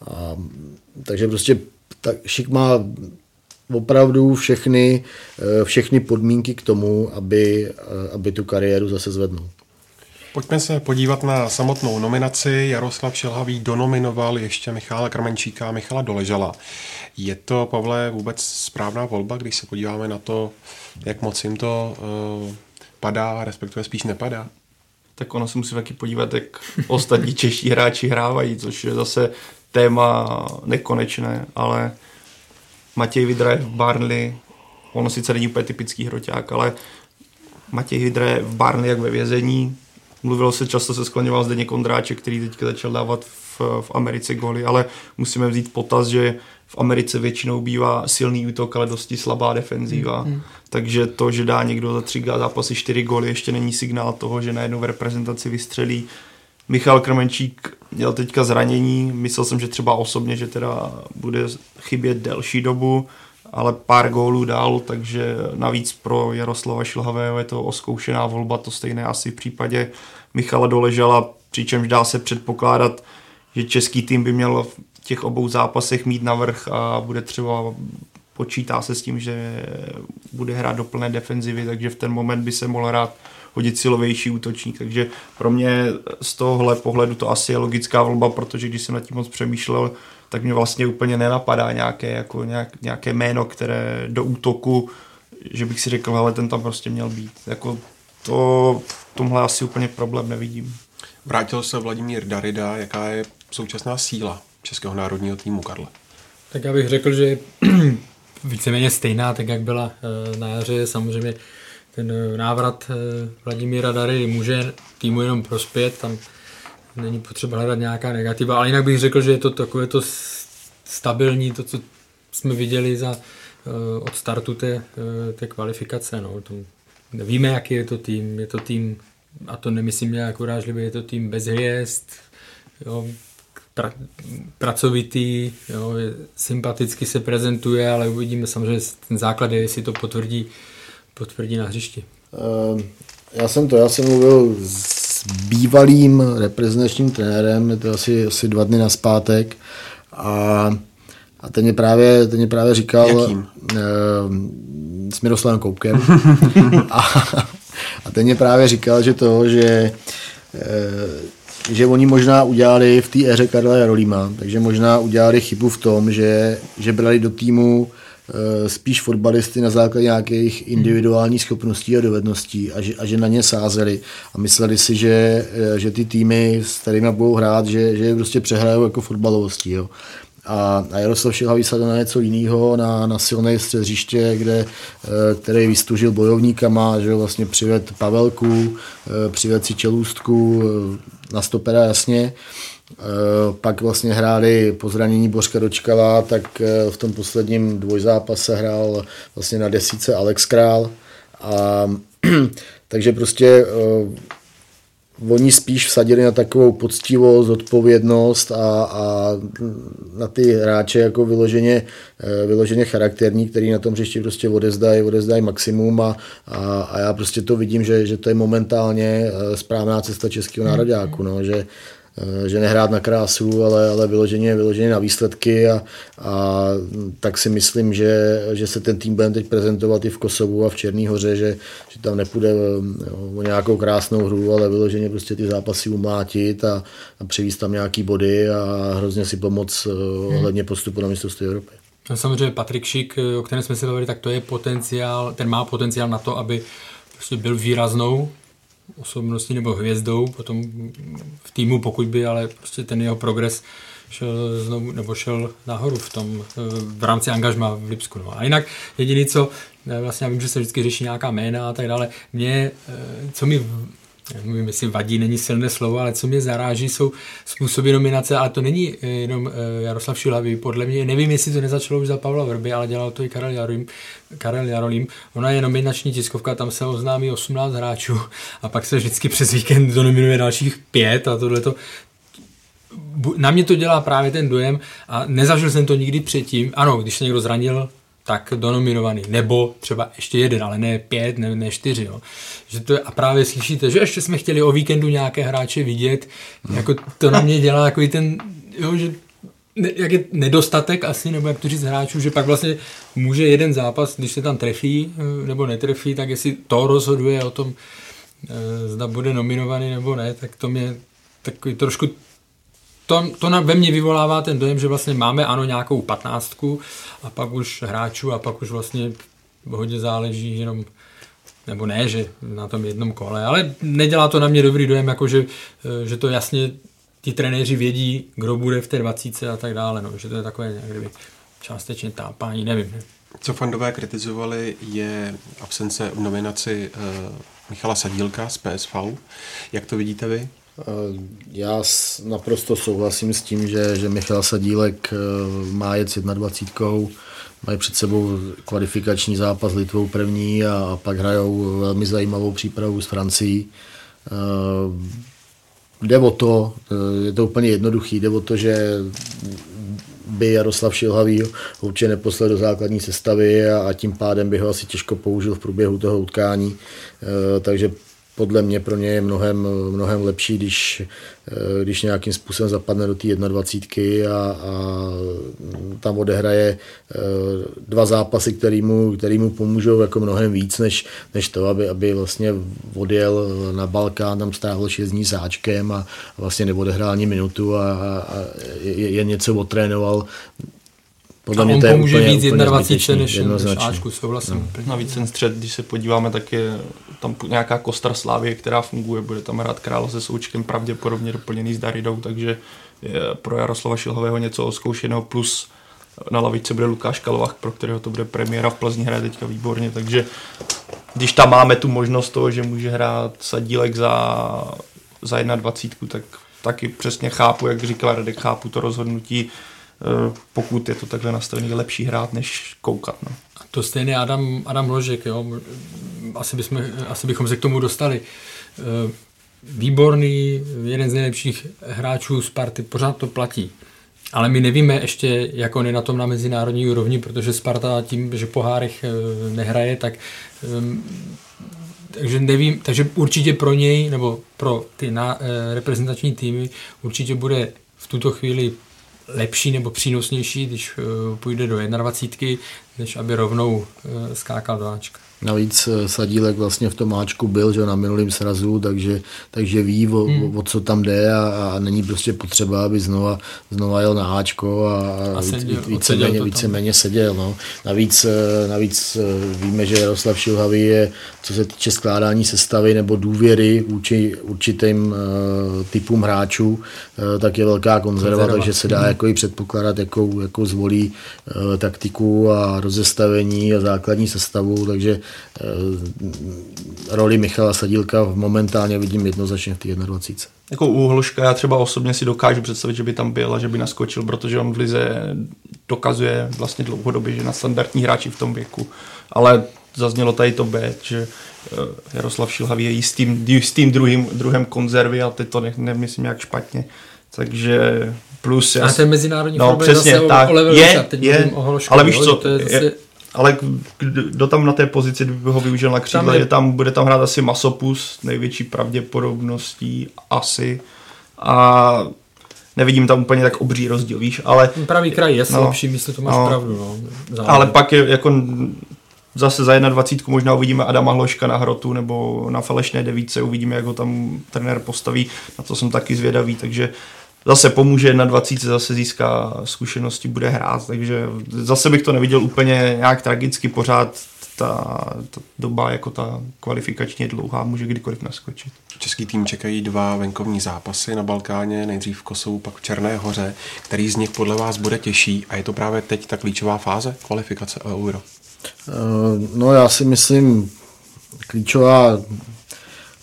A, takže prostě tak Šik má opravdu všechny, všechny podmínky k tomu, aby, aby tu kariéru zase zvednul. Pojďme se podívat na samotnou nominaci. Jaroslav Šelhavý donominoval ještě Michála Krmenčíka a Michala Doležala. Je to, Pavle, vůbec správná volba, když se podíváme na to, jak moc jim to uh, padá, respektive spíš nepadá? Tak ono se musí taky podívat, jak ostatní čeští hráči hrávají, což je zase téma nekonečné, ale Matěj Vidra je v Barnley, ono sice není úplně typický hroťák, ale Matěj Vidra je v Barnley jak ve vězení, Mluvilo se, často se skloňoval zde Kondráček, který teďka začal dávat v, v Americe goly, ale musíme vzít potaz, že v Americe většinou bývá silný útok, ale dosti slabá defenzíva. Mm, mm. Takže to, že dá někdo za tři zápasy čtyři góly, ještě není signál toho, že najednou v reprezentaci vystřelí. Michal Krmenčík měl teďka zranění, myslel jsem, že třeba osobně, že teda bude chybět delší dobu, ale pár gólů dal, takže navíc pro Jaroslava Šilhavého je to oskoušená volba, to stejné asi v případě Michala Doležela, přičemž dá se předpokládat, že český tým by měl v těch obou zápasech mít navrh a bude třeba počítá se s tím, že bude hrát do plné defenzivy, takže v ten moment by se mohl hrát hodit silovější útočník, takže pro mě z tohohle pohledu to asi je logická volba, protože když jsem nad tím moc přemýšlel, tak mě vlastně úplně nenapadá nějaké, jako nějak, nějaké jméno, které do útoku, že bych si řekl, ale ten tam prostě měl být. Jako to v tomhle asi úplně problém nevidím. Vrátil se Vladimír Darida, jaká je současná síla Českého národního týmu, Karle? Tak já bych řekl, že víceméně stejná, tak jak byla eh, na jaře. Samozřejmě ten eh, návrat eh, Vladimíra Dary může týmu jenom prospět, tam není potřeba hledat nějaká negativa, ale jinak bych řekl, že je to takové to stabilní, to, co jsme viděli za, od startu té, té kvalifikace. No. To, víme, jaký je to tým. Je to tým, a to nemyslím nějak urážlivě, je to tým bez hvězd, jo, pra, pracovitý, jo, sympaticky se prezentuje, ale uvidíme samozřejmě ten základ je, jestli to potvrdí, potvrdí na hřišti. Uh, já jsem to, já jsem mluvil s bývalým reprezentačním trenérem, je to asi, asi dva dny na zpátek a, a ten mě právě, ten mě právě říkal Jakým? Uh, s Miroslavem Koupkem a, a ten mě právě říkal, že to, že uh, že oni možná udělali v té éře Karla Jarolíma, takže možná udělali chybu v tom, že, že brali do týmu spíš fotbalisty na základě nějakých individuálních schopností a dovedností a že, a že na ně sázeli a mysleli si, že, e, že ty týmy, s kterými budou hrát, že, že je prostě přehrajou jako fotbalovostí. Jo a, a Jaroslav Šilhavý se na něco jiného, na, na silné střed kde, eh, který vystužil bojovníkama, že vlastně přived Pavelku, eh, přived si Čelůstku, eh, na stopera jasně, pak vlastně hráli po zranění Bořka Dočkala, tak v tom posledním dvojzápase hrál vlastně na desíce Alex Král. A takže prostě oni spíš vsadili na takovou poctivost, odpovědnost a, a na ty hráče jako vyloženě, eh, vyloženě charakterní, který na tom hřišti prostě odezdají, odezdají maximum a, a, a, já prostě to vidím, že, že to je momentálně eh, správná cesta českého nároďáku, no, že, Eh, že nehrát na krásu, ale, ale vyloženě, vyloženě na výsledky a, a tak si myslím, že, že se ten tým bude teď prezentovat i v Kosovu a v Černý hoře, že, že tam nepůjde eh, o nějakou krásnou hru, ale vyloženě prostě ty zápasy umlátit a, a přivízt tam nějaký body a hrozně si pomoct eh, hmm. ohledně postupu na mistrovství Evropy. No, samozřejmě Patrik Šik, o kterém jsme se bavili, tak to je potenciál, ten má potenciál na to, aby prostě byl výraznou osobností nebo hvězdou potom v týmu, pokud by, ale prostě ten jeho progres šel znovu, nebo šel nahoru v tom, v rámci angažma v Lipsku. No. A jinak jediný, co, vlastně já vím, že se vždycky řeší nějaká jména a tak dále, mě, co mi nevím, jestli vadí, není silné slovo, ale co mě zaráží, jsou způsoby nominace, ale to není eh, jenom eh, Jaroslav Šilavý, podle mě, nevím, jestli to nezačalo už za Pavla Vrby, ale dělal to i Karel Jarolím, Karel Jarolím. Ona je nominační tiskovka, tam se oznámí 18 hráčů a pak se vždycky přes víkend donominuje dalších pět a tohle to na mě to dělá právě ten dojem a nezažil jsem to nikdy předtím. Ano, když se někdo zranil, tak donominovaný. Nebo třeba ještě jeden, ale ne pět, ne, ne čtyři. Jo. Že to je, a právě slyšíte, že ještě jsme chtěli o víkendu nějaké hráče vidět, jako to na mě dělá jako ten, jo, že jak je nedostatek asi, nebo jak to říct hráčů, že pak vlastně může jeden zápas, když se tam trefí eh, nebo netrefí, tak jestli to rozhoduje o tom, eh, zda bude nominovaný nebo ne, tak to mě takový trošku to, to na, ve mně vyvolává ten dojem, že vlastně máme ano nějakou patnáctku a pak už hráčů a pak už vlastně hodně záleží jenom nebo ne, že na tom jednom kole, ale nedělá to na mě dobrý dojem, jako že, že to jasně ti trenéři vědí, kdo bude v té dvacíce a tak dále, no, že to je takové nějak kdyby částečně tápání, nevím. Ne. Co fandové kritizovali je absence v nominaci uh, Michala Sadílka z PSV. Jak to vidíte vy? Eh, já naprosto souhlasím s tím, že, že Michal Sadílek eh, má jet s 21. Mají před sebou kvalifikační zápas Litvou první a pak hrajou velmi zajímavou přípravu s Francií. Eh, jde o to, je to úplně jednoduchý, jde o to, že by Jaroslav Šilhavý určitě neposlal do základní sestavy a, a tím pádem by ho asi těžko použil v průběhu toho utkání. Takže podle mě pro ně je mnohem, mnohem lepší, když, eh, když nějakým způsobem zapadne do té 21 a, a tam odehraje eh, dva zápasy, který mu, který mu pomůžou jako mnohem víc, než, než to, aby, aby vlastně odjel na Balkán, tam strávil 6 dní sáčkem a vlastně neodehrál ani minutu a, a jen něco otrénoval podle a mě on to je pomůže úplně, víc 21 než, než Ačku, souhlasím. No. Navíc ten střed, když se podíváme, tak je tam nějaká kostra Slávie, která funguje, bude tam hrát Král se Součkem, pravděpodobně doplněný s Daridou, takže je pro Jaroslava Šilhového něco oskoušeného, plus na lavičce bude Lukáš Kalovach, pro kterého to bude premiéra v Plzni, hraje teďka výborně, takže když tam máme tu možnost toho, že může hrát Sadílek za, za 21, tak taky přesně chápu, jak říkal Radek, chápu to rozhodnutí, Eh, pokud je to takhle nastavený, lepší hrát, než koukat. No. To stejný Adam, Adam Ložek, jo. Asi, bychom, asi bychom se k tomu dostali. Eh, výborný, jeden z nejlepších hráčů Sparty, pořád to platí. Ale my nevíme ještě, jak on je na tom na mezinárodní úrovni, protože Sparta tím, že pohárech eh, nehraje, tak takže nevím, takže určitě pro něj, nebo pro ty na, reprezentační týmy určitě bude v tuto chvíli lepší nebo přínosnější, když eh, půjde do 21, než aby rovnou eh, skákal do Ačka. Navíc eh, Sadílek vlastně v tom máčku byl, že na minulým srazu, takže, takže ví, o, hmm. o, co tam jde a, a není prostě potřeba, aby znova, znova jel na Ačko a, a seděl, víceméně, víceméně seděl. No. Navíc, eh, navíc eh, víme, že Jaroslav Šilhavý je, co se týče skládání sestavy nebo důvěry vůči určitým uh, typům hráčů, uh, tak je velká konzerva, konzerva. takže se dá hmm. jako i předpokládat, jakou, jakou zvolí uh, taktiku a rozestavení a základní sestavu, takže roli Michala Sadílka momentálně vidím jednoznačně v té 21. Jako úhložka já třeba osobně si dokážu představit, že by tam byl a že by naskočil, protože on v Lize dokazuje vlastně dlouhodobě, že na standardní hráči v tom věku. Ale zaznělo tady to B, že eh, Jaroslav Šilhavý je jistým, jistým druhým, druhým konzervy a teď to ne, nemyslím jak špatně. Takže plus... A ten mezinárodní no, přesně, zase tak, o je, je, ale víš co, to je zase... je, ale kdo tam na té pozici, kdyby ho využil na křídle, tam je... je tam, bude tam hrát asi Masopus, největší pravděpodobností asi. A nevidím tam úplně tak obří rozdíl, víš, ale... Pravý kraj je no, lepší, myslím, to máš no, pravdu, no. Zároveň. Ale pak je jako zase za 21 možná uvidíme Adama Hloška na hrotu nebo na falešné devíce, uvidíme, jak ho tam trenér postaví, na to jsem taky zvědavý, takže zase pomůže na 20, zase získá zkušenosti, bude hrát, takže zase bych to neviděl úplně nějak tragicky, pořád ta, ta doba jako ta kvalifikačně dlouhá může kdykoliv naskočit. Český tým čekají dva venkovní zápasy na Balkáně, nejdřív v Kosovu, pak v Černé hoře. Který z nich podle vás bude těžší a je to právě teď ta klíčová fáze kvalifikace o Euro? Eh, no já si myslím, klíčová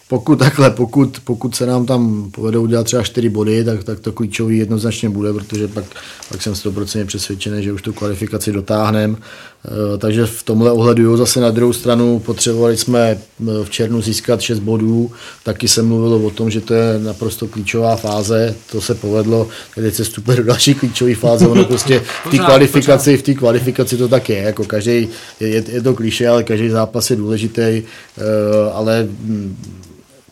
pokud takhle, pokud, pokud se nám tam povedou udělat třeba 4 body, tak, tak to klíčový jednoznačně bude, protože pak, pak jsem 100% přesvědčený, že už tu kvalifikaci dotáhneme. E, takže v tomhle ohledu zase na druhou stranu potřebovali jsme eh, v černu získat 6 bodů, taky se mluvilo o tom, že to je naprosto klíčová fáze, to se povedlo, teď se vstupuje do další klíčové fáze, ono prostě v té kvalifikaci, v té kvalifikaci to tak je, jako každý, je, je, to klíše, ale každý zápas je důležitý, e, ale hm,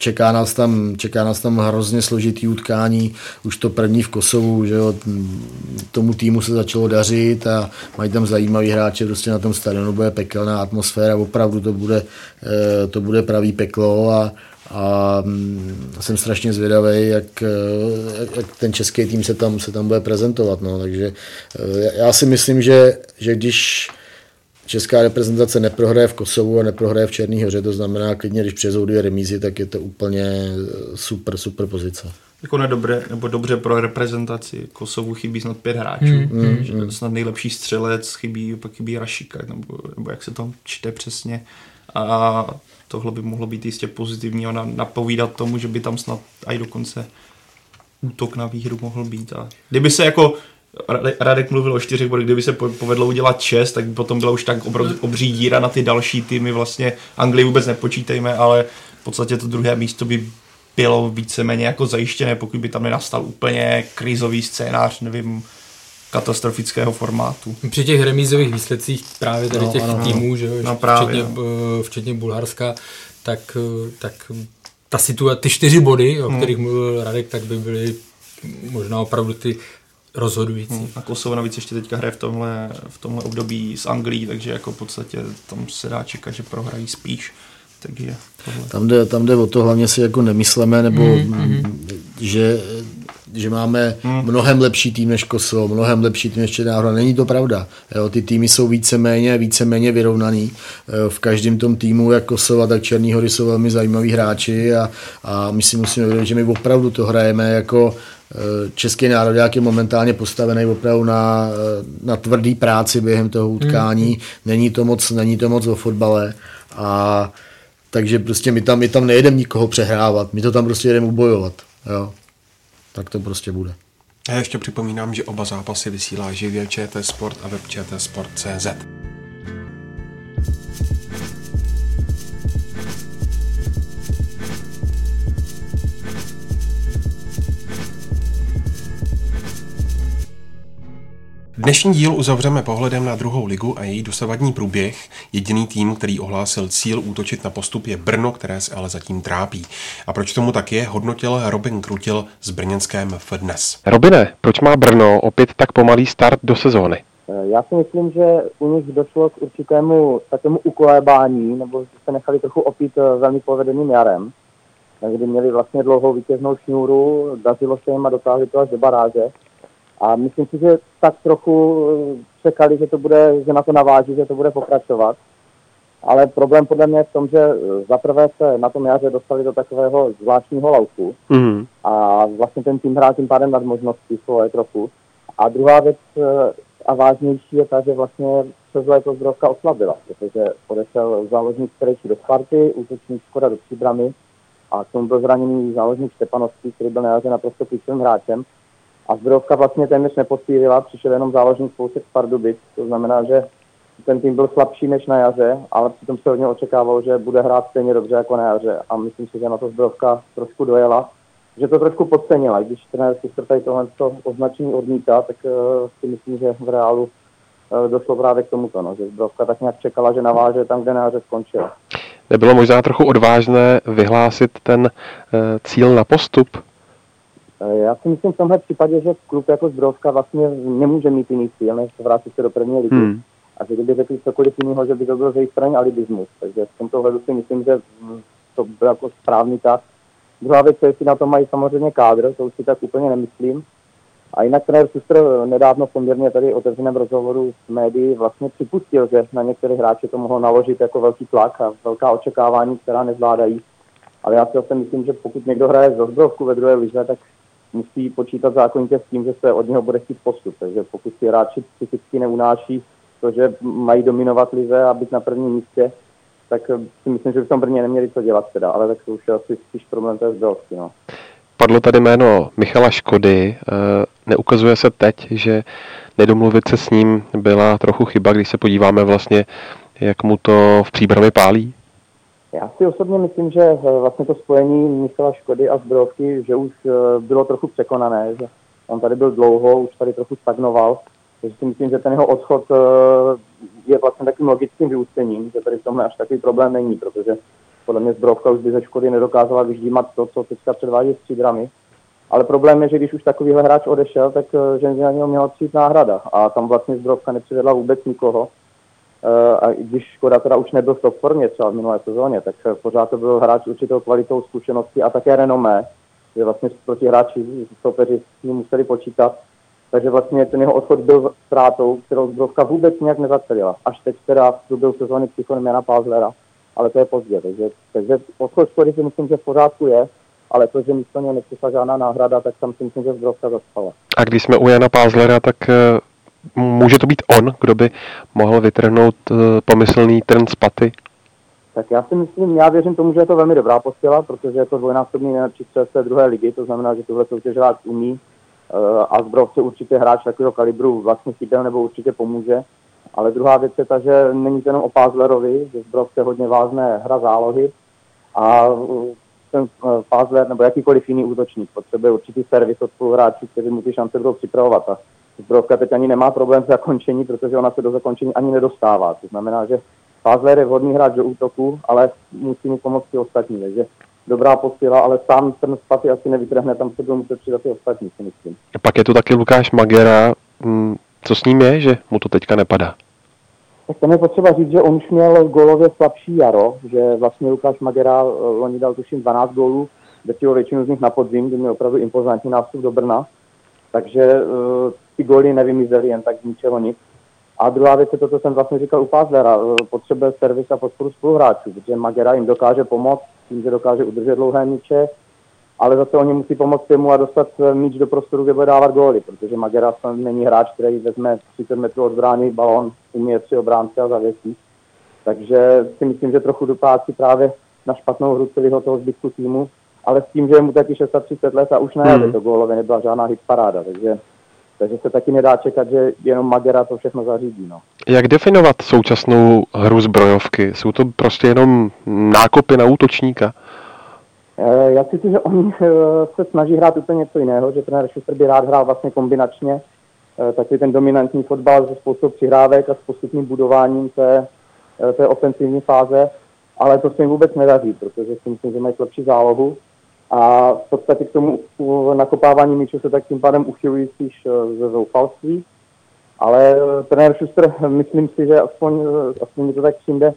čeká nás tam, čeká nás tam hrozně složitý utkání, už to první v Kosovu, že jo, tomu týmu se začalo dařit a mají tam zajímavý hráče, prostě na tom stadionu bude pekelná atmosféra, opravdu to bude, eh, to bude pravý peklo a, a mm, jsem strašně zvědavý, jak, eh, jak ten český tým se tam, se tam bude prezentovat. No. Takže eh, já si myslím, že, že když česká reprezentace neprohraje v Kosovu a neprohraje v Černý hoře, to znamená klidně, když přijezou dvě remízy, tak je to úplně super, super pozice. Jako nedobre, nebo dobře pro reprezentaci. Kosovu chybí snad pět hráčů, mm, mm, že mm. snad nejlepší střelec, chybí, pak chybí Rašika, nebo, nebo jak se to čte přesně. A tohle by mohlo být jistě pozitivní a napovídat tomu, že by tam snad i dokonce útok na výhru mohl být. A kdyby se jako Radek mluvil o čtyřech bodech, kdyby se povedlo udělat šest, tak by potom byla už tak obří díra na ty další týmy, vlastně Anglii vůbec nepočítejme, ale v podstatě to druhé místo by bylo víceméně jako zajištěné, pokud by tam nenastal úplně krizový scénář, nevím, katastrofického formátu. Při těch remízových výsledcích právě tady no, těch ano, týmů, že jo, no, včetně, eh, včetně Bulharska, tak, tak ta situace, ty čtyři body, o hmm. kterých mluvil Radek, tak by byly možná opravdu ty rozhodující. Hmm. A Kosovo navíc ještě teďka hraje v tomhle, v tomhle období s Anglií, takže jako v podstatě tam se dá čekat, že prohrají spíš. Takže tam jde, tam jde o to, hlavně si jako nemyslíme, nebo mm-hmm. že, že máme mm. mnohem lepší tým než Kosovo, mnohem lepší tým než Černá hora. Není to pravda. Jo, ty týmy jsou víceméně, víceméně vyrovnaný. V každém tom týmu, jak Kosova, tak Černý hory jsou velmi zajímaví hráči a, a my si musíme vědět, že my opravdu to hrajeme jako český národ je momentálně postavený opravdu na, eh, na tvrdý práci během toho utkání. Mm. Není, to moc, není to moc o fotbale. A takže prostě my tam, my tam nejedeme nikoho přehrávat, my to tam prostě jedeme ubojovat. Jo. Tak to prostě bude. Já ještě připomínám, že oba zápasy vysílá živě ČT Sport a web ČT Sport.cz. Dnešní díl uzavřeme pohledem na druhou ligu a její dosavadní průběh. Jediný tým, který ohlásil cíl útočit na postup je Brno, které se ale zatím trápí. A proč tomu tak je, hodnotil Robin Krutil z brněnském dnes. Robine, proč má Brno opět tak pomalý start do sezóny? Já si myslím, že u nich došlo k určitému takovému ukolébání, nebo se nechali trochu opít eh, velmi povedeným jarem, kdy měli vlastně dlouhou vítěznou šňůru, dařilo se jim a dotáhli to až do baráže. A myslím si, že tak trochu eh, čekali, že to bude, že na to naváží, že to bude pokračovat. Ale problém podle mě je v tom, že eh, zaprvé se na tom jaře dostali do takového zvláštního lauku mm. a vlastně ten tým hrál tím pádem nad možností svoje trochu. A druhá věc eh, a vážnější je ta, že vlastně přes léto zdrovka oslabila, protože odešel záložník Strejčí do Sparty, útočník Škoda do Příbramy a k tomu byl zraněný záložník Stepanovský, který byl na jaře naprosto klíčovým hráčem. A Zbrojovka vlastně téměř nepostýlila, přišel jenom záložník Spousek z Pardubic, to znamená, že ten tým byl slabší než na jaře, ale přitom se od něho očekávalo, že bude hrát stejně dobře jako na jaře a myslím si, že na to Zbrojovka trošku dojela, že to trošku podcenila. Když trenér si tady tohle označení odmítá, tak uh, si myslím, že v reálu uh, došlo právě k tomuto, no, že Zbrojovka tak nějak čekala, že naváže tam, kde na jaře skončila. Nebylo možná trochu odvážné vyhlásit ten uh, cíl na postup? Eh, já si myslím v tomhle případě, že klub jako Zdrovka vlastně nemůže mít jiný cíl, než vrátit se do první ligy. Hmm. A že kdyby řekli cokoliv jiného, že by to byl z jejich strany alibismus. Takže v tomto hledu si myslím, že to byl jako správný tak. Druhá věc, jestli na to mají samozřejmě kádr, to už si tak úplně nemyslím. A jinak trenér Suster nedávno poměrně tady otevřeném rozhovoru s médií vlastně připustil, že na některé hráče to mohlo naložit jako velký tlak a velká očekávání, která nezvládají. Ale já si zase myslím, že pokud někdo hraje z Ozdrovku ve druhé lize, tak musí počítat zákonitě s tím, že se od něho bude chtít postup. Takže pokud si hráči psychicky neunáší to, že mají dominovat lize a být na prvním místě, tak si myslím, že v tom Brně neměli co dělat teda, ale tak to už je asi spíš problém té zbrojovky. No. Padlo tady jméno Michala Škody. Eh, neukazuje se teď, že nedomluvit se s ním byla trochu chyba, když se podíváme vlastně, jak mu to v příbrami pálí? Já si osobně myslím, že eh, vlastně to spojení Michala Škody a Zbrojovky, že už eh, bylo trochu překonané, že on tady byl dlouho, už tady trochu stagnoval, takže si myslím, že ten jeho odchod eh, je vlastně takým logickým vyústěním, že tady v tomhle až takový problém není, protože podle mě Zbrojovka už by ze Škody nedokázala vyždímat to, co teďka předvádí s třídrami. Ale problém je, že když už takovýhle hráč odešel, tak že na něho měla přijít náhrada. A tam vlastně Zbrojovka nepřivedla vůbec nikoho a když Škoda teda už nebyl v top formě třeba v minulé sezóně, tak eh, pořád to byl hráč určitou kvalitou zkušenosti a také renomé, že vlastně proti hráči soupeři s ním museli počítat. Takže vlastně ten jeho odchod byl ztrátou, kterou Zbrovka vůbec nějak nezacelila. Až teď teda v průběhu sezóny přichodem Jana Pázlera, ale to je pozdě. Takže, takže odchod Škody si myslím, že v pořádku je, ale to, že místo něj nepřišla žádná náhrada, tak tam si myslím, že Zbrovka zaspala. A když jsme u Jana Pázlera, tak eh, může to být on, kdo by mohl vytrhnout uh, pomyslný trn z paty? Tak já si myslím, já věřím tomu, že je to velmi dobrá posila, protože je to dvojnásobný nejlepší z té druhé ligy, to znamená, že soutěž hráč umí uh, a Zbrov se určitě hráč takového kalibru vlastně chyběl nebo určitě pomůže. Ale druhá věc je ta, že není to jenom o Pázlerovi, že Zbrov se hodně vážné hra zálohy a ten Pázler nebo jakýkoliv jiný útočník potřebuje určitý servis od spoluhráčů, kteří mu ty šance budou připravovat. A Zbrojovka teď ani nemá problém s zakončení, protože ona se do zakončení ani nedostává. To znamená, že Fázler je vhodný hráč do útoku, ale musí mu pomoct i ostatní. Takže dobrá posila, ale sám ten spaty asi nevytrhne, tam se budou muset přidat i ostatní, si myslím. Pak je tu taky Lukáš Magera, mm, co s ním je, že mu to teďka nepadá? Tak tam je potřeba říct, že on už měl golově slabší jaro, že vlastně Lukáš Magera eh, loni dal tuším 12 gólů, drtivou většinu z nich na podzim, kdy měl opravdu impozantní nástup do Brna. Takže uh, ty góly nevymizely jen tak z ničeho nic. A druhá věc je to, co jsem vlastně říkal u Pázlera, potřebuje servis a podporu spoluhráčů, protože Magera jim dokáže pomoct tím, že dokáže udržet dlouhé míče, ale zase oni musí pomoct tomu a dostat míč do prostoru, kde bude dávat góly, protože Magera není hráč, který vezme 30 metrů od brány balón, umí tři obránce a zavěsí. Takže si myslím, že trochu dopácí právě na špatnou hru celého toho zbytku týmu, ale s tím, že je mu taky 630 let a už ne, hmm. to gólově nebyla žádná hit paráda, takže takže se taky nedá čekat, že jenom Magera to všechno zařídí. No. Jak definovat současnou hru zbrojovky? Jsou to prostě jenom nákopy na útočníka? Eh, já si myslím, že oni eh, se snaží hrát úplně něco jiného, že trenér Schuster by rád hrál vlastně kombinačně, eh, taky ten dominantní fotbal se spoustou přihrávek a s postupným budováním té, té ofensivní fáze, ale to se jim vůbec nedaří, protože si myslím, že mají lepší zálohu a v podstatě k tomu nakopávání míčů se tak tím pádem uchylují spíš eh, ze zoufalství. Ale eh, trenér Schuster, myslím si, že aspoň, eh, aspoň mi to tak přijde,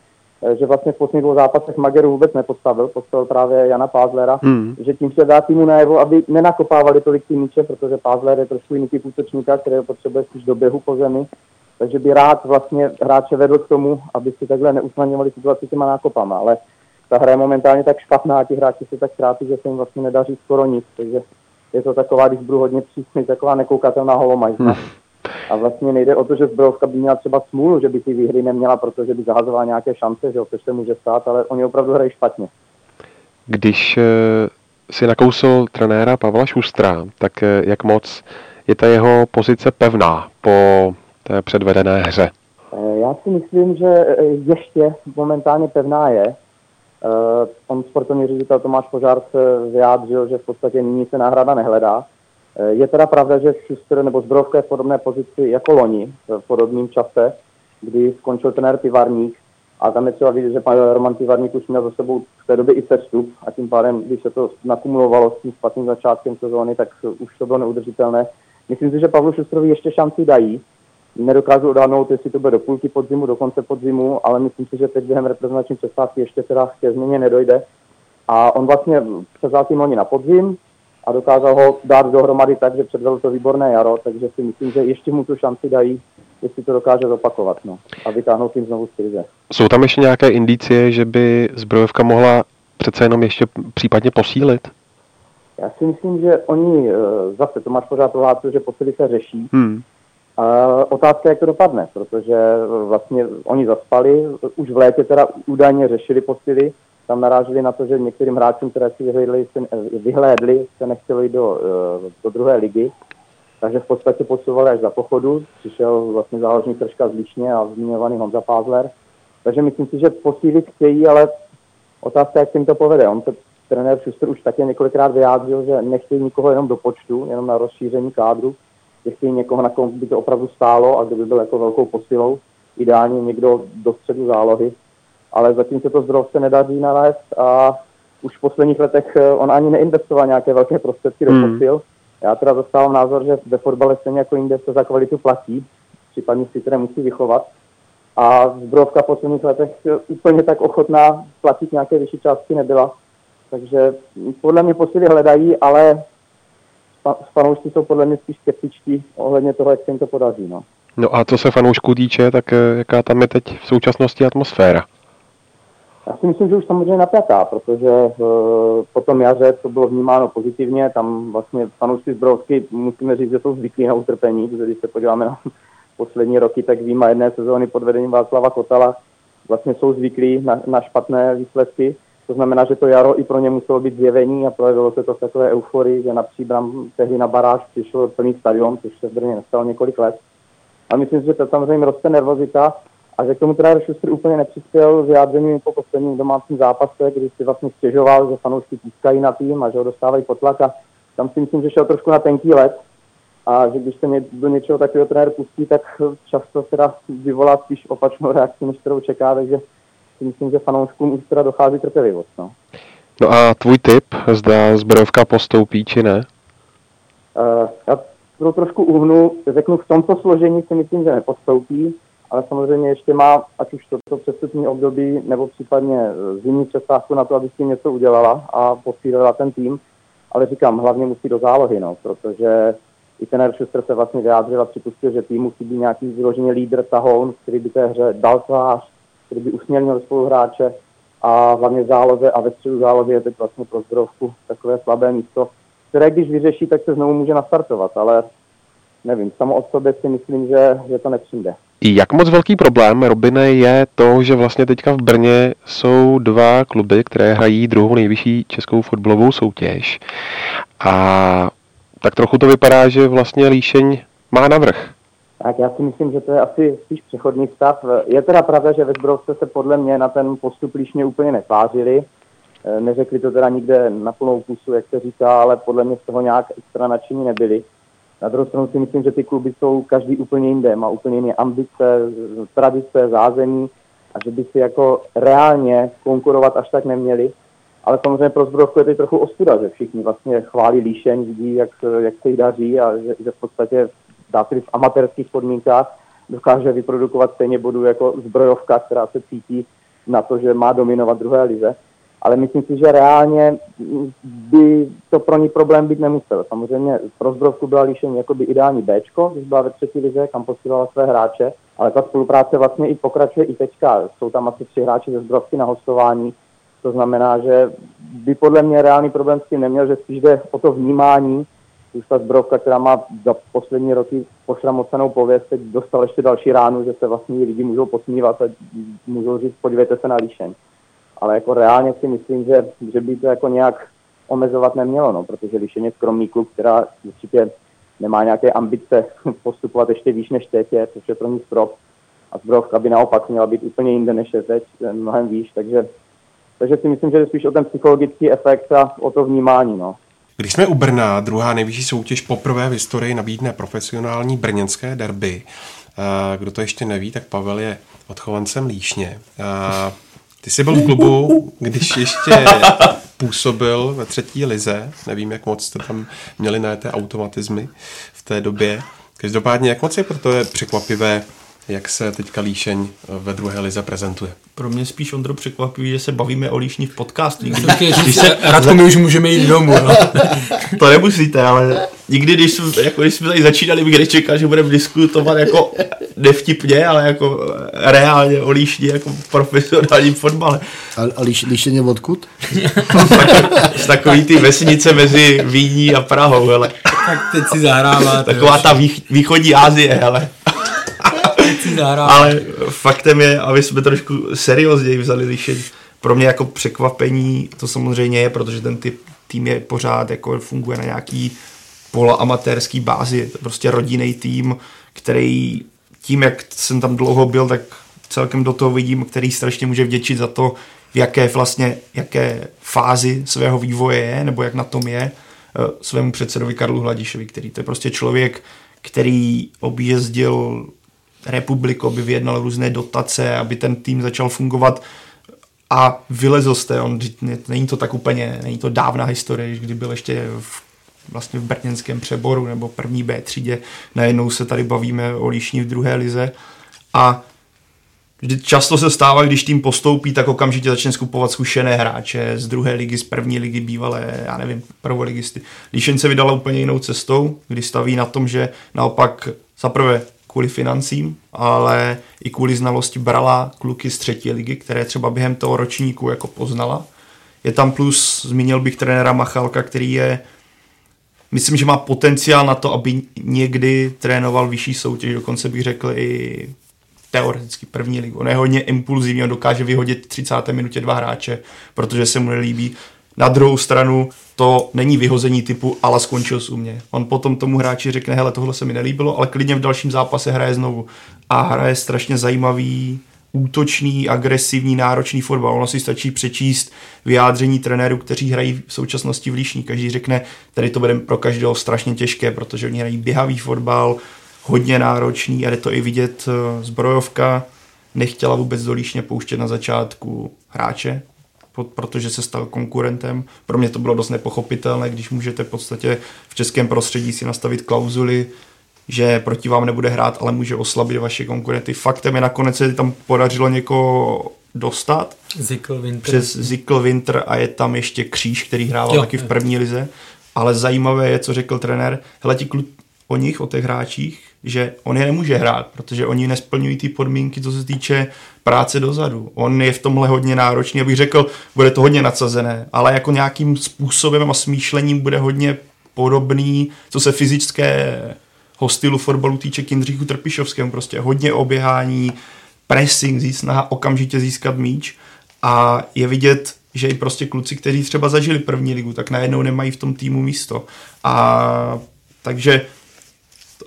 že vlastně v posledních dvou zápasech Mageru vůbec nepostavil, postavil právě Jana Pázlera, hmm. že tím se dá týmu najevo, aby nenakopávali tolik ty míče, protože Pázler je trošku jiný typ útočníka, který potřebuje spíš do běhu po zemi, takže by rád vlastně hráče vedl k tomu, aby si takhle neusnadňovali situaci těma nákopama, ale ta hra je momentálně tak špatná a ti hráči se tak trápí, že se jim vlastně nedaří skoro nic, takže je to taková, když budu hodně přísný, taková nekoukatelná holomajzna. Hmm. A vlastně nejde o to, že zbrojovka by měla třeba smůlu, že by ty výhry neměla, protože by zahazovala nějaké šance, že jo, což se může stát, ale oni opravdu hrají špatně. Když eh, si nakousl trenéra Pavla Šustra, tak eh, jak moc je ta jeho pozice pevná po té předvedené hře? Eh, já si myslím, že ještě momentálně pevná je. Uh, on sportovní ředitel Tomáš Požár se vyjádřil, že v podstatě nyní se náhrada nehledá. Uh, je teda pravda, že Schuster nebo Zbrovka je v podobné pozici jako loni, v podobném čase, kdy skončil trenér Pivarník a tam je třeba vidět, že pan Roman Pivarník už měl za sebou v té době i cestu a tím pádem, když se to nakumulovalo s tím špatným začátkem sezóny, tak už to bylo neudržitelné. Myslím si, že Pavlu Šustrovi ještě šanci dají, Nedokážu odhadnout, jestli to bude do půlky podzimu, do konce podzimu, ale myslím si, že teď během reprezentační přestávky ještě teda ke změně nedojde. A on vlastně převzal tým loni na podzim a dokázal ho dát dohromady tak, že předvedl to výborné jaro, takže si myslím, že ještě mu tu šanci dají, jestli to dokáže zopakovat no, a vytáhnout tým znovu z krize. Jsou tam ještě nějaké indicie, že by zbrojovka mohla přece jenom ještě případně posílit? Já si myslím, že oni, eh, zase Tomáš pořád prohlásil, že posily se řeší, hmm. Otázka, jak to dopadne, protože vlastně oni zaspali, už v létě teda údajně řešili posily, tam naráželi na to, že některým hráčům, které si vyhlédli, se, vyhlédli, se nechtělo jít do, uh, do druhé ligy, takže v podstatě posouvali až za pochodu, přišel vlastně záložní tržka z Líšně a zmiňovaný Honza Pázler, takže myslím si, že posílit chtějí, ale otázka, jak jim to povede. On se trenér Schuster už také několikrát vyjádřil, že nechtějí nikoho jenom do počtu, jenom na rozšíření kádru, jestli někoho, na kom by to opravdu stálo a kdo by byl jako velkou posilou, ideálně někdo do středu zálohy, ale zatím se to zdrovce nedaří nalézt a už v posledních letech eh, on ani neinvestoval nějaké velké prostředky do hmm. posil. Já teda zastávám názor, že ve fotbale stejně jako jinde se za kvalitu platí, případně si které musí vychovat. A Zbrovka v posledních letech eh, úplně tak ochotná platit nějaké vyšší částky nebyla. Takže podle mě posily hledají, ale fanoušci jsou podle mě spíš skeptičtí ohledně toho, jak se jim to podaří. No. no a co se fanoušků týče, tak eh, jaká tam je teď v současnosti atmosféra? Já si myslím, že už samozřejmě napjatá, protože uh, po tom jaře to bylo vnímáno pozitivně, tam vlastně fanoušci Zbrovsky musíme říct, že jsou zvyklí na utrpení, protože když se podíváme na poslední roky, tak výjima jedné sezóny pod vedením Václava Kotala vlastně jsou zvyklí na, na špatné výsledky to znamená, že to jaro i pro ně muselo být zjevení a projevilo se to v takové euforii, že na příbram tehdy na baráž přišel plný stadion, což se v Brně nestalo několik let. A myslím že to samozřejmě roste nervozita a že k tomu teda Schuster úplně nepřispěl vyjádřením po posledním domácím zápase, kdy si vlastně stěžoval, že fanoušci pískají na tým a že ho dostávají potlak a tam si myslím, že šel trošku na tenký let a že když se do něčeho takového trenér pustí, tak často teda vyvolá spíš opačnou reakci, než kterou čeká, takže si myslím, že fanouškům už teda dochází trpělivost. No. No a tvůj tip, zda zbrojovka postoupí či ne? Uh, já to trošku uhnu, řeknu v tomto složení si myslím, že nepostoupí, ale samozřejmě ještě má, ať už toto přestupní období, nebo případně eh, zimní přestávku na to, aby s tím něco udělala a posílila ten tým. Ale říkám, hlavně musí do zálohy, no, protože i ten Schuster se vlastně vyjádřil a připustil, že tým musí být nějaký vyloženě lídr tahoun, který by té hře dal tvář, který by usměrnil spoluhráče a hlavně v záloze a ve středu zálohy je teď vlastně pro zdrovku takové slabé místo, které když vyřeší, tak se znovu může nastartovat, ale nevím, samo od sobě si myslím, že, že to nepřijde. Jak moc velký problém, Robine, je to, že vlastně teďka v Brně jsou dva kluby, které hrají druhou nejvyšší českou fotbalovou soutěž. A tak trochu to vypadá, že vlastně Líšeň má navrh. Tak já si myslím, že to je asi spíš přechodný stav. Je teda pravda, že ve Zbrovce se podle mě na ten postup Líšně úplně netvářili. E, neřekli to teda nikde na plnou pusu, jak se říká, ale podle mě z toho nějak extra nadšení nebyli. Na druhou stranu si myslím, že ty kluby jsou každý úplně jinde, má úplně jiné ambice, tradice, zázemí a že by si jako reálně konkurovat až tak neměli. Ale samozřejmě pro Zbrojovku je to trochu ostuda, že všichni vlastně chválí líšeň, vidí, jak, jak se jí daří a že, že v podstatě se v amatérských podmínkách dokáže vyprodukovat stejně bodů jako zbrojovka, která se cítí na to, že má dominovat druhé lize ale myslím si, že reálně by to pro ní problém být nemusel. Samozřejmě pro Zbrovku byla líšení jakoby ideální B, když byla ve třetí lize, kam posílala své hráče, ale ta spolupráce vlastně i pokračuje i teďka. Jsou tam asi tři hráči ze Zbrovky na hostování, to znamená, že by podle mě reálný problém s tím neměl, že spíš jde o to vnímání, už ta zbrovka, která má za poslední roky pošramocenou pověst, teď dostal ještě další ránu, že se vlastně lidi můžou posmívat a můžou říct, podívejte se na líšeň ale jako reálně si myslím, že, že by to jako nějak omezovat nemělo, no, protože když je skromný klub, která určitě nemá nějaké ambice postupovat ještě výš než teď je, což je pro ní strop. A zbrojovka by naopak měla být úplně jinde než je teď, mnohem výš, takže, takže si myslím, že je spíš o ten psychologický efekt a o to vnímání. No. Když jsme u Brna, druhá nejvyšší soutěž poprvé v historii nabídne profesionální brněnské derby. Kdo to ještě neví, tak Pavel je odchovancem Líšně. Ty jsi byl v klubu, když ještě působil ve třetí lize. Nevím, jak moc jste tam měli na té automatizmy v té době. Každopádně, jak moc je proto je překvapivé jak se teďka Líšeň ve druhé lize prezentuje. Pro mě spíš, Ondro, překvapivý, že se bavíme o Líšni v podcastu. Když se, Radko, my už můžeme jít domů. No. to nemusíte, ale nikdy, když jsme, jako, když jsme tady začínali, bych nečekal, že budeme diskutovat jako nevtipně, ale jako reálně o Líšni jako profesionálním fotbale. A, a líš, Líšeň je odkud? Z takový ty vesnice mezi Víní a Prahou, hele. Tak teď si zahráváte. Taková ta východní Asie, hele. Ale faktem je, aby jsme trošku seriózněji vzali lišení. Pro mě jako překvapení to samozřejmě je, protože ten typ, tým je pořád jako funguje na nějaký poloamatérský bázi. Je to prostě rodinný tým, který tím, jak jsem tam dlouho byl, tak celkem do toho vidím, který strašně může vděčit za to, v jaké vlastně, jaké fázi svého vývoje je, nebo jak na tom je, eh, svému předsedovi Karlu Hladišovi, který to je prostě člověk, který objezdil republiku, aby vyjednal různé dotace, aby ten tým začal fungovat a vylezl jste. On, není to tak úplně, není to dávná historie, kdy byl ještě v, vlastně v brněnském přeboru nebo první B třídě. Najednou se tady bavíme o Líšní v druhé lize a často se stává, když tým postoupí, tak okamžitě začne skupovat zkušené hráče z druhé ligy, z první ligy, bývalé, já nevím, prvoligisty. Líšeň se vydala úplně jinou cestou, kdy staví na tom, že naopak zaprvé kvůli financím, ale i kvůli znalosti brala kluky z třetí ligy, které třeba během toho ročníku jako poznala. Je tam plus, zmínil bych trenéra Machalka, který je, myslím, že má potenciál na to, aby někdy trénoval vyšší soutěž, dokonce bych řekl i teoreticky první ligu. On je hodně impulzivní, on dokáže vyhodit 30. minutě dva hráče, protože se mu nelíbí. Na druhou stranu to není vyhození typu ale skončil u mě. On potom tomu hráči řekne, hele, tohle se mi nelíbilo, ale klidně v dalším zápase hraje znovu. A hraje strašně zajímavý, útočný, agresivní, náročný fotbal. Ono si stačí přečíst vyjádření trenérů, kteří hrají v současnosti v Líšní. Každý řekne, tady to bude pro každého strašně těžké, protože oni hrají běhavý fotbal, hodně náročný a jde to i vidět eh, zbrojovka. Nechtěla vůbec do Líšně pouštět na začátku hráče, protože se stal konkurentem. Pro mě to bylo dost nepochopitelné, když můžete v podstatě v českém prostředí si nastavit klauzuly, že proti vám nebude hrát, ale může oslabit vaše konkurenty. Faktem je nakonec se tam podařilo někoho dostat Zikl Winter. přes Zikl Winter a je tam ještě Kříž, který hrával Jo, taky v první lize. Ale zajímavé je, co řekl trenér, hele ti klu- o nich, o těch hráčích, že on je nemůže hrát, protože oni nesplňují ty podmínky, co se týče práce dozadu. On je v tomhle hodně náročný, abych řekl, bude to hodně nadsazené, ale jako nějakým způsobem a smýšlením bude hodně podobný, co se fyzického stylu fotbalu týče k Jindřichu Trpišovskému. Prostě hodně oběhání, pressing, snaha okamžitě získat míč a je vidět, že i prostě kluci, kteří třeba zažili první ligu, tak najednou nemají v tom týmu místo. A takže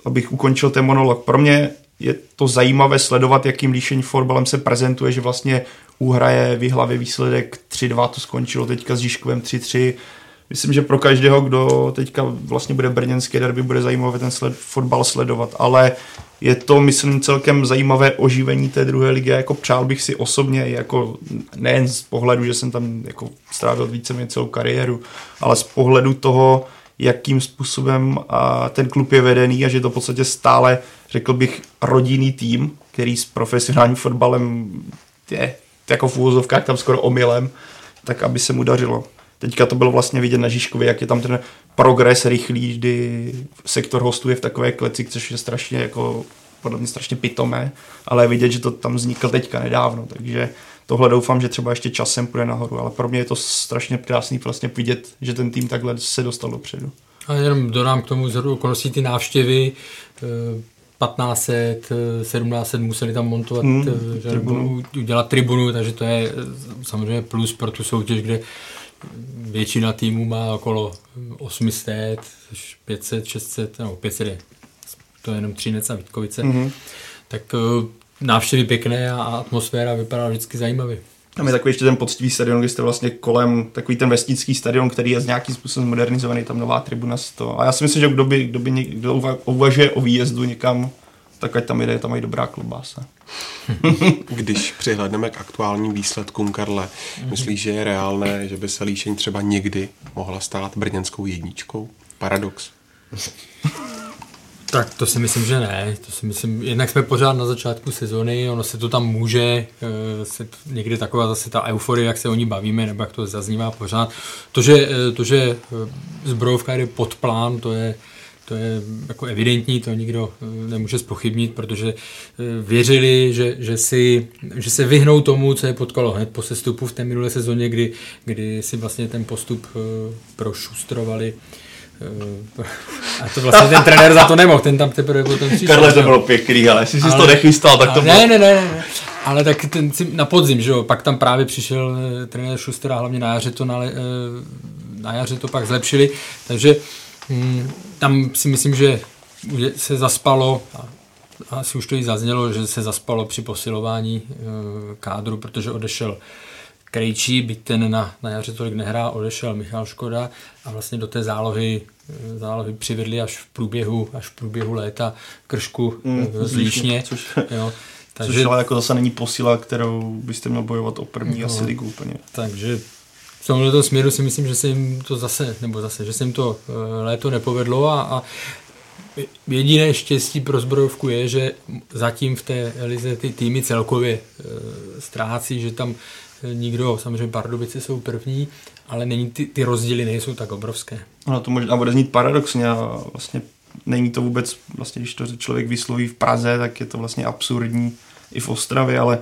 abych ukončil ten monolog. Pro mě je to zajímavé sledovat, jakým líšení fotbalem se prezentuje, že vlastně uhraje v hlavě výsledek 3-2, to skončilo teďka s Žižkovem 3-3. Myslím, že pro každého, kdo teďka vlastně bude brněnské derby, bude zajímavé ten sled, fotbal sledovat, ale je to, myslím, celkem zajímavé oživení té druhé ligy. Jako přál bych si osobně, jako nejen z pohledu, že jsem tam jako strávil víceméně celou kariéru, ale z pohledu toho, jakým způsobem ten klub je vedený a že to v podstatě stále, řekl bych, rodinný tým, který s profesionálním fotbalem je jako v úvozovkách tam skoro omylem, tak aby se mu dařilo. Teďka to bylo vlastně vidět na Žižkově, jak je tam ten progres rychlý, kdy sektor hostů je v takové kleci, což je strašně jako podle mě strašně pitomé, ale vidět, že to tam vzniklo teďka nedávno, takže tohle doufám, že třeba ještě časem půjde nahoru, ale pro mě je to strašně krásný vlastně vidět, že ten tým takhle se dostal dopředu. A jenom dodám k tomu z okolností ty návštěvy, eh, 1500, eh, 1700 museli tam montovat, Hmm, že, tribunu. nebo udělat tribunu, takže to je eh, samozřejmě plus pro tu soutěž, kde většina týmů má okolo 800, až 500, 600, no 500 je, to je jenom Třinec a Vítkovice, Mhm. tak eh, návštěvy pěkné a atmosféra vypadá vždycky zajímavě. Tam je takový ještě ten poctivý stadion, kde jste vlastně kolem, takový ten vesnický stadion, který je z nějakým způsobem modernizovaný, tam nová tribuna z toho. A já si myslím, že kdo, by, kdo, by něk, kdo uva- uvažuje o výjezdu někam, tak ať tam jde, tam mají dobrá klobása. Když přihledneme k aktuálním výsledkům, Karle, myslíš, že je reálné, že by se Líšeň třeba někdy mohla stát brněnskou jedničkou? Paradox. Tak to si myslím, že ne. To si myslím, jednak jsme pořád na začátku sezony, ono se to tam může, eh, se někdy taková zase ta euforie, jak se o ní bavíme, nebo jak to zaznívá pořád. To, že, eh, to, že eh, zbrojovka jde pod plán, to je, to je jako evidentní, to nikdo nemůže spochybnit, protože věřili, že, že, si, že se vyhnou tomu, co je potkalo hned po sestupu v té minulé sezóně, kdy, kdy si vlastně ten postup prošustrovali. Eh, A to vlastně ten trenér za to nemohl, ten tam teprve potom přišel. Karle, to bylo pěkný, ale jestli jsi Ale- to nechystal, tak to bylo... ne, ne, ne, ne, ale tak ten na podzim, že jo, pak tam právě přišel eh, trenér Schuster a hlavně na jaře to, nale, eh, na jaře to pak zlepšili, takže hm, tam si myslím, že se zaspalo, a asi už to i zaznělo, že se zaspalo při posilování kádru, protože odešel Krejčí, byť ten na, na jaře tolik nehrál, odešel Michal Škoda a vlastně do té zálohy, eh, zálohy přivedli až v průběhu, až v průběhu léta kršku Mm, mm, z Líšně, což- jo. Což Takže, ale jako zase není posila, kterou byste měl bojovat o první No. asi ligu úplně. takže v tomhle směru si myslím, že se jim to zase, nebo zase, že se jim to eh, léto nepovedlo a, a jediné štěstí pro zbrojovku je, že zatím v té lize ty týmy celkově eh, ztrácí, že tam eh, nikdo, samozřejmě Pardubice jsou první, ale není, ty, ty rozdíly nejsou tak obrovské. Ono to možná bude znít paradoxně a vlastně není to vůbec, vlastně když to člověk vysloví v Praze, tak je to vlastně absurdní i v Ostravě, ale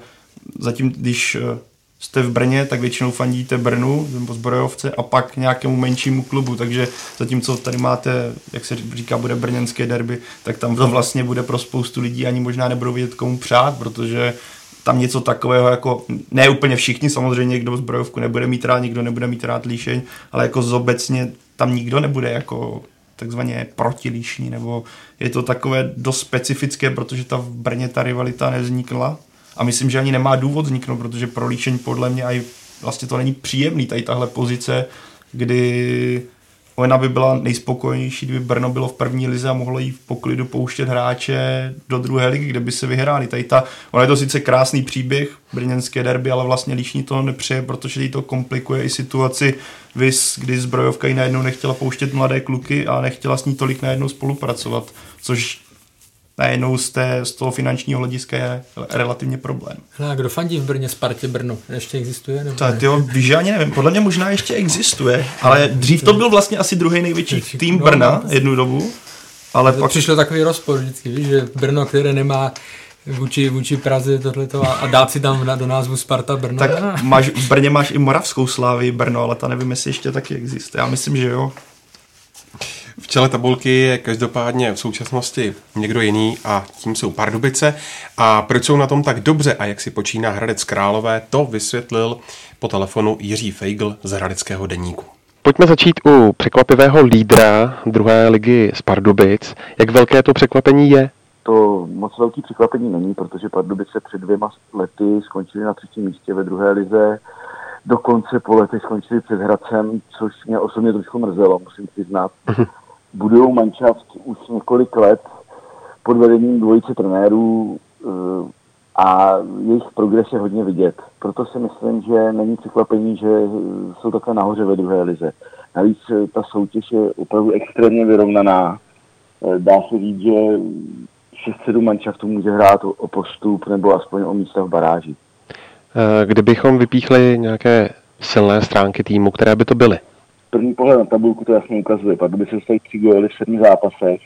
zatím, když eh, jste v Brně, tak většinou fandíte Brnu nebo zbrojovce a pak nějakému menšímu klubu, takže zatímco tady máte, jak se říká, bude brněnské derby, tak tam to vlastně bude pro spoustu lidí ani možná nebudou vědět komu přát, protože tam něco takového jako, ne úplně všichni, samozřejmě někdo zbrojovku nebude mít rád, někdo nebude mít rád líšeň, ale jako zobecně tam nikdo nebude jako takzvaně protilíšní, nebo je to takové dost specifické, protože ta v Brně ta rivalita nevznikla. A myslím, že ani nemá důvod vzniknout, protože pro líšeň podle mě aj vlastně to není příjemný, tady tahle pozice, kdy ona by byla nejspokojenější, kdyby Brno bylo v první lize a mohlo jí v poklidu pouštět hráče do druhé ligy, kde by se vyhráli. Tady ta, ona je to sice krásný příběh, brněnské derby, ale vlastně líšní toho nepřeje, protože jí to komplikuje i situaci Vys, kdy zbrojovka ji najednou nechtěla pouštět mladé kluky a nechtěla s ní tolik najednou spolupracovat, což najednou z, té, z toho finančního hlediska je relativně problém. a kdo fandí v Brně Spartě Brno? Ještě existuje? Nebo ne? jo, víš, já ani nevím, podle mě možná ještě existuje, ale dřív to byl vlastně asi druhý největší tým no, Brna no, jednu dobu. Ale pak... Přišlo takový rozpor vždycky, víš, že Brno, které nemá vůči, vůči Praze tohleto a, a dát si tam do názvu Sparta Brno. Tak máš, v Brně máš i Moravskou slávy Brno, ale ta nevím, jestli ještě taky existuje. Já myslím, že jo. V čele tabulky je každopádně v současnosti někdo jiný a tím jsou Pardubice. A proč jsou na tom tak dobře a jak si počíná Hradec Králové, to vysvětlil po telefonu Jiří Feigl z Hradeckého deníku. Pojďme začít u překvapivého lídra druhé ligy z Pardubic. Jak velké to překvapení je? To moc velký překvapení není, protože Pardubice před dvěma lety skončili na třetím místě ve druhé lize. Dokonce po letech skončili před Hradcem, což mě osobně trošku mrzelo, musím přiznat. Budují manšaft už několik let pod vedením dvojice trenérů eh, a jejich progres je hodně vidět. Proto si myslím, že není překvapení, že jsou takhle nahoře ve druhé lize. Navíc eh, ta soutěž je opravdu extrémně vyrovnaná. Eh, dá se říct, že 6-7 manšaftů může hrát o postup nebo aspoň o místa v baráži. Kdybychom vypíchli nějaké silné stránky týmu, které by to byly? První pohled na tabulku to jasně ukazuje. se dostali tři góly v sedmi zápasech.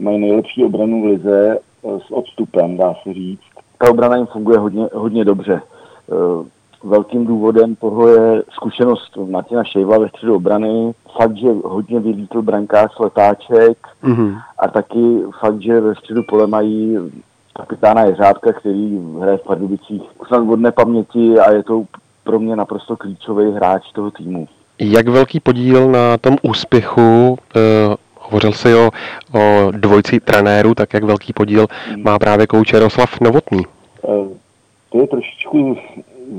Mají nejlepší obranu v lize eh, s odstupem, dá se říct. Ta obrana jim funguje hodně, hodně dobře. Eh, velkým důvodem toho je zkušenost Martina Šejva ve středu obrany. Fakt, že hodně vylítl brankář Letáček mm-hmm. a taky fakt, že ve středu pole mají kapitána Jeřábka, který hraje v Pardubicích snad od nepaměti a je to pro mě naprosto klíčový hráč toho týmu. Jak velký podíl na tom úspěchu, uh, hovořil jsi o, o dvojci trenérů, tak jak velký podíl má právě kouč Jaroslav Novotný? Uh, to je trošičku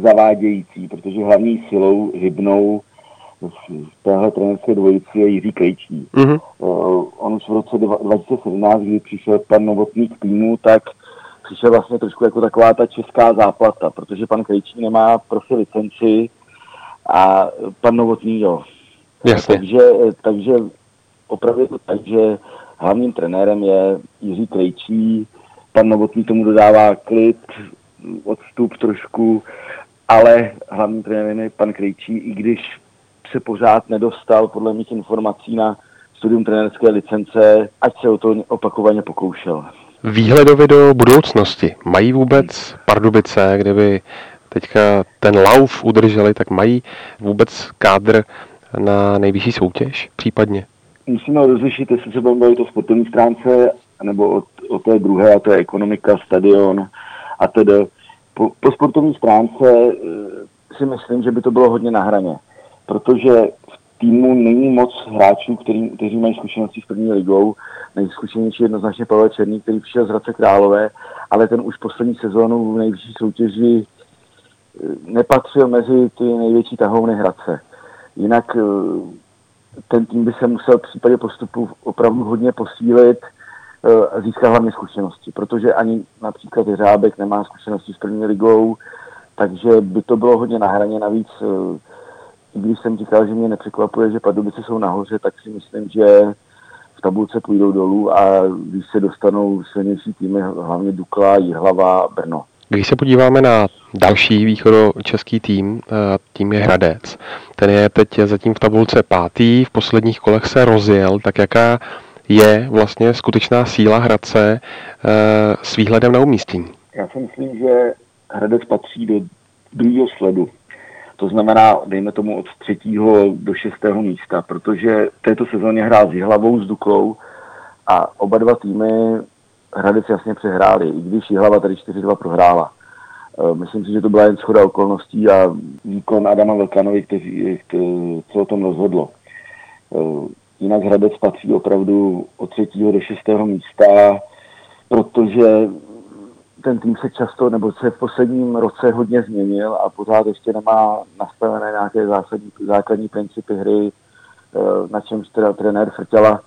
zavádějící, protože hlavní silou hybnou v téhle trenérské dvojici je Jiří Krejčí. Uh, on už v roce 2017, kdy přišel pan Novotný k týmu, tak přišel vlastně trošku jako taková ta česká záplata, protože pan Krejčí nemá prostě licenci, a pan Novotný jo. Jasně. Takže, takže opravdu to tak, že hlavním trenérem je Jiří Krejčí, pan Novotný tomu dodává klid, odstup trošku, ale hlavním trenérem je pan Krejčí, i když se pořád nedostal podle mých informací na studium trenérské licence, ať se o to opakovaně pokoušel. Výhledově do budoucnosti mají vůbec Pardubice, kdyby teďka ten lauf udrželi, tak mají vůbec kádr na nejvyšší soutěž případně? Musíme rozlišit, jestli se budeme bavit o sportovní stránce, nebo o, o té druhé, a to je ekonomika, stadion a tedy. Po, po sportovní stránce eh, si myslím, že by to bylo hodně na hraně, protože v týmu není moc hráčů, který, kteří mají zkušenosti s první ligou. Nejzkušenější jednoznačně Pavel Černý, který přišel z Hradce Králové, ale ten už poslední sezónu v nejvyšší soutěži nepatřil mezi ty největší tahouny Hradce. Jinak eh, ten tým by se musel v případě postupu opravdu hodně posílit eh, a získat hlavně zkušenosti, protože ani například Řábek nemá zkušenosti s první ligou, takže by to bylo hodně na hraně. Navíc, eh, i když jsem říkal, že mě nepřekvapuje, že Pardubice jsou nahoře, tak si myslím, že v tabulce půjdou dolů a když se dostanou silnější týmy, hlavně Dukla, Jihlava, Brno. Když se podíváme na další východočeský tým, eh, tím je Hradec. Ten je teď zatím v tabulce pátý, v posledních kolech se rozjel, tak jaká je vlastně skutečná síla Hradce eh, s výhledem na umístění? Já si myslím, že Hradec patří do druhého sledu. To znamená, dejme tomu od třetího do šestého místa, protože v této sezóně hrál s Jihlavou, s Duklou a oba dva týmy Hradec jasně přehráli, i když Jihlava tady 4-2 prohrála. E, myslím si, že to byla jen schoda okolností a výkon Adama Velkanovi, kteří, co o tom rozhodlo. E, jinak Hradec patří opravdu od třetího do šestého místa, protože ten tým se často, nebo se v posledním roce hodně změnil a pořád ještě nemá nastavené nějaké zásadní, základní principy hry, na čem teda trenér Frtěla,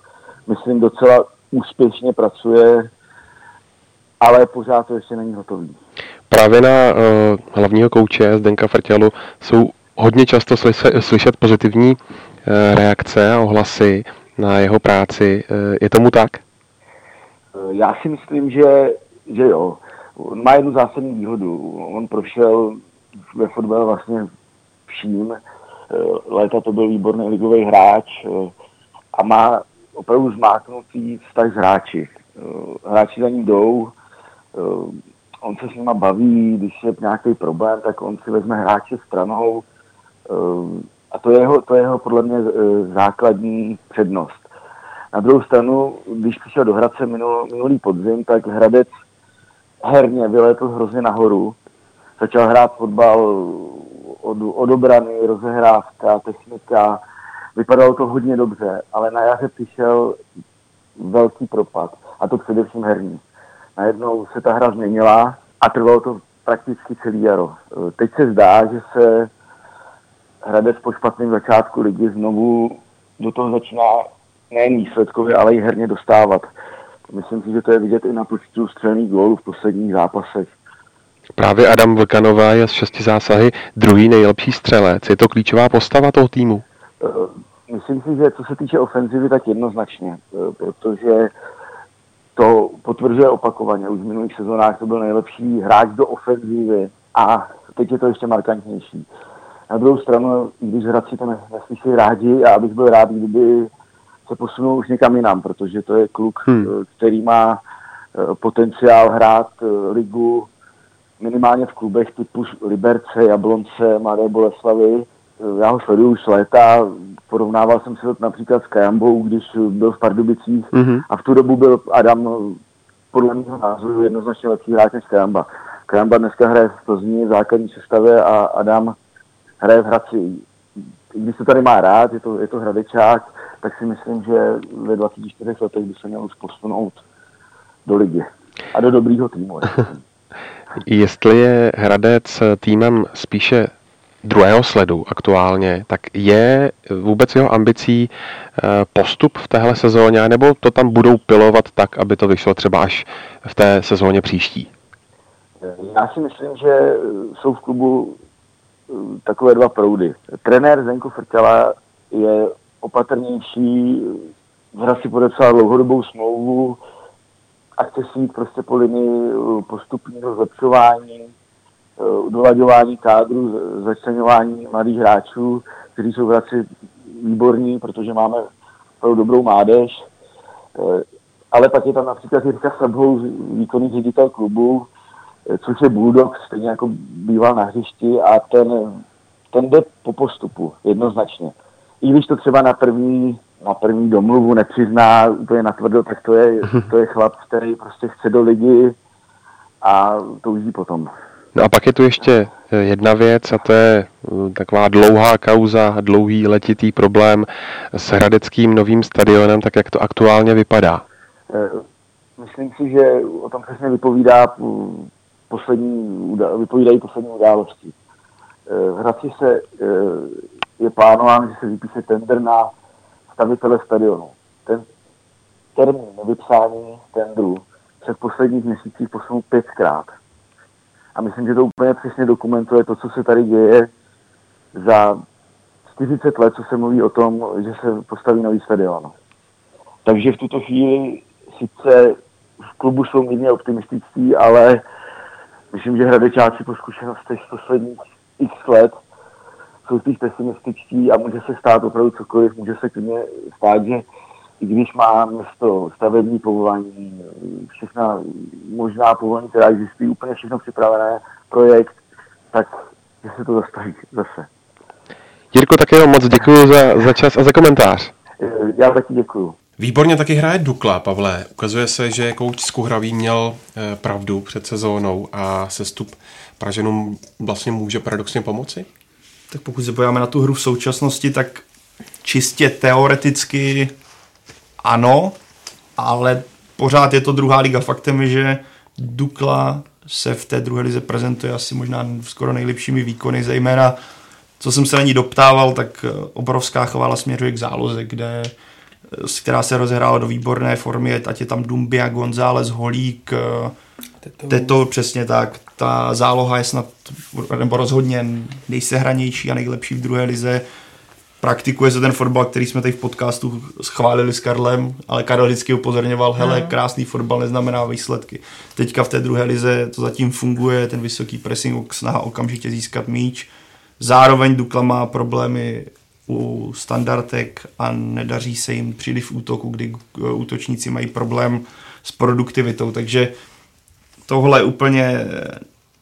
myslím, docela úspěšně pracuje, ale pořád to ještě není hotový. Právě na uh, hlavního kouče Zdenka Frtělu jsou hodně často slyšet pozitivní uh, reakce a ohlasy na jeho práci. Uh, je tomu tak? Já si myslím, že, že jo. On má jednu zásadní výhodu. On prošel ve fotbale vlastně vším. Léta to byl výborný ligový hráč a má opravdu zmáknutý vztah s hráči. Hráči za ním jdou, on se s nima baví, když je nějaký problém, tak on si vezme hráče stranou a to je jeho, to je jeho podle mě základní přednost. Na druhou stranu, když přišel do Hradce minul, minulý podzim, tak Hradec herně vylétl hrozně nahoru. Začal hrát fotbal od, od obrany, rozehrávka, technika. Vypadalo to hodně dobře, ale na jaře přišel velký propad. A to především herní. Najednou se ta hra změnila a trvalo to prakticky celý jaro. Teď se zdá, že se Hradec po špatném začátku ligy znovu do toho začíná nejen výsledkově, ale i herně dostávat. Myslím si, že to je vidět i na počtu střelných gólů v posledních zápasech. Právě Adam Vlkanová je z šesti zásahy druhý nejlepší střelec. Je to klíčová postava toho týmu? Eh, myslím si, že co se týče ofenzivy, tak jednoznačně, eh, protože to potvrzuje opakovaně. Už v minulých sezónách to byl nejlepší hráč do ofenzivy a teď je to ještě markantnější. Na druhou stranu, když Hradci to neslyší rádi a abych byl rád, kdyby se posunul už někam jinam, protože to je kluk, hmm. Eh, který má eh, potenciál hrát eh, ligu minimálně v klubech typu Liberce, Jablonce, Mladé Boleslavy. Já ho sleduju už léta, porovnával jsem se to například s Kajambou, když byl v Pardubicích hmm. a v tu dobu byl Adam podle mého názoru jednoznačně lepší hráč než Kajamba. Kajamba dneska hraje v Plzni v základní sestavě a Adam hraje v Hradci. Když se tady má rád, je to, je to hradečák, tak si myslím, že ve 24 letech by se měl už posunout do ligy a do dobrýho týmu. Jestli je Hradec týmem spíše druhého sledu aktuálně, tak je vůbec jeho ambicí eh, postup v téhle sezóně, nebo to tam budou pilovat tak, aby to vyšlo třeba až v té sezóně příští? Já si myslím, že jsou v klubu eh, takové dva proudy. Trenér Zenko Frtěla je opatrnější, hra si podepsala dlouhodobou smlouvu a chce si jít prostě po linii eh, postupního zlepšování, dolaďování kádru, začlenování mladých hráčů, kteří jsou v Hradci výborní, protože máme dobrou mládež. Eh, ale pak je tam například Jirka Sabhou, výkonný ředitel klubu, což je Bulldog, stejně jako býval na hřišti a ten, ten jde po postupu jednoznačně i když to třeba na první, na první domluvu nepřizná úplně natvrdo, tak to je, to je chlap, který prostě chce do ligy a touží potom. A pak je tu ještě eh, jedna věc a to je eh, taková dlouhá kauza, dlouhý letitý problém s hradeckým novým stadionem, tak jak to aktuálně vypadá. Eh, myslím si, že o tom přesně vypovídá poslední, vypovídají poslední události. V Hradci se je plánován, že se vypíše tender na stavitele stadionu. Ten termín vypsání tendru se v posledních měsících posunul pětkrát. A myslím, že to úplně přesně dokumentuje to, co se tady děje za 40 let, co se mluví o tom, že se postaví nový stadion. Takže v tuto chvíli sice v klubu jsou mírně optimistický, ale myslím, že hradečáci po zkušenostech z posledních x let jsou spíš pesimističtí a může se stát opravdu cokoliv, může se klidně stát, že i když má město stavební povolání, všechna možná povolení, která existují, úplně všechno připravené, projekt, tak že se to zastaví zase. Jirko, tak jenom moc děkuji za, za čas a za komentář. Já taky děkuji. Výborně taky hraje Dukla, Pavle. Ukazuje se, že kouč Skuhravý měl eh, pravdu před sezónou a sestup Praženům vlastně může paradoxně pomoci? Tak pokud se podíváme na tu hru v současnosti, tak čistě teoreticky ano, ale pořád je to druhá liga. Faktem je, že Dukla se v té druhé lize prezentuje asi možná skoro nejlepšími výkony, zejména co jsem se na ní doptával, tak eh, obrovská chvála směřuje k záloze, kde která se rozehrála do výborné formy, ať je tam Dumbia, González, Holík, Teto. Teto, přesně tak. Ta záloha je snad, nebo rozhodně nejsehranější a nejlepší v druhé lize. Praktikuje se ten fotbal, který jsme tady v podcastu schválili s Karlem, ale Karel vždycky upozorňoval, hele, krásný fotbal neznamená výsledky. Teďka v té druhé lize to zatím funguje, ten vysoký pressing, snaha okamžitě získat míč. Zároveň Dukla má problémy u standardek a nedaří se jim příliš v útoku, kdy útočníci mají problém s produktivitou, takže tohle úplně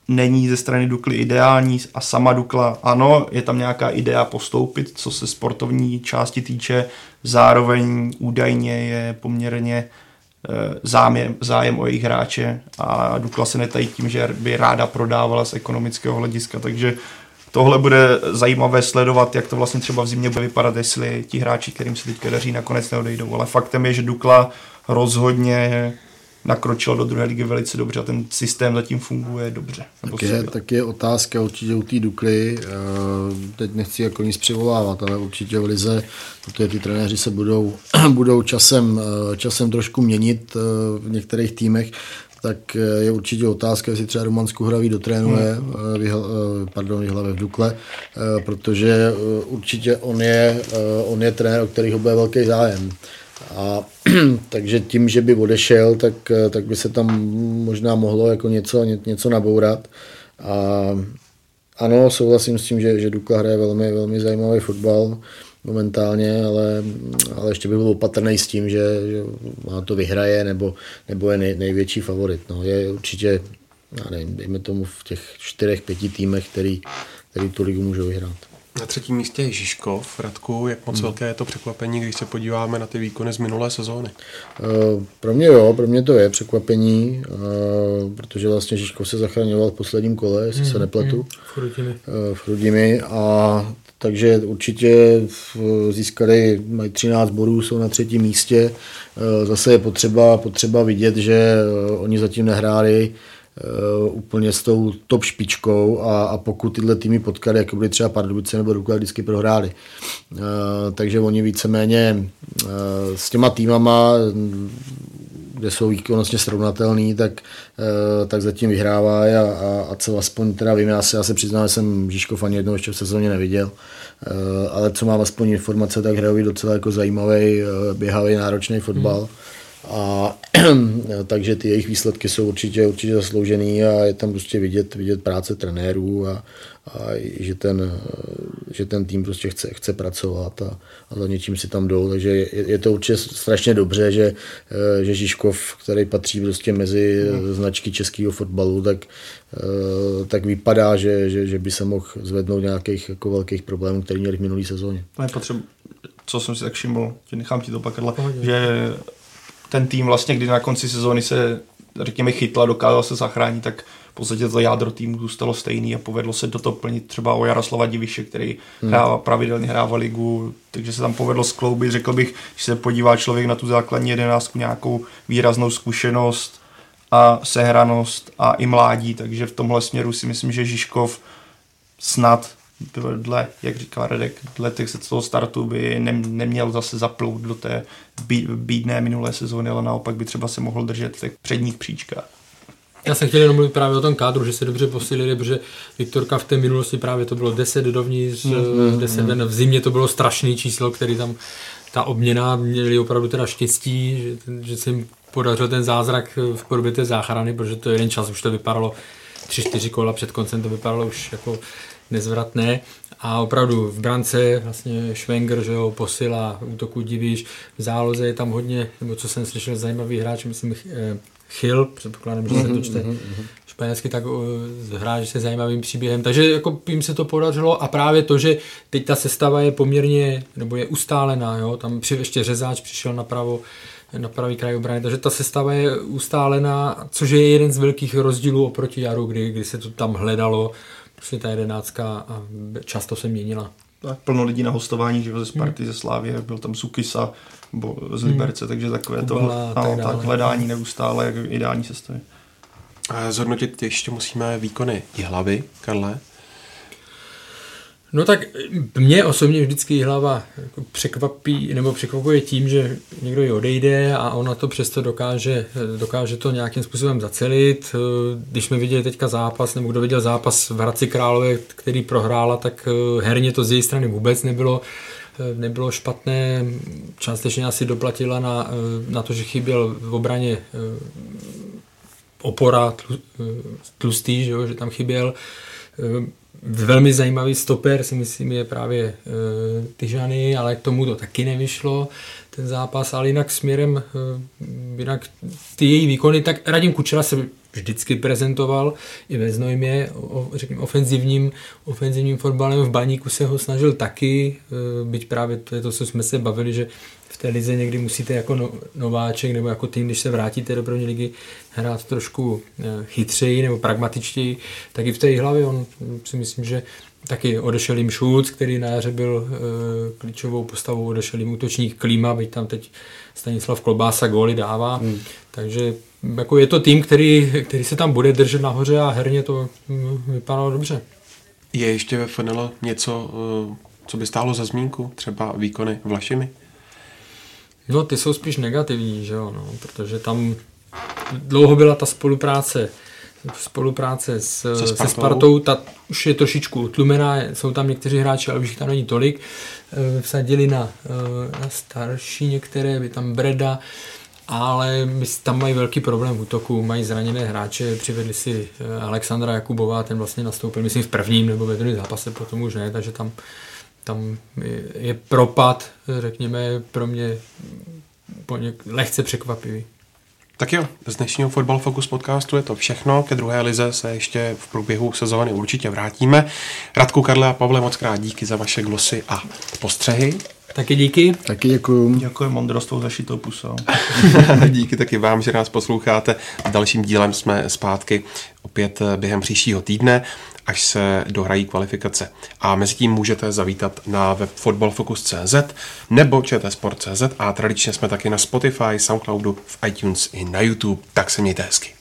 není ze strany Dukly ideální a sama Dukla, ano, je tam nějaká idea postoupit, co se sportovní části týče, zároveň údajně je poměrně eh, zájem, zájem o jejich hráče a Dukla se netají tím, že by ráda prodávala z ekonomického hlediska, takže tohle bude zajímavé sledovat, jak to vlastně třeba v zimě bude vypadat, jestli ti hráči, kterým se teďka daří, nakonec neodejdou. Ale faktem je, že Dukla rozhodně nakročil do druhé ligy velice dobře a ten systém zatím funguje dobře. Tak je, tak je otázka určitě u té Dukly, eh, teď nechci jako nic přivolávat, ale určitě v lize, protože ty trenéři se budou, budou časem, eh, časem trošku měnit eh, v některých týmech, tak je určitě otázka, jestli třeba Roman Skuhravý dotrénuje, hmm. v, pardon, v hlavě v Dukle, protože určitě on je, on je trenér, o kterých bude velký zájem. A takže tím, že by odešel, tak, tak by se tam možná mohlo jako něco, něco nabourat. A ano, souhlasím s tím, že, že Dukla hraje velmi, velmi zajímavý fotbal momentálně, ale, ale ještě bych byl opatrný s tím, že, že má to vyhraje nebo, nebo je nej, největší favorit. No, je určitě, já nevím, dejme tomu v těch čtyřech, pěti týmech, který, který tu ligu můžou vyhrát. Na třetím místě je Žižkov. Radku, jak moc hmm. velké je to překvapení, když se podíváme na ty výkony z minulé sezóny? Uh, pro mě jo, pro mě to je překvapení, uh, protože vlastně Žižkov se zachraňoval v posledním kole, jestli hmm. se nepletu. Hmm. V Chrudimi. Uh, a takže určitě získali, mají 13 bodů, jsou na třetím místě. Zase je potřeba, potřeba vidět, že oni zatím nehráli úplně s tou top špičkou a, a pokud tyhle týmy potkali, jako byly třeba Pardubice nebo Dukla, vždycky prohráli. Uh, takže oni víceméně uh, s těma týmama, kde jsou výkonnostně srovnatelný, tak, uh, tak zatím vyhrává a, a, a co aspoň teda vím, já se, já se přiznám, že jsem Žižkov ani jednou ještě v sezóně neviděl, ale co mám aspoň informace, tak hrajou docela jako zajímavý, běhavý, náročný fotbal. Hmm a takže ty jejich výsledky jsou určitě, určitě zasloužený a je tam prostě vidět, vidět práce trenérů a, a že, ten, že ten tým prostě chce, chce pracovat a, a za něčím si tam jdou. Takže je, je to určitě strašně dobře, že, že Žižkov, který patří prostě mezi značky českého fotbalu, tak, tak vypadá, že, že, že by se mohl zvednout nějakých jako velkých problémů, které měli v minulé sezóně. Je potřeba, co jsem si tak všiml, nechám ti to pak, že ten tým vlastně, kdy na konci sezóny se, řekněme, chytla, dokázal se zachránit, tak v podstatě to jádro týmu zůstalo stejný a povedlo se do toho plnit třeba o Jaroslava Diviše, který hmm. hrává, pravidelně hrává ligu, takže se tam povedlo skloubit, řekl bych, když se podívá člověk na tu základní jedenáctku, nějakou výraznou zkušenost a sehranost a i mládí, takže v tomhle směru si myslím, že Žižkov snad dle, jak říkal Redek, dle těch se toho startu by ne, neměl zase zaplout do té bídné minulé sezóny, ale naopak by třeba se mohl držet v těch předních příčkách. Já jsem chtěl jenom mluvit právě o tom kádru, že se dobře posílili, protože Viktorka v té minulosti právě to bylo 10 dovnitř, mm, 10 mm. ven, v zimě to bylo strašný číslo, který tam ta obměna měli opravdu teda štěstí, že, že se jim podařil ten zázrak v podobě té záchrany, protože to jeden čas už to vypadalo, tři, čtyři kola před koncem to vypadalo už jako nezvratné a opravdu v brance vlastně Schwenger, že jo, posila útoku divíš, v záloze je tam hodně, nebo co jsem slyšel, zajímavý hráč, myslím eh, Chyl, předpokládám, že se to mhm, čte mhm, mhm. španělsky, tak eh, hráč se zajímavým příběhem. Takže jako jim se to podařilo a právě to, že teď ta sestava je poměrně, nebo je ustálená, jo, tam při, ještě řezáč přišel napravo, na pravý kraj obrany, takže ta sestava je ustálená, což je jeden z velkých rozdílů oproti jaru, kdy, kdy se to tam hledalo, prostě ta jedenáctka a často se měnila. Tak plno lidí na hostování, že ze Sparty, hmm. ze Slávě, byl tam Sukisa, nebo z hmm. Liberce, hmm. takže takové Kubala, to no, tak, tak hledání neustále, jak ideální sestavy. A zhodnotit ještě musíme výkony hlavy, Karle. No tak mě osobně vždycky hlava jako překvapí, nebo překvapuje tím, že někdo ji odejde a ona to přesto dokáže, dokáže to nějakým způsobem zacelit. Když jsme viděli teďka zápas, nebo kdo viděl zápas v Hradci Králové, který prohrála, tak herně to z její strany vůbec nebylo nebylo špatné, částečně asi doplatila na, na to, že chyběl v obraně opora tlustý, že, jo, že tam chyběl. Velmi zajímavý stoper si myslím je právě e, Tyžany, ale k tomu to taky nevyšlo ten zápas, ale jinak směrem, e, jinak ty její výkony, tak Radim Kučera se vždycky prezentoval i ve Znojmě, řekněme, ofenzivním, ofenzivním fotbalem v Baníku se ho snažil taky, byť právě to je to, co jsme se bavili, že v té lize někdy musíte jako no, nováček nebo jako tým, když se vrátíte do první ligy, hrát trošku eh, chytřeji nebo pragmatičtěji, tak i v té hlavě on si myslím, že taky odešel jim Schulz, který na jaře byl e, klíčovou postavou, odešel jim útočník Klíma, byť tam teď Stanislav Klobása góly dává, hmm. takže jako je to tým, který, který se tam bude držet nahoře a herně to hm, vypadalo dobře. Je ještě ve FNL něco, eh, co by stálo za zmínku? Třeba výkony Vlašimi? No, ty jsou spíš negativní, že jo, no, protože tam dlouho byla ta spolupráce spolupráce s, se Spartou, se Spartou ta už je trošičku utlumená, jsou tam někteří hráči, ale už jich tam není tolik. E, vsadili na, e, na starší některé, by tam Breda, ale tam mají velký problém v útoku, mají zraněné hráče, přivedli si e, Alexandra Jakubová, ten vlastně nastoupil, myslím, v prvním nebo ve druhém zápase, potom už ne, takže tam tam je propad, řekněme, pro mě poněk, lehce překvapivý. Tak jo, z dnešního Football Focus podcastu je to všechno. Ke druhé lize se ještě v průběhu sezóny určitě vrátíme. Radku, Karle a Pavle, moc krát díky za vaše glosy a postřehy. Taky díky. Taky děkuju. Děkuji moudrostou zašitou pusou. díky taky vám, že nás posloucháte. Dalším dílem jsme zpátky opět během příštího týdne až se dohrají kvalifikace. A mezi tím můžete zavítat na web footballfocus.cz nebo čtsport.cz a tradičně jsme taky na Spotify, Soundcloudu, v iTunes i na YouTube, tak se mějte hezky.